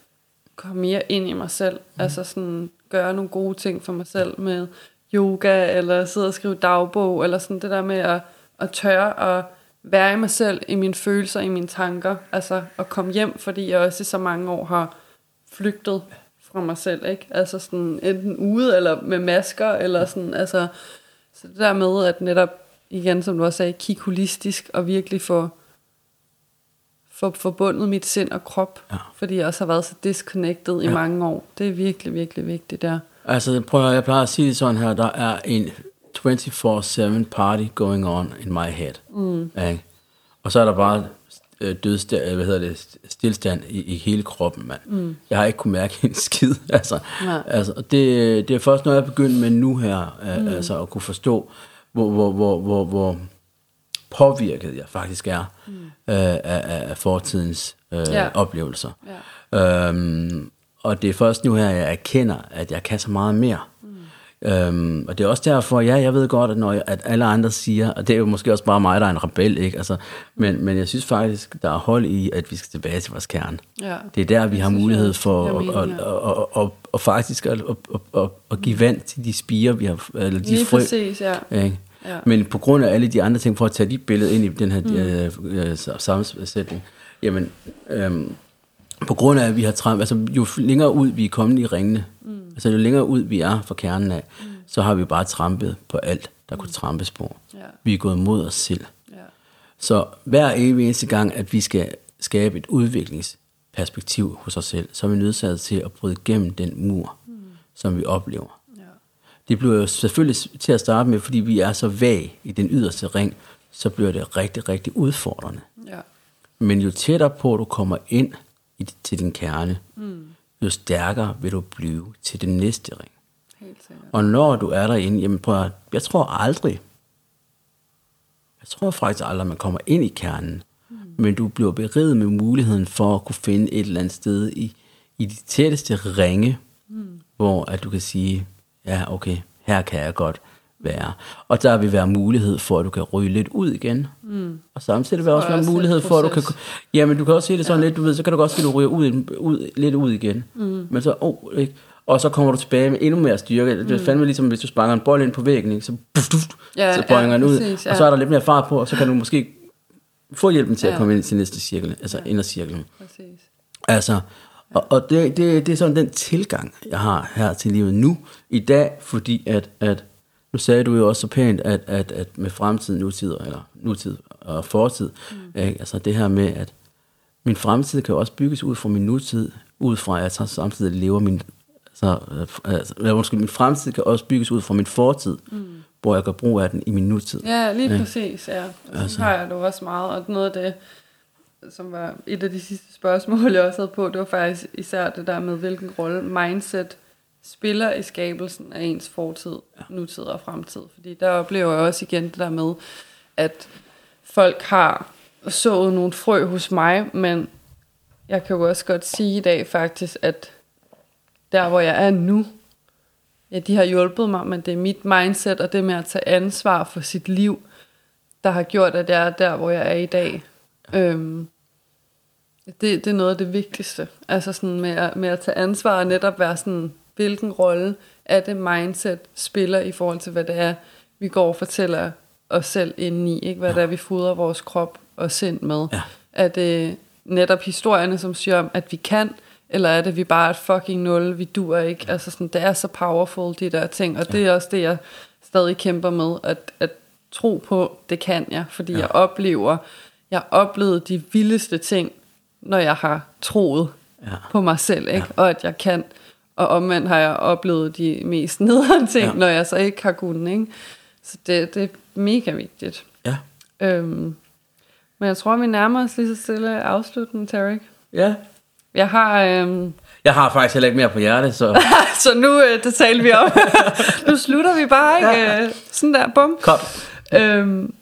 Speaker 2: komme mere ind i mig selv, mm. altså sådan gøre nogle gode ting for mig selv med yoga, eller sidde og skrive dagbog, eller sådan det der med at, at tørre at være i mig selv, i mine følelser, i mine tanker, altså at komme hjem, fordi jeg også i så mange år har flygtet fra mig selv, ikke? Altså sådan enten ude, eller med masker, eller sådan, altså, så det der med, at netop, igen, som du også sagde, kigge holistisk, og virkelig få, få forbundet mit sind og krop,
Speaker 3: Ja.
Speaker 2: fordi jeg også har været så disconnected i
Speaker 3: Ja.
Speaker 2: mange år. Det er virkelig, virkelig vigtigt der.
Speaker 3: Altså, prøv at, jeg plejer at sige det sådan her, der er en 24-7 party going on in my head. Mm. Ikke? Og så er der bare øh, dødstand, hvad hedder det, stillstand i, i hele kroppen, mand. Mm. Jeg har ikke kunne mærke en skid. *laughs* Altså, altså, det, det er først, når jeg er begyndt med nu her, mm. altså at kunne forstå, hvor, hvor, hvor, hvor, hvor påvirket jeg faktisk er mm. øh, af af fortidens øh,
Speaker 2: Ja.
Speaker 3: oplevelser.
Speaker 2: Ja.
Speaker 3: Øhm, og det er først nu her, jeg erkender, at jeg kan så meget mere. Mm. Øhm, og det er også derfor, ja, jeg ved godt, at, når jeg, at alle andre siger, og det er jo måske også bare mig, der er en rebel, ikke? Altså, men, men jeg synes faktisk, der er hold i, at vi skal tilbage til vores kerne.
Speaker 2: Ja.
Speaker 3: Det er der, vi har mulighed for at, at, at, at, faktisk at, at, at, give vand til de spiger, vi har, eller de
Speaker 2: Lige
Speaker 3: frø.
Speaker 2: præcis, ja.
Speaker 3: Ikke?
Speaker 2: Ja.
Speaker 3: Men på grund af alle de andre ting, for at tage de billeder ind i den her mm. øh, øh, sammensætning, jamen, øhm, på grund af, at vi har træmt, altså jo længere ud vi er kommet i ringene, mm. altså jo længere ud vi er fra kernen af, mm. så har vi bare trampet på alt, der kunne trampes på.
Speaker 2: Ja.
Speaker 3: Vi er gået mod os selv.
Speaker 2: Ja.
Speaker 3: Så hver evig eneste gang, at vi skal skabe et udviklingsperspektiv hos os selv, så er vi nødsaget til at bryde igennem den mur, mm. som vi oplever.
Speaker 2: Ja.
Speaker 3: Det bliver jo selvfølgelig til at starte med, fordi vi er så vag i den yderste ring, så bliver det rigtig, rigtig udfordrende.
Speaker 2: Ja.
Speaker 3: Men jo tættere på du kommer ind i, til din kerne, mm. jo stærkere vil du blive til den næste ring.
Speaker 2: Helt sikkert.
Speaker 3: Og når du er derinde, jamen prøv at, jeg tror aldrig, jeg tror faktisk aldrig, at man kommer ind i kernen, mm. men du bliver beriget med muligheden for at kunne finde et eller andet sted i, i de tætteste ringe, mm. hvor at du kan sige, ja okay, her kan jeg godt være. Og der vil være mulighed for, at du kan ryge lidt ud igen. Mm. Og samtidig vil der også være
Speaker 2: også
Speaker 3: mulighed for, at du kan... Jamen, du kan også se det sådan ja. lidt, du ved, så kan du godt se, at du ryger ud, ud, lidt ud igen. Mm. Men så, oh, ikke? Og så kommer du tilbage med endnu mere styrke. Det er fandme ligesom, hvis du sparker en bold ind på væggen, ikke? så, puff, duff,
Speaker 2: Ja,
Speaker 3: så bonger
Speaker 2: ja,
Speaker 3: den ud.
Speaker 2: præcis, ja.
Speaker 3: Og så er der lidt mere fart på, og så kan du måske få hjælpen til at
Speaker 2: Ja.
Speaker 3: komme ind til næste cirkel, altså ja. indercirklen.
Speaker 2: Præcis.
Speaker 3: Altså, og, og det, det, det er sådan den tilgang, jeg har her til livet nu, i dag, fordi at, at nu sagde du jo også så pænt, at, at, at med fremtid, nutid, eller nutid og fortid, mm. ikke? altså det her med, at min fremtid kan også bygges ud fra min nutid, ud fra at jeg så samtidig lever min, så, øh, altså, undskyld, min fremtid kan også bygges ud fra min fortid, mm. hvor jeg gør brug af den i min nutid.
Speaker 2: Ja, lige
Speaker 3: Ja.
Speaker 2: præcis, ja. Og så har jeg det også meget, og noget af det, som var et af de sidste spørgsmål, jeg også havde på, det var faktisk især det der med, hvilken rolle mindset spiller i skabelsen af ens fortid, nutid og fremtid. Fordi der oplever jeg også igen det der med, at folk har sået nogle frø hos mig, men jeg kan jo også godt sige i dag faktisk, at der hvor jeg er nu, ja, de har hjulpet mig, men det er mit mindset og det med at tage ansvar for sit liv, der har gjort, at jeg er der, hvor jeg er i dag. Øhm, det, det er noget af det vigtigste. Altså sådan med at, med at tage ansvar og netop være sådan, hvilken rolle er det mindset spiller i forhold til, hvad det er, vi går og fortæller os selv indeni, ikke? hvad det er, vi fodrer vores krop og sind med.
Speaker 3: Ja.
Speaker 2: Er det netop historierne, som siger om, at vi kan, eller er det, vi bare er et fucking nul, vi dur ikke? Altså sådan, det er så powerful, de der ting, og det er også det, jeg stadig kæmper med, at, at tro på, det kan jeg, fordi ja. jeg oplever, jeg har oplevet de vildeste ting, når jeg har troet
Speaker 3: Ja.
Speaker 2: på mig selv, ikke? og at jeg kan, og omvendt har jeg oplevet de mest *laughs* nederen ting,
Speaker 3: Ja.
Speaker 2: ja. når jeg så ikke har kunnet. Ikke? Så det, det er mega vigtigt.
Speaker 3: Ja.
Speaker 2: Øhm, men jeg tror, vi nærmer os lige så stille afslutningen, Tarek.
Speaker 3: ja.
Speaker 2: Jeg har... Øhm,
Speaker 3: Jeg har faktisk heller ikke mere på hjertet, så *laughs*
Speaker 2: så nu, øh, det talte vi om. *laughs* nu slutter vi bare, ikke? Øh, Sådan der, bum.
Speaker 3: kom.
Speaker 2: Øhm,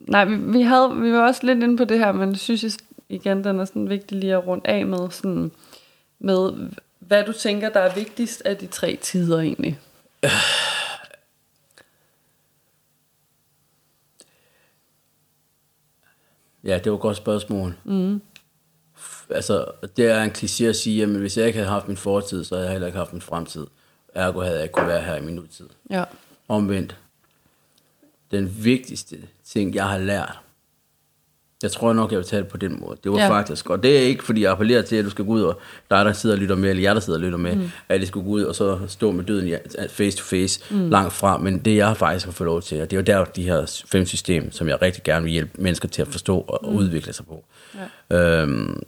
Speaker 2: nej, vi, vi, havde, vi var også lidt inde på det her, men jeg synes jeg, igen, den er sådan vigtig lige at runde af med, sådan, med hvad du tænker, der er vigtigst af de tre tider egentlig. *sighs*
Speaker 3: Ja, det var et godt spørgsmål. Mm. Altså, det er en kliché at sige, at hvis jeg ikke havde haft min fortid, så havde jeg heller ikke haft min fremtid. Ergo havde jeg ikke kunne være her i min nutid.
Speaker 2: Ja.
Speaker 3: omvendt, den vigtigste ting, jeg har lært, jeg tror nok, jeg vil tage det på den måde. Det var
Speaker 2: Ja.
Speaker 3: faktisk, og det er ikke, fordi jeg appellerer til, at du skal gå ud og dig, der sidder og lytter med, eller jeg, der sidder og lytter med, mm. at det skulle gå ud og så stå med døden face to face mm. langt fra. Men det, jeg faktisk har fået lov til, og det er jo der, de her fem systemer, som jeg rigtig gerne vil hjælpe mennesker til at forstå og mm. udvikle sig på. Ja. Øhm,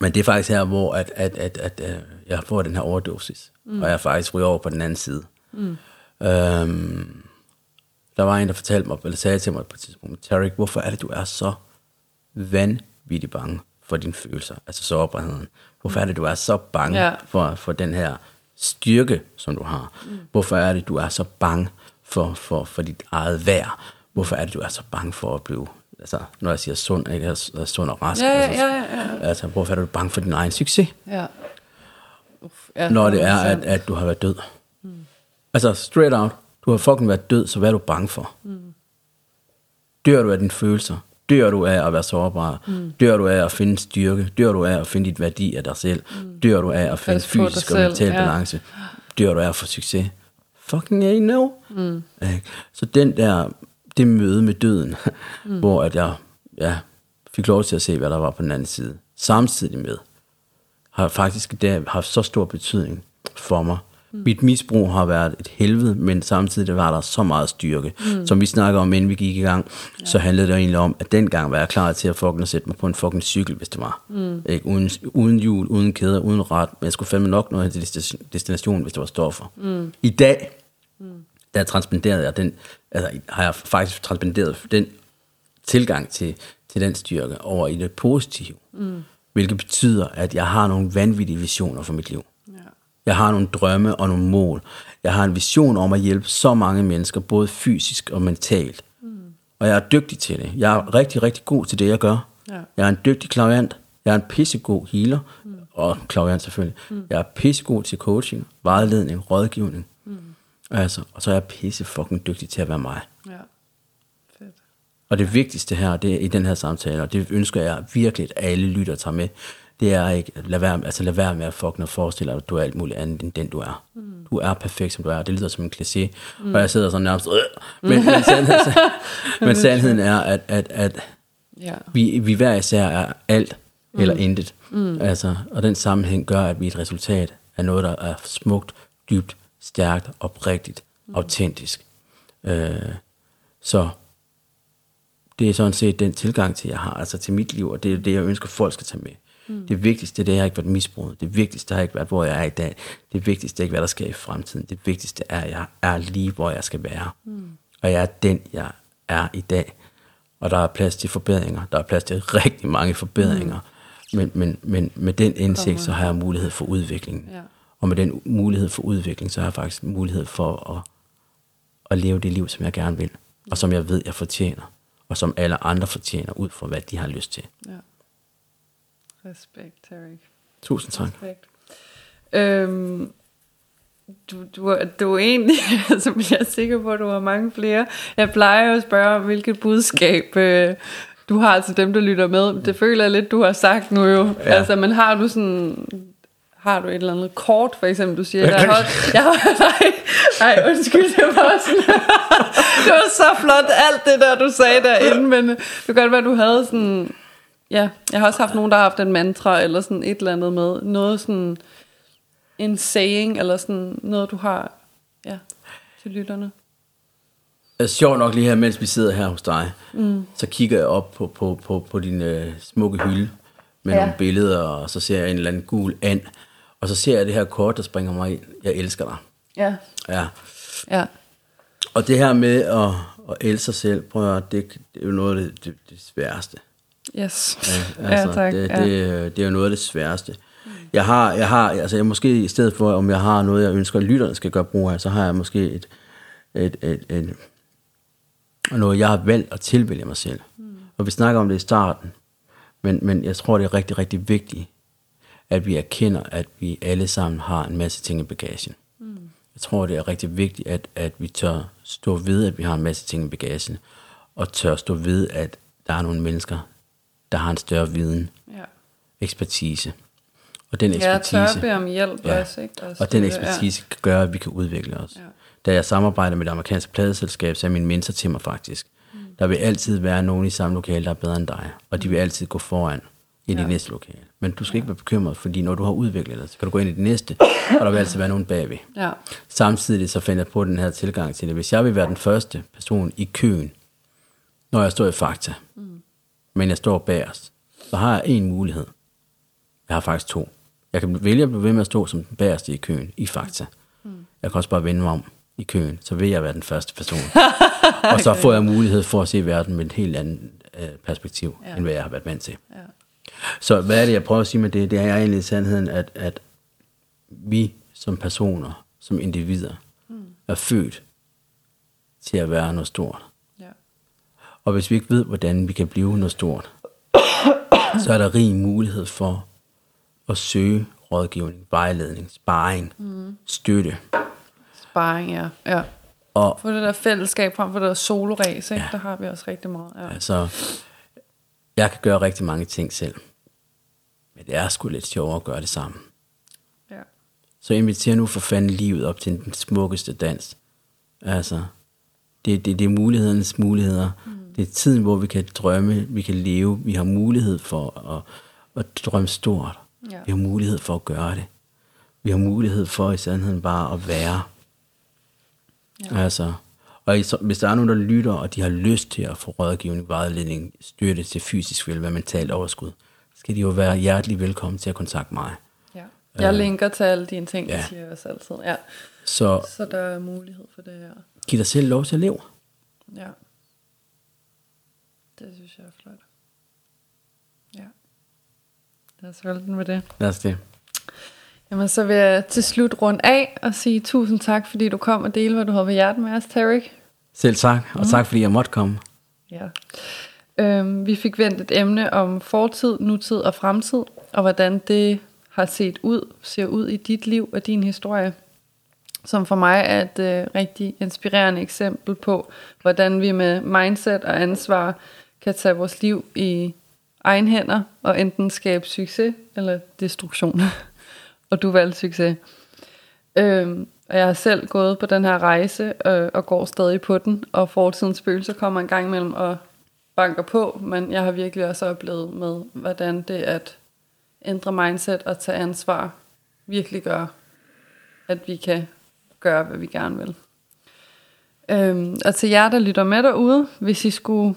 Speaker 3: men det er faktisk her, hvor at, at, at, at, at jeg får den her overdosis, mm. og jeg faktisk ryger over på den anden side. Mm. Øhm, der var en, der fortalte mig, eller sagde til mig på et tidspunkt, Tarek, hvorfor er det, du er så vanvittigt bange for dine følelser, altså sårbarheden? Hvorfor er det, du er så bange
Speaker 2: Ja.
Speaker 3: ja. for, for den her styrke, som du har? Mm. Hvorfor er det, du er så bange for, for, for dit eget værd? Hvorfor er det, du er så bange for at blive, altså når jeg siger sund, ikke altså, sund og rask,
Speaker 2: Ja, ja,
Speaker 3: altså,
Speaker 2: ja, ja.
Speaker 3: altså hvorfor er du bange for din egen succes?
Speaker 2: Ja. Uff, ja
Speaker 3: når det er, at, at du har været død. Mm. Altså, straight out. Du har fucking været død, så hvad er du bange for? Mm. Dør du af dine følelser? Dør du af at være sårbar? Mm. Dør du af at finde styrke? Dør du af at finde dit værdi af dig selv? Mm. Dør du af at finde
Speaker 2: dig
Speaker 3: fysisk og mental
Speaker 2: ja.
Speaker 3: balance? Dør du af at få succes? Fucking A, no. Mm. Så den der, det møde med døden, mm. hvor at jeg ja, fik lov til at se, hvad der var på den anden side, samtidig med, har faktisk det haft så stor betydning for mig. Mm. Mit misbrug har været et helvede, men samtidig var der så meget styrke. Mm. Som vi snakker om, inden vi gik i gang, ja. så handlede det egentlig om, at dengang var jeg klar til at fucking sætte mig på en fucking cykel, hvis det var. Mm. Ikke? Uden, uden hjul, uden kæder, uden ret. Men jeg skulle fandme nok nå til destin- destination, hvis det var stoffer. Mm. I dag, mm. der transpenderede jeg den, altså har jeg faktisk transpenderet den tilgang til, til den styrke over i det positive. Mm. Hvilket betyder, at jeg har nogle vanvittige visioner for mit liv. Jeg har nogle drømme og nogle mål. Jeg har en vision om at hjælpe så mange mennesker, både fysisk og mentalt. Mm. Og jeg er dygtig til det. Jeg er rigtig, rigtig god til det, jeg gør.
Speaker 2: Ja.
Speaker 3: Jeg er en dygtig klaviant. Jeg er en pissegod healer. Mm. Og klaviant selvfølgelig. Mm. Jeg er pissegod til coaching, vejledning, rådgivning. Mm. Altså, og så er jeg pisse fucking dygtig til at være mig.
Speaker 2: Ja. Fedt.
Speaker 3: Og det vigtigste her, det er i den her samtale, og det ønsker jeg virkelig, at alle lytter tager med, det er ikke, lad være, altså lad være med at fucking forestille dig, at du er alt muligt andet end den, du er. Mm. Du er perfekt, som du er. Det lyder som en kliché, mm. og jeg sidder sådan nærmest, øh, men, men, sandheden, *laughs* men sandheden er, at, at, at
Speaker 2: Ja.
Speaker 3: vi, vi hver især er alt mm. eller intet. Mm. Altså, og den sammenhæng gør, at vi er et resultat af noget, der er smukt, dybt, stærkt, oprigtigt, mm. autentisk. Øh, så det er sådan set den tilgang til, jeg har, altså til mit liv, og det er det, jeg ønsker, folk skal tage med. Mm. Det vigtigste, det har ikke været misbruget. Det vigtigste har ikke været, hvor jeg er i dag. Det vigtigste er ikke, hvad der sker i fremtiden. Det vigtigste er, at jeg er lige, hvor jeg skal være. Mm. Og jeg er den, jeg er i dag. Og der er plads til forbedringer. Der er plads til rigtig mange forbedringer. Mm. Men, men, men med den indsigt, så har jeg mulighed for udvikling.
Speaker 2: Ja.
Speaker 3: Og med den mulighed for udvikling, så har jeg faktisk mulighed for at, at leve det liv, som jeg gerne vil. Og som jeg ved, jeg fortjener. Og som alle andre fortjener, ud fra hvad de har lyst til.
Speaker 2: ja. Respekt, Tarek.
Speaker 3: Tusind tak.
Speaker 2: Respekt. Øhm, du, du, du er egentlig, *laughs* altså jeg er sikker på, at du har mange flere. Jeg plejer at spørge, hvilket budskab øh, du har til dem, der lytter med. Det føler jeg lidt, du har sagt nu jo. Ja. Altså, men har du sådan... Har du et eller andet kort, for eksempel, du siger, jeg har, jeg har, nej, nej, undskyld, det var sådan, *laughs* det var så flot, alt det der, du sagde derinde, men det kan godt være, du havde sådan, ja, jeg har også haft nogen, der har haft en mantra, eller sådan et eller andet med, noget sådan, en saying, eller sådan noget, du har, ja, til lytterne.
Speaker 3: Altså, sjovt nok lige her, mens vi sidder her hos dig, mm. så kigger jeg op på, på, på, på din øh, smukke hylde med
Speaker 2: Ja.
Speaker 3: nogle billeder, og så ser jeg en eller anden gul and, og så ser jeg det her kort, der springer mig ind. Jeg elsker dig.
Speaker 2: Ja,
Speaker 3: Ja.
Speaker 2: ja,
Speaker 3: Og det her med at, at elske sig selv, prøv at det, det er jo noget af det, det, det sværeste.
Speaker 2: Yes.
Speaker 3: Ja, *laughs*
Speaker 2: ja, tak.
Speaker 3: Det,
Speaker 2: ja.
Speaker 3: det, det er jo noget af det sværeste. Jeg har, jeg har, altså jeg måske i stedet for, om jeg har noget, jeg ønsker, at lytterne skal gøre brug af, så har jeg måske et, et, et, et noget, jeg har valgt at tilvælge mig selv. Mm. Og vi snakker om det i starten, men, men jeg tror, det er rigtig, rigtig vigtigt, at vi erkender, at vi alle sammen har en masse ting i bagagen. Mm. Jeg tror, det er rigtig vigtigt, at, at vi tør stå ved, at vi har en masse ting i bagagen, og tør stå ved, at der er nogle mennesker, der har en større viden,
Speaker 2: ja.
Speaker 3: ekspertise. Og den
Speaker 2: Ja, tør
Speaker 3: ekspertise,
Speaker 2: at bede om hjælp
Speaker 3: Ja.
Speaker 2: også, ikke? Også
Speaker 3: og den ekspertise kan gøre, at vi kan udvikle os.
Speaker 2: Ja.
Speaker 3: da jeg samarbejder med det amerikanske pladeselskab, så er min mentor til mig faktisk. Mm. Der vil altid være nogen i samme lokale, der er bedre end dig, og de vil altid gå foran i ja. det næste lokale. Men du skal ikke være bekymret, fordi når du har udviklet dig, så kan du gå ind i det næste, *coughs* og der vil altid være nogen bagved.
Speaker 2: Ja.
Speaker 3: Samtidig så finder jeg på den her tilgang til det. Hvis jeg vil være den første person i køen, når jeg står i Fakta, mm. Men jeg står bagerst, så har jeg en mulighed. Jeg har faktisk to. Jeg kan vælge at blive ved med at stå som den bagerste i køen i Fakta. Mm. Jeg kan også bare vende mig om i køen, så vil jeg være den første person. *laughs* og så får jeg mulighed for at se verden med et helt andet øh, perspektiv, ja. end hvad jeg har været vant til. Ja. Så hvad er det, jeg prøver at sige med det? Det er egentlig sandheden, at, at vi som personer, som individer, mm. er født til at være noget stort. Og hvis vi ikke ved, hvordan vi kan blive noget stort, så er der rig mulighed for at søge rådgivning, vejledning, sparring, mm. støtte.
Speaker 2: Sparring, ja. ja. Og, for det der fællesskab frem for det der soloræs, ja. der har vi også rigtig meget. Ja.
Speaker 3: Altså, jeg kan gøre rigtig mange ting selv. Men det er sgu lidt sjovere at gøre det sammen. Ja. Så inviterer nu for fanden livet op til den smukkeste dans. Altså, det, det, det er mulighedernes muligheder. Mm. Det er tiden, hvor vi kan drømme, vi kan leve, vi har mulighed for at, at drømme stort. Ja. Vi har mulighed for at gøre det. Vi har mulighed for i sandheden bare at være. Ja. Altså, og hvis der er nogen, der lytter, og de har lyst til at få rådgivning, vejledning, støtte til fysisk velvære, mentalt overskud, skal de jo være hjertelig velkommen til at kontakte mig.
Speaker 2: Ja. Jeg øh, linker til alle dine ting, ja. siger jeg også altid. Ja. Så, så der er mulighed for det her.
Speaker 3: Giv dig selv lov til at leve.
Speaker 2: Ja. Jeg er flot. Ja. Lad os holde den med det.
Speaker 3: Lad os det.
Speaker 2: Jamen, så vil jeg til slut runde af og sige tusind tak, fordi du kom og delte, hvad du har på hjertet med os, Tarek.
Speaker 3: Selv tak, og mm. tak fordi jeg måtte komme.
Speaker 2: Ja. Øhm, vi fik vendt et emne om fortid, nutid og fremtid, og hvordan det har set ud, ser ud i dit liv og din historie, som for mig er et øh, rigtig inspirerende eksempel på, hvordan vi med mindset og ansvar kan tage vores liv i egen hænder og enten skabe succes eller destruktion. *laughs* og du valgte succes. Øhm, og jeg har selv gået på den her rejse øh, og går stadig på den, og fortidens spøgelser kommer en gang imellem og banker på, men jeg har virkelig også oplevet med, hvordan det at ændre mindset og tage ansvar virkelig gør, at vi kan gøre, hvad vi gerne vil. Øhm, og til jer, der lytter med derude, hvis I skulle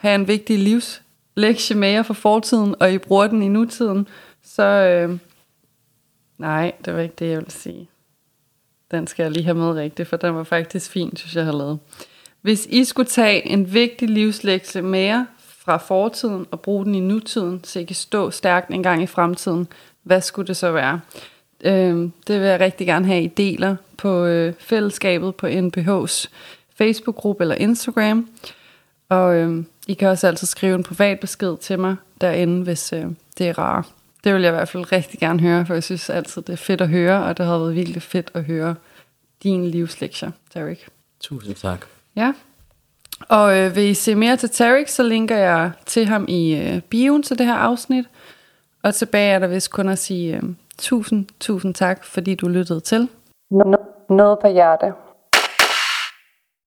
Speaker 2: have en vigtig livslektie med jer fra fortiden, og I bruger den i nutiden, så... Øh, nej, det var ikke det, jeg ville sige. Den skal jeg lige have med rigtigt, for den var faktisk fin, synes jeg, har lavet. Hvis I skulle tage en vigtig livslektie mere fra fortiden og bruge den i nutiden, så I kan stå stærkt en gang i fremtiden, hvad skulle det så være? Øh, det vil jeg rigtig gerne have, I deler på øh, fællesskabet på NPH's Facebook-gruppe eller Instagram. Og øh, i kan også altid skrive en privat besked til mig derinde, hvis øh, det er rart. Det vil jeg i hvert fald rigtig gerne høre, for jeg synes altid, det er fedt at høre, og det har været virkelig fedt at høre din livslektier, Derek.
Speaker 3: Tusind tak.
Speaker 2: Ja. Og øh, vil I se mere til Tarek, så linker jeg til ham i øh, bioen til det her afsnit. Og tilbage er der vist kun at sige øh, tusind, tusind tak, fordi du lyttede til.
Speaker 1: Noget på hjerte.